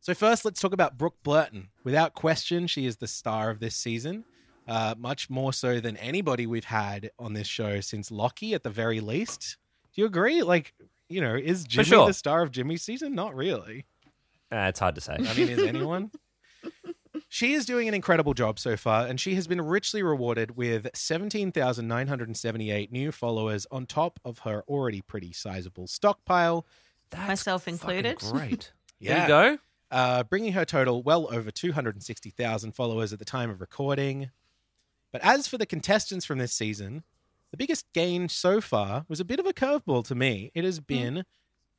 So first, let's talk about Brooke Blurton. Without question, she is the star of this season, uh, much more so than anybody we've had on this show since Locky, at the very least. Do you agree? Like, you know, is Jimmy sure. the star of Jimmy's season? Not really. Uh, it's hard to say. I mean, is anyone? <laughs> she is doing an incredible job so far, and she has been richly rewarded with 17,978 new followers on top of her already pretty sizable stockpile. That's Myself included. Great. <laughs> Yeah. There you go. uh, bringing her total well over 260,000 followers at the time of recording. But as for the contestants from this season, the biggest gain so far was a bit of a curveball to me. It has been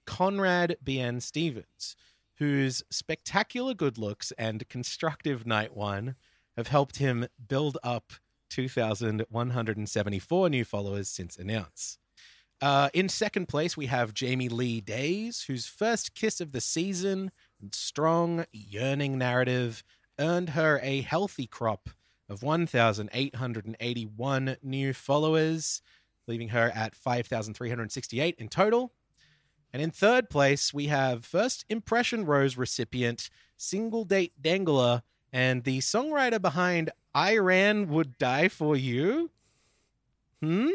Conrad BN Stevens, whose spectacular good looks and constructive night one have helped him build up 2,174 new followers since announce. Uh, in second place, we have Jamie Lee Days, whose first kiss of the season and strong, yearning narrative earned her a healthy crop of 1,881 new followers, leaving her at 5,368 in total. And in third place, we have First Impression Rose recipient, Single Date Dangler, and the songwriter behind Iran Would Die For You. Hmm?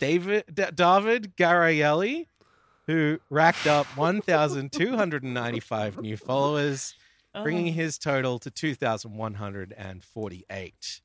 David D- David Garayelli, who racked up <laughs> 1,295 new followers, bringing Oh. his total to 2,148.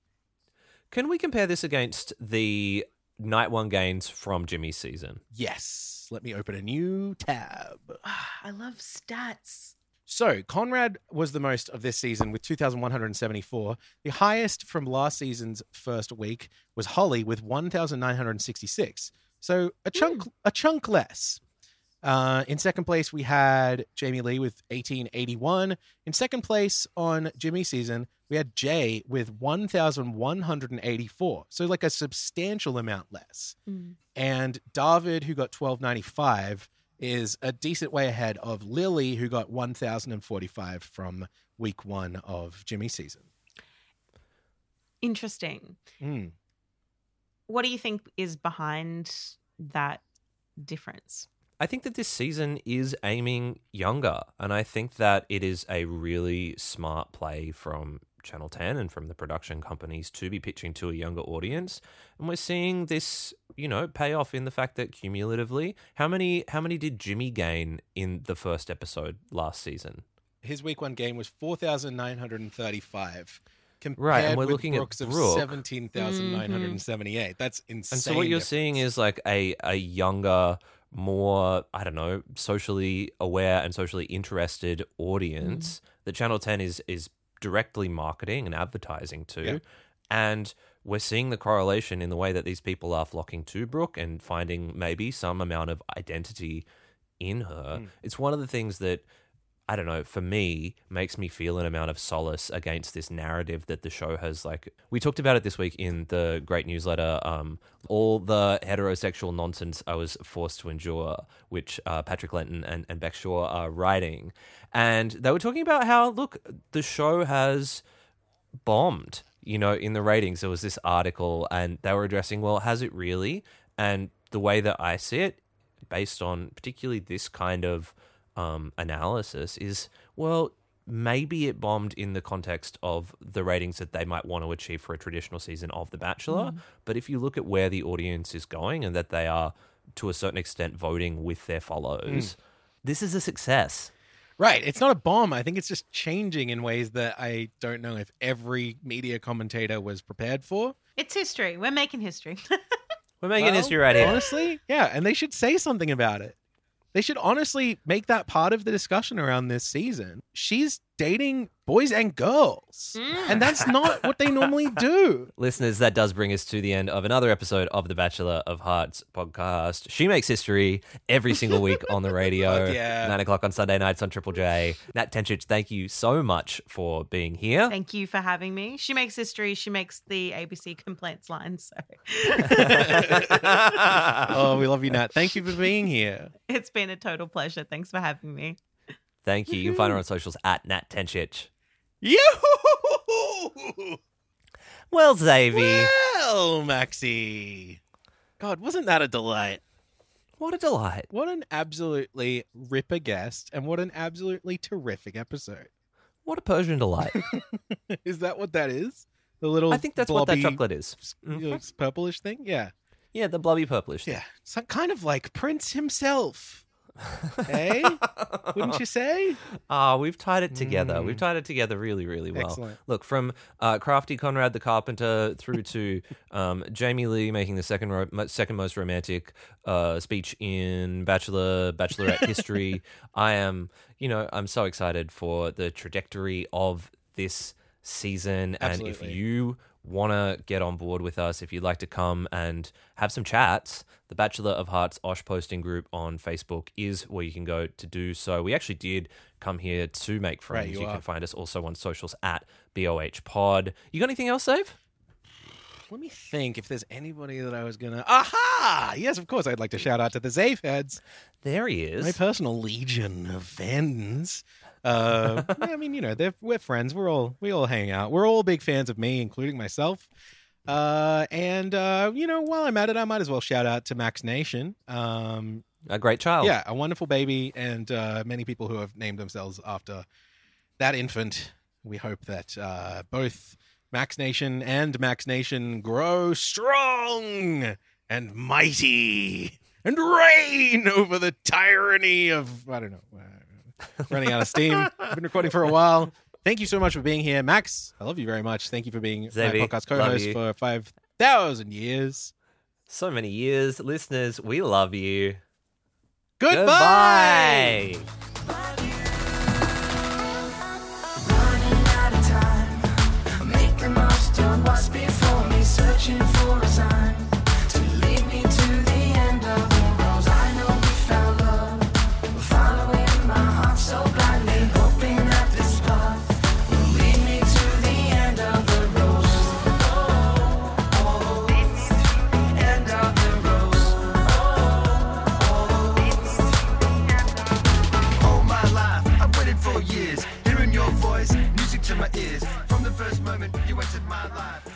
Can we compare this against the night one gains from Jimmy's season? Yes. Let me open a new tab. Ah, I love stats. So, Conrad was the most of this season with 2,174. The highest from last season's first week was Holly with 1,966. So, a hmm. chunk a chunk less. Uh, in second place, we had Jamie Lee with 1881. In second place on Jimmy's season, we had Jay with 1,184. So, like a substantial amount less. And David, who got 1295, is a decent way ahead of Lily, who got 1,045 from week one of Jimmy's season. Interesting. Mm. What do you think is behind that difference? I think that this season is aiming younger, and I think that it is a really smart play from Channel 10 and from the production companies to be pitching to a younger audience. And we're seeing this, you know, pay off in the fact that cumulatively, how many how many did Jimmy gain in the first episode last season? His week one game was 4,935. Compared Right, and we're with looking at Brooks of Brooke. 17,978. That's insane. And so what you're seeing is like a a younger, more I don't know, socially aware and socially interested audience mm. that Channel 10 is is directly marketing and advertising to. Yeah. And we're seeing the correlation in the way that these people are flocking to Brooke and finding maybe some amount of identity in her. Mm. It's one of the things that I don't know, for me, makes me feel an amount of solace against this narrative that the show has. Like, we talked about it this week in the great newsletter, um, all the heterosexual nonsense I was forced to endure, which uh, Patrick Lenton and, and Bec Shaw are writing. And they were talking about how, look, the show has bombed, you know, in the ratings. There was this article and they were addressing, well, has it really? And the way that I see it, based on particularly this kind of um, analysis, is well, maybe it bombed in the context of the ratings that they might want to achieve for a traditional season of The Bachelor. But if you look at where the audience is going and that they are, to a certain extent, voting with their follows, this is a success. Right. It's not a bomb. I think it's just changing in ways that I don't know if every media commentator was prepared for. It's history. We're making history. <laughs> We're making Well, history right here. Honestly, yeah, and they should say something about it. They should honestly make that part of the discussion around this season. She's dating boys and girls, hmm. and that's not what they normally <laughs> do. Listeners, that does bring us to the end of another episode of the Bachelor of Arts podcast. She makes history every single week on the <laughs> radio. Yeah. Nine o'clock on Sunday nights on Triple J. Nat Tencic, thank you so much for being here. Thank you for having me. She makes history. She makes the ABC complaints line. So <laughs> Oh, we love you, Nat. Thank you for being here. it's been a total pleasure. Thanks for having me. Thank you. You can find her mm-hmm. on socials at Nat Tencic. Yoo! Well, Xavi, Well, Maxie. God, wasn't that a delight? what a delight. What an absolutely ripper guest, and what an absolutely terrific episode. What a Persian delight. <laughs> Is that what that is? The little I think that's what that chocolate is. Mm-hmm. know, purplish thing? Yeah. Yeah, the blubby purplish. thing. Yeah. So kind of like Prince himself. Hey, <laughs> wouldn't you say? Ah, we've tied it together. We've tied it together really, really well. Mm. Excellent. Look, from uh, Crafty Conrad the Carpenter through to um, Jamie Lee making the second ro- second most romantic uh, speech in Bachelor Bachelorette <laughs> history. I am, you know, I'm so excited for the trajectory of this season. And if you want to get on board with us, if you'd like to come and have some chats, the Bachelor of Arts Osh posting group on Facebook is where you can go to do so. We actually did come here to make friends. you you can find us also on socials at BOH Pod. You got anything else, Dave? Let me think if there's anybody that I was gonna. Aha! Yes, of course. I'd like to shout out to the Zave heads, There he is. my personal legion of fans. Uh, <laughs> I mean, you know, they're, we're friends. We're all we all hang out. We're all big fans of me, including myself. Uh, and uh, you know, while I'm at it, I might as well shout out to Max Nation. Um, a great child. yeah, a wonderful baby, and uh, many people who have named themselves after that infant. We hope that uh, both Max Nation and Max Nation grow strong and mighty and reign over the tyranny of I don't know, uh, <laughs> running out of steam. I've been recording for a while. Thank you so much for being here, Max. I love you very much. Thank you for being Xavi, my podcast co-host you. for five thousand years. So many years. Listeners, we love you. Goodbye. Goodbye. Running out first moment you entered my life.